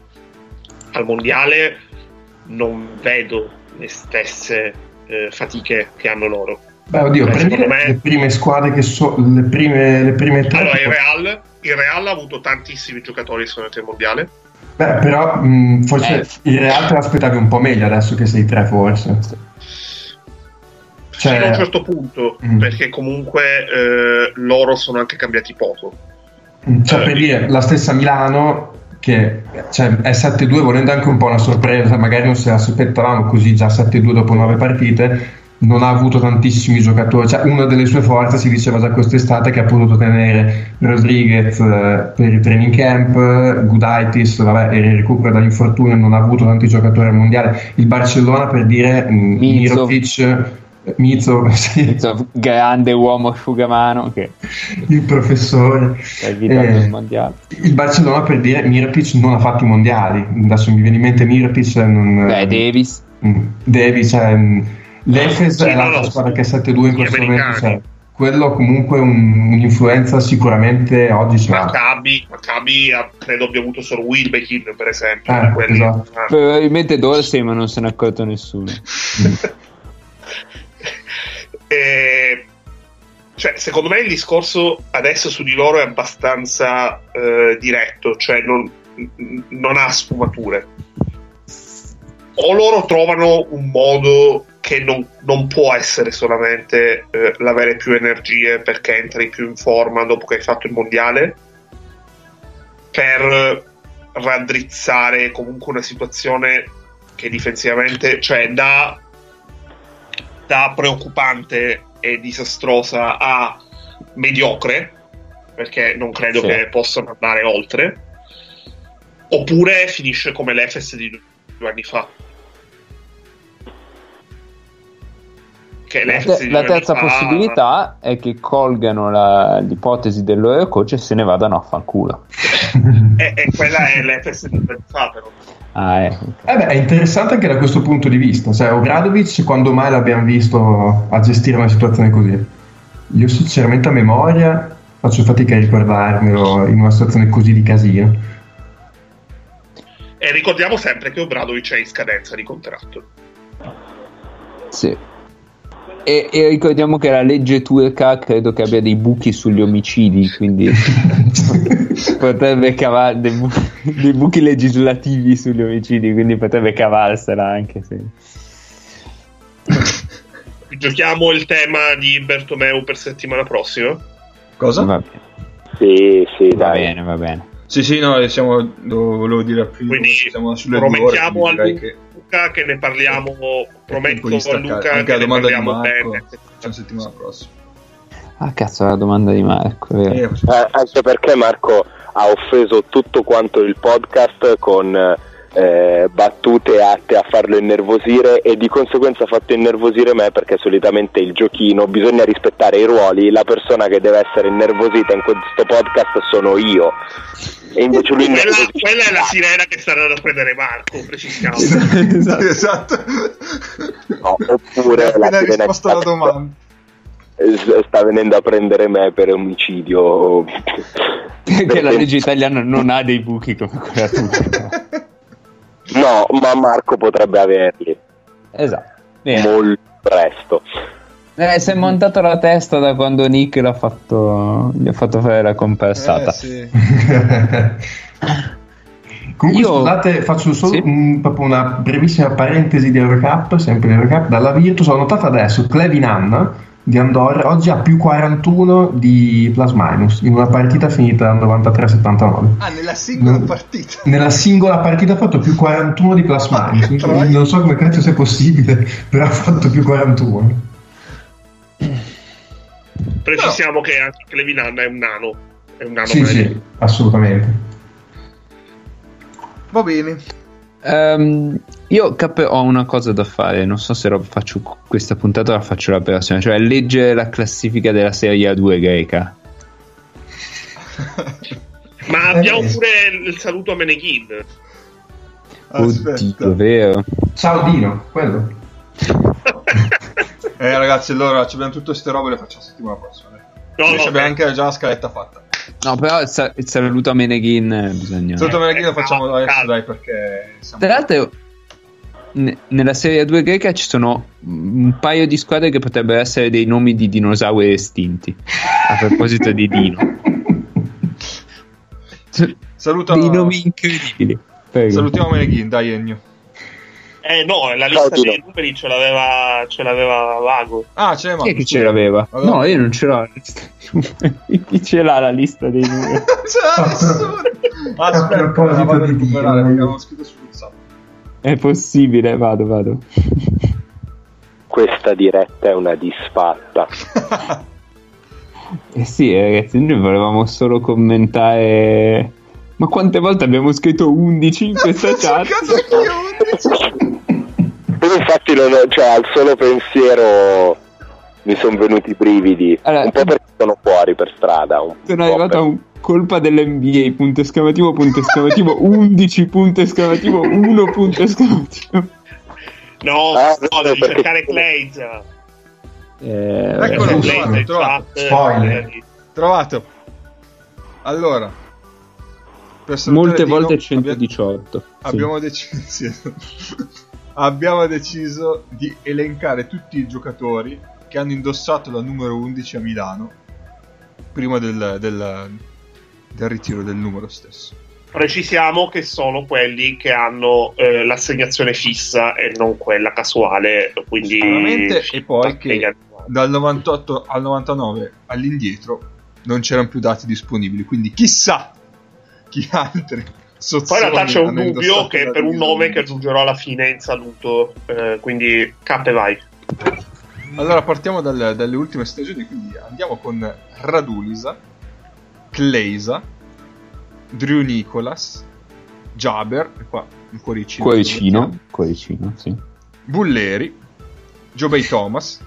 al mondiale, non vedo le stesse eh, fatiche che hanno loro. Beh, oddio, Beh, prendi me... le prime squadre che sono le prime, le prime tre. Allora, il Real, il Real ha avuto tantissimi giocatori che sono andati al mondiale. Beh, però mh, forse eh. il Real te l'aspettavi un po' meglio adesso che sei tre, forse. Cioè... Fino a un certo punto, mm. perché comunque eh, loro sono anche cambiati poco. Cioè, per dire, la stessa Milano che cioè, è 7-2 volendo anche un po' una sorpresa, magari non se l'aspettavamo così già 7-2 dopo 9 partite, non ha avuto tantissimi giocatori, cioè una delle sue forze si diceva già quest'estate che ha potuto tenere Rodriguez eh, per il training camp, Gudaitis vabbè, era in recupero dall'infortunio, non ha avuto tanti giocatori al mondiale, il Barcellona per dire Mirotic Mizzo, sì. grande uomo asciugamano che il professore. Eh, il mondiale. il Barcellona per dire Mirapic non ha fatto i mondiali. Adesso mi viene in mente Mirapic non, Beh, Davis. mm, Davis cioè, mm, l'Efes sì, è l'altra no, squadra che è 7-2 in questo momento cioè, quello comunque un, un'influenza sicuramente oggi c'è Maccabi, Maccabi credo abbia avuto solo Wilbekin per esempio eh, esatto. probabilmente Dorsey ma non se ne è accorto nessuno E, cioè, secondo me il discorso adesso su di loro è abbastanza eh, diretto, cioè non, non, ha sfumature. O loro trovano un modo che non, non può essere solamente eh, l'avere più energie perché entri più in forma dopo che hai fatto il mondiale, per raddrizzare comunque una situazione che difensivamente, cioè da da preoccupante e disastrosa a mediocre, perché non credo sì. che possano andare oltre, oppure finisce come l'Efes di due anni fa. Che La, te- la terza fa- possibilità è che colgano la- l'ipotesi del loro coach e se ne vadano a fanculo. E, e quella è l'FS di due anni fa, però. Ah, eh. Eh beh, è interessante anche da questo punto di vista. Cioè, Obradovic, quando mai l'abbiamo visto a gestire una situazione così? Io, sinceramente, a memoria faccio fatica a ricordarmelo in una situazione così di casino. E ricordiamo sempre che Obradovic è in scadenza di contratto. Sì. E, e ricordiamo che la legge Turca credo che abbia dei buchi sugli omicidi, quindi potrebbe cavare dei, bu- dei buchi legislativi sugli omicidi, quindi potrebbe cavarsela anche se... Giochiamo il tema di Bertomeu per settimana prossima. Cosa? Va bene, Sì, sì, va dai. bene, va bene. Sì, sì, no, siamo, lo volevo dire prima, Quindi siamo sulle due ore, promettiamo a Luca che ne parliamo. che Prometto a. Luca Anche che la ne domanda di parliamo Marco bene. c'è la settimana prossima. Ah, cazzo, la domanda di Marco. Eh, anche perché Marco ha offeso tutto quanto il podcast con eh, battute atte a farlo innervosire e di conseguenza ha fatto innervosire me perché solitamente il giochino bisogna rispettare i ruoli, la persona che deve essere innervosita in questo podcast sono io. E invece lui Quella, quella è la sirena che sta andando a prendere Marco, precisiamo. esatto. esatto. No, oppure la appena sirena risposto alla domanda. Sta venendo a prendere me per omicidio. Perché la legge italiana non ha dei buchi come quella turca. No, ma Marco potrebbe averli Esatto. Bene. molto presto. Eh, si è montato la testa da quando Nick l'ha fatto, gli ha fatto fare la compensata. Eh, sì. Comunque, Io- scusate, faccio solo Sì. un- proprio una brevissima parentesi di Eurocup, sempre di Eurocup, dalla Virtus. Ho notato adesso Clevin Anna di Andorra oggi ha più 41 di plus minus in una partita finita 93-79. Ah, nella singola No. partita. Nella singola partita ha fatto più 41 di plus minus. Troia. Non so come cazzo sia possibile, però ha fatto più 41. Precisiamo che anche Clevinanna è un nano. È un nano Sì, sì, assolutamente. Va bene. Ehm, io Cap, ho una cosa da fare, non so se faccio questa puntata o la faccio la prossima, cioè leggere la classifica della Serie A2 greca. Ma abbiamo Eh. pure il saluto a Meneghin. Oddio, Aspetta. vero? Ciao Dino, quello. Eh, ragazzi, allora ci abbiamo tutte queste robe, le facciamo la settimana prossima. No, no, abbiamo anche già la scaletta fatta. No, però il, sa- il saluto a Meneghin eh, bisogna... Sotto me lo facciamo calma, adesso, dai, perché siamo... Tra l'altro, ne- nella Serie A2 greca ci sono un paio di squadre che potrebbero essere dei nomi di dinosauri estinti. A proposito di Dino. Saluta... dei nomi incredibili. Prego. Salutiamo Meneghin, dai Ennio. Eh no, la lista Dino. dei numeri ce l'aveva, ce l'aveva Vago. Ah, Chi è che Marco, ce l'aveva? Allora- No, io non ce l'ho. la lista dei numeri. Chi ce l'ha la lista dei numeri? C'è nessuno. Aspetta, A proposito la vado a di recuperare, perché avevo scritto su WhatsApp. È possibile, vado, vado. Questa diretta è una disfatta. Eh sì, ragazzi, noi volevamo solo commentare. Ma quante volte abbiamo scritto 11 in questa chat? Cazzo che io Io infatti non ho- cioè, al solo pensiero mi sono venuti i brividi. Allora- un po' perché sono fuori per strada. Un Sono arrivato per- a un colpa dell'NBA, punto esclamativo, punto esclamativo, 11, punto esclamativo, 1, punto esclamativo. No, Ah, no, devi perché- cercare Clays. Eh, Eccolo, trovato, trovato. Spoiler. Trovato. Allora. per salutare Molte volte abbia- 118. sì. Abbiamo deciso. abbiamo deciso di elencare tutti i giocatori che hanno indossato la numero 11 a Milano prima del, del- del ritiro del numero stesso. Precisiamo che sono quelli che hanno eh, l'assegnazione fissa e non quella casuale. Quindi Sicuramente, e poi che dal 98 al 99 all'indietro non c'erano più dati disponibili, quindi chissà chi altri Poi in realtà c'è un dubbio che la per un nome che 11. aggiungerò alla fine in saluto. eh, quindi cappe vai. Allora partiamo dal- dalle ultime stagioni, quindi andiamo con Radulisa, Kleisa, Drew Nicholas, Jaber, e qua un cuoricino. Cuoricino, cuoricino, sì. Bulleri, Jobey Thomas,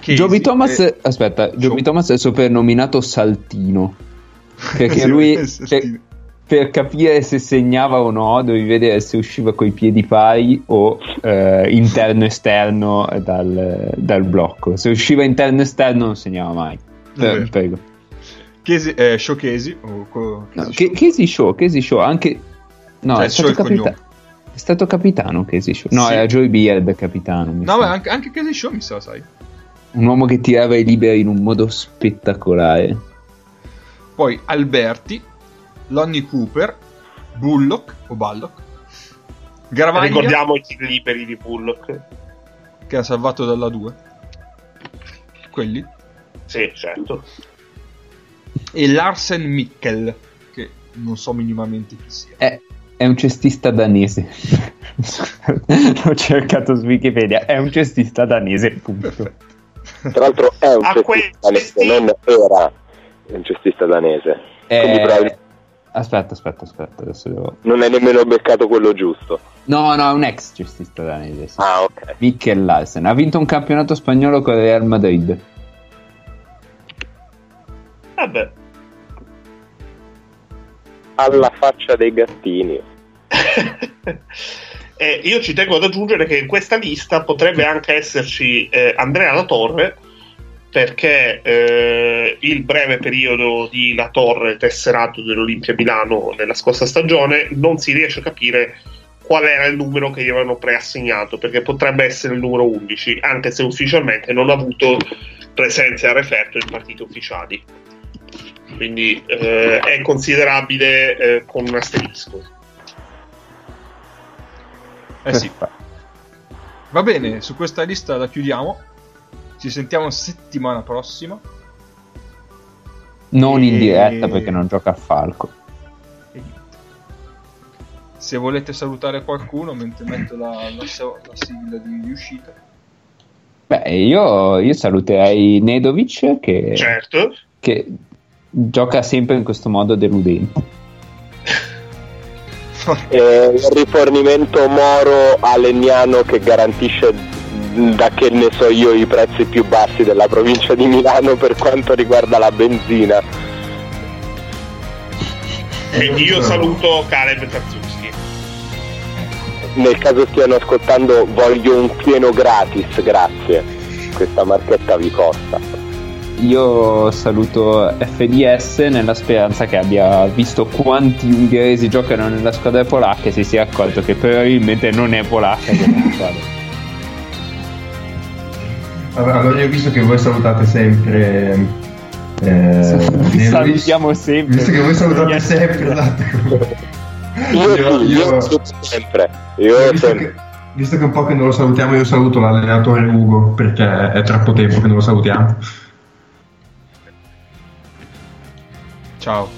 Joby Thomas, e- aspetta, Joby Joe- Thomas è soprannominato Saltino. Perché Sì, lui, Saltino. per, per capire se segnava o no, dovevi vedere se usciva coi piedi pari o eh, interno-esterno dal, dal blocco. Se usciva interno-esterno non segnava mai. Vabbè. Eh, prego. Casey, eh, Show Casey, o co- No, Casey Che- Casey Show, Casey Show, anche... No, Cioè, è, Show stato capita- è stato capitano Casey Show. No, Sì. era Joey Beard capitano. No, ma anche, anche Casey Show mi sa, sai. Un uomo che tirava i liberi in un modo spettacolare. Poi Alberti, Lonnie Cooper, Bullock o Ballock, Gravaglia Ricordiamo i tiri liberi di Bullock. che ha salvato dalla 2. Quelli. Sì, certo. E Larsen Mikkel, che non so minimamente chi sia. È, è un cestista danese. L'ho cercato su Wikipedia. È un cestista danese, punto. Perfetto. Tra l'altro è un cestista danese, non era un cestista danese. Quindi Eh, probabilmente Aspetta, aspetta, aspetta. Adesso devo... non hai nemmeno beccato quello giusto. No, no, è un ex cestista danese. Sì. Ah, ok. Mikkel Larsen. Ha vinto un campionato spagnolo con il Real Madrid. Vabbè. Alla faccia dei gattini. Eh, io ci tengo ad aggiungere che in questa lista potrebbe anche esserci eh, Andrea La Torre perché eh, il breve periodo di La Torre tesserato dell'Olimpia Milano nella scorsa stagione non si riesce a capire qual era il numero che gli avevano preassegnato perché potrebbe essere il numero 11 anche se ufficialmente non ha avuto presenze a referto in partite ufficiali quindi eh, è considerabile eh, con un asterisco Eh sì. Va bene, su questa lista la chiudiamo. Ci sentiamo settimana prossima. Non in E- diretta perché non gioca a Falco. E. Se volete salutare qualcuno mentre metto la, la, la sigla di uscita. Beh, io, io saluterei Nedovic che, certo che gioca sempre in questo modo deludente. E il rifornimento Moro Alegnano che garantisce da che ne so io i prezzi più bassi della provincia di Milano per quanto riguarda la benzina. E io saluto Caleb Tarzuski. Nel caso stiano ascoltando voglio un pieno gratis, grazie. Questa marchetta vi costa. Io saluto FDS nella speranza che abbia visto quanti ungheresi giocano nella squadra polacca e si sia accorto che probabilmente non è polacca che è la squadra. Allora, io ho visto che voi salutate sempre. Eh, Vi salutiamo sempre. Visto che voi salutate sempre, esatto. Io, Io- io sempre. Io visto, sempre. che, visto che un po' che non lo salutiamo, io saluto l'allenatore Ugo perché è troppo tempo che non lo salutiamo. Ciao.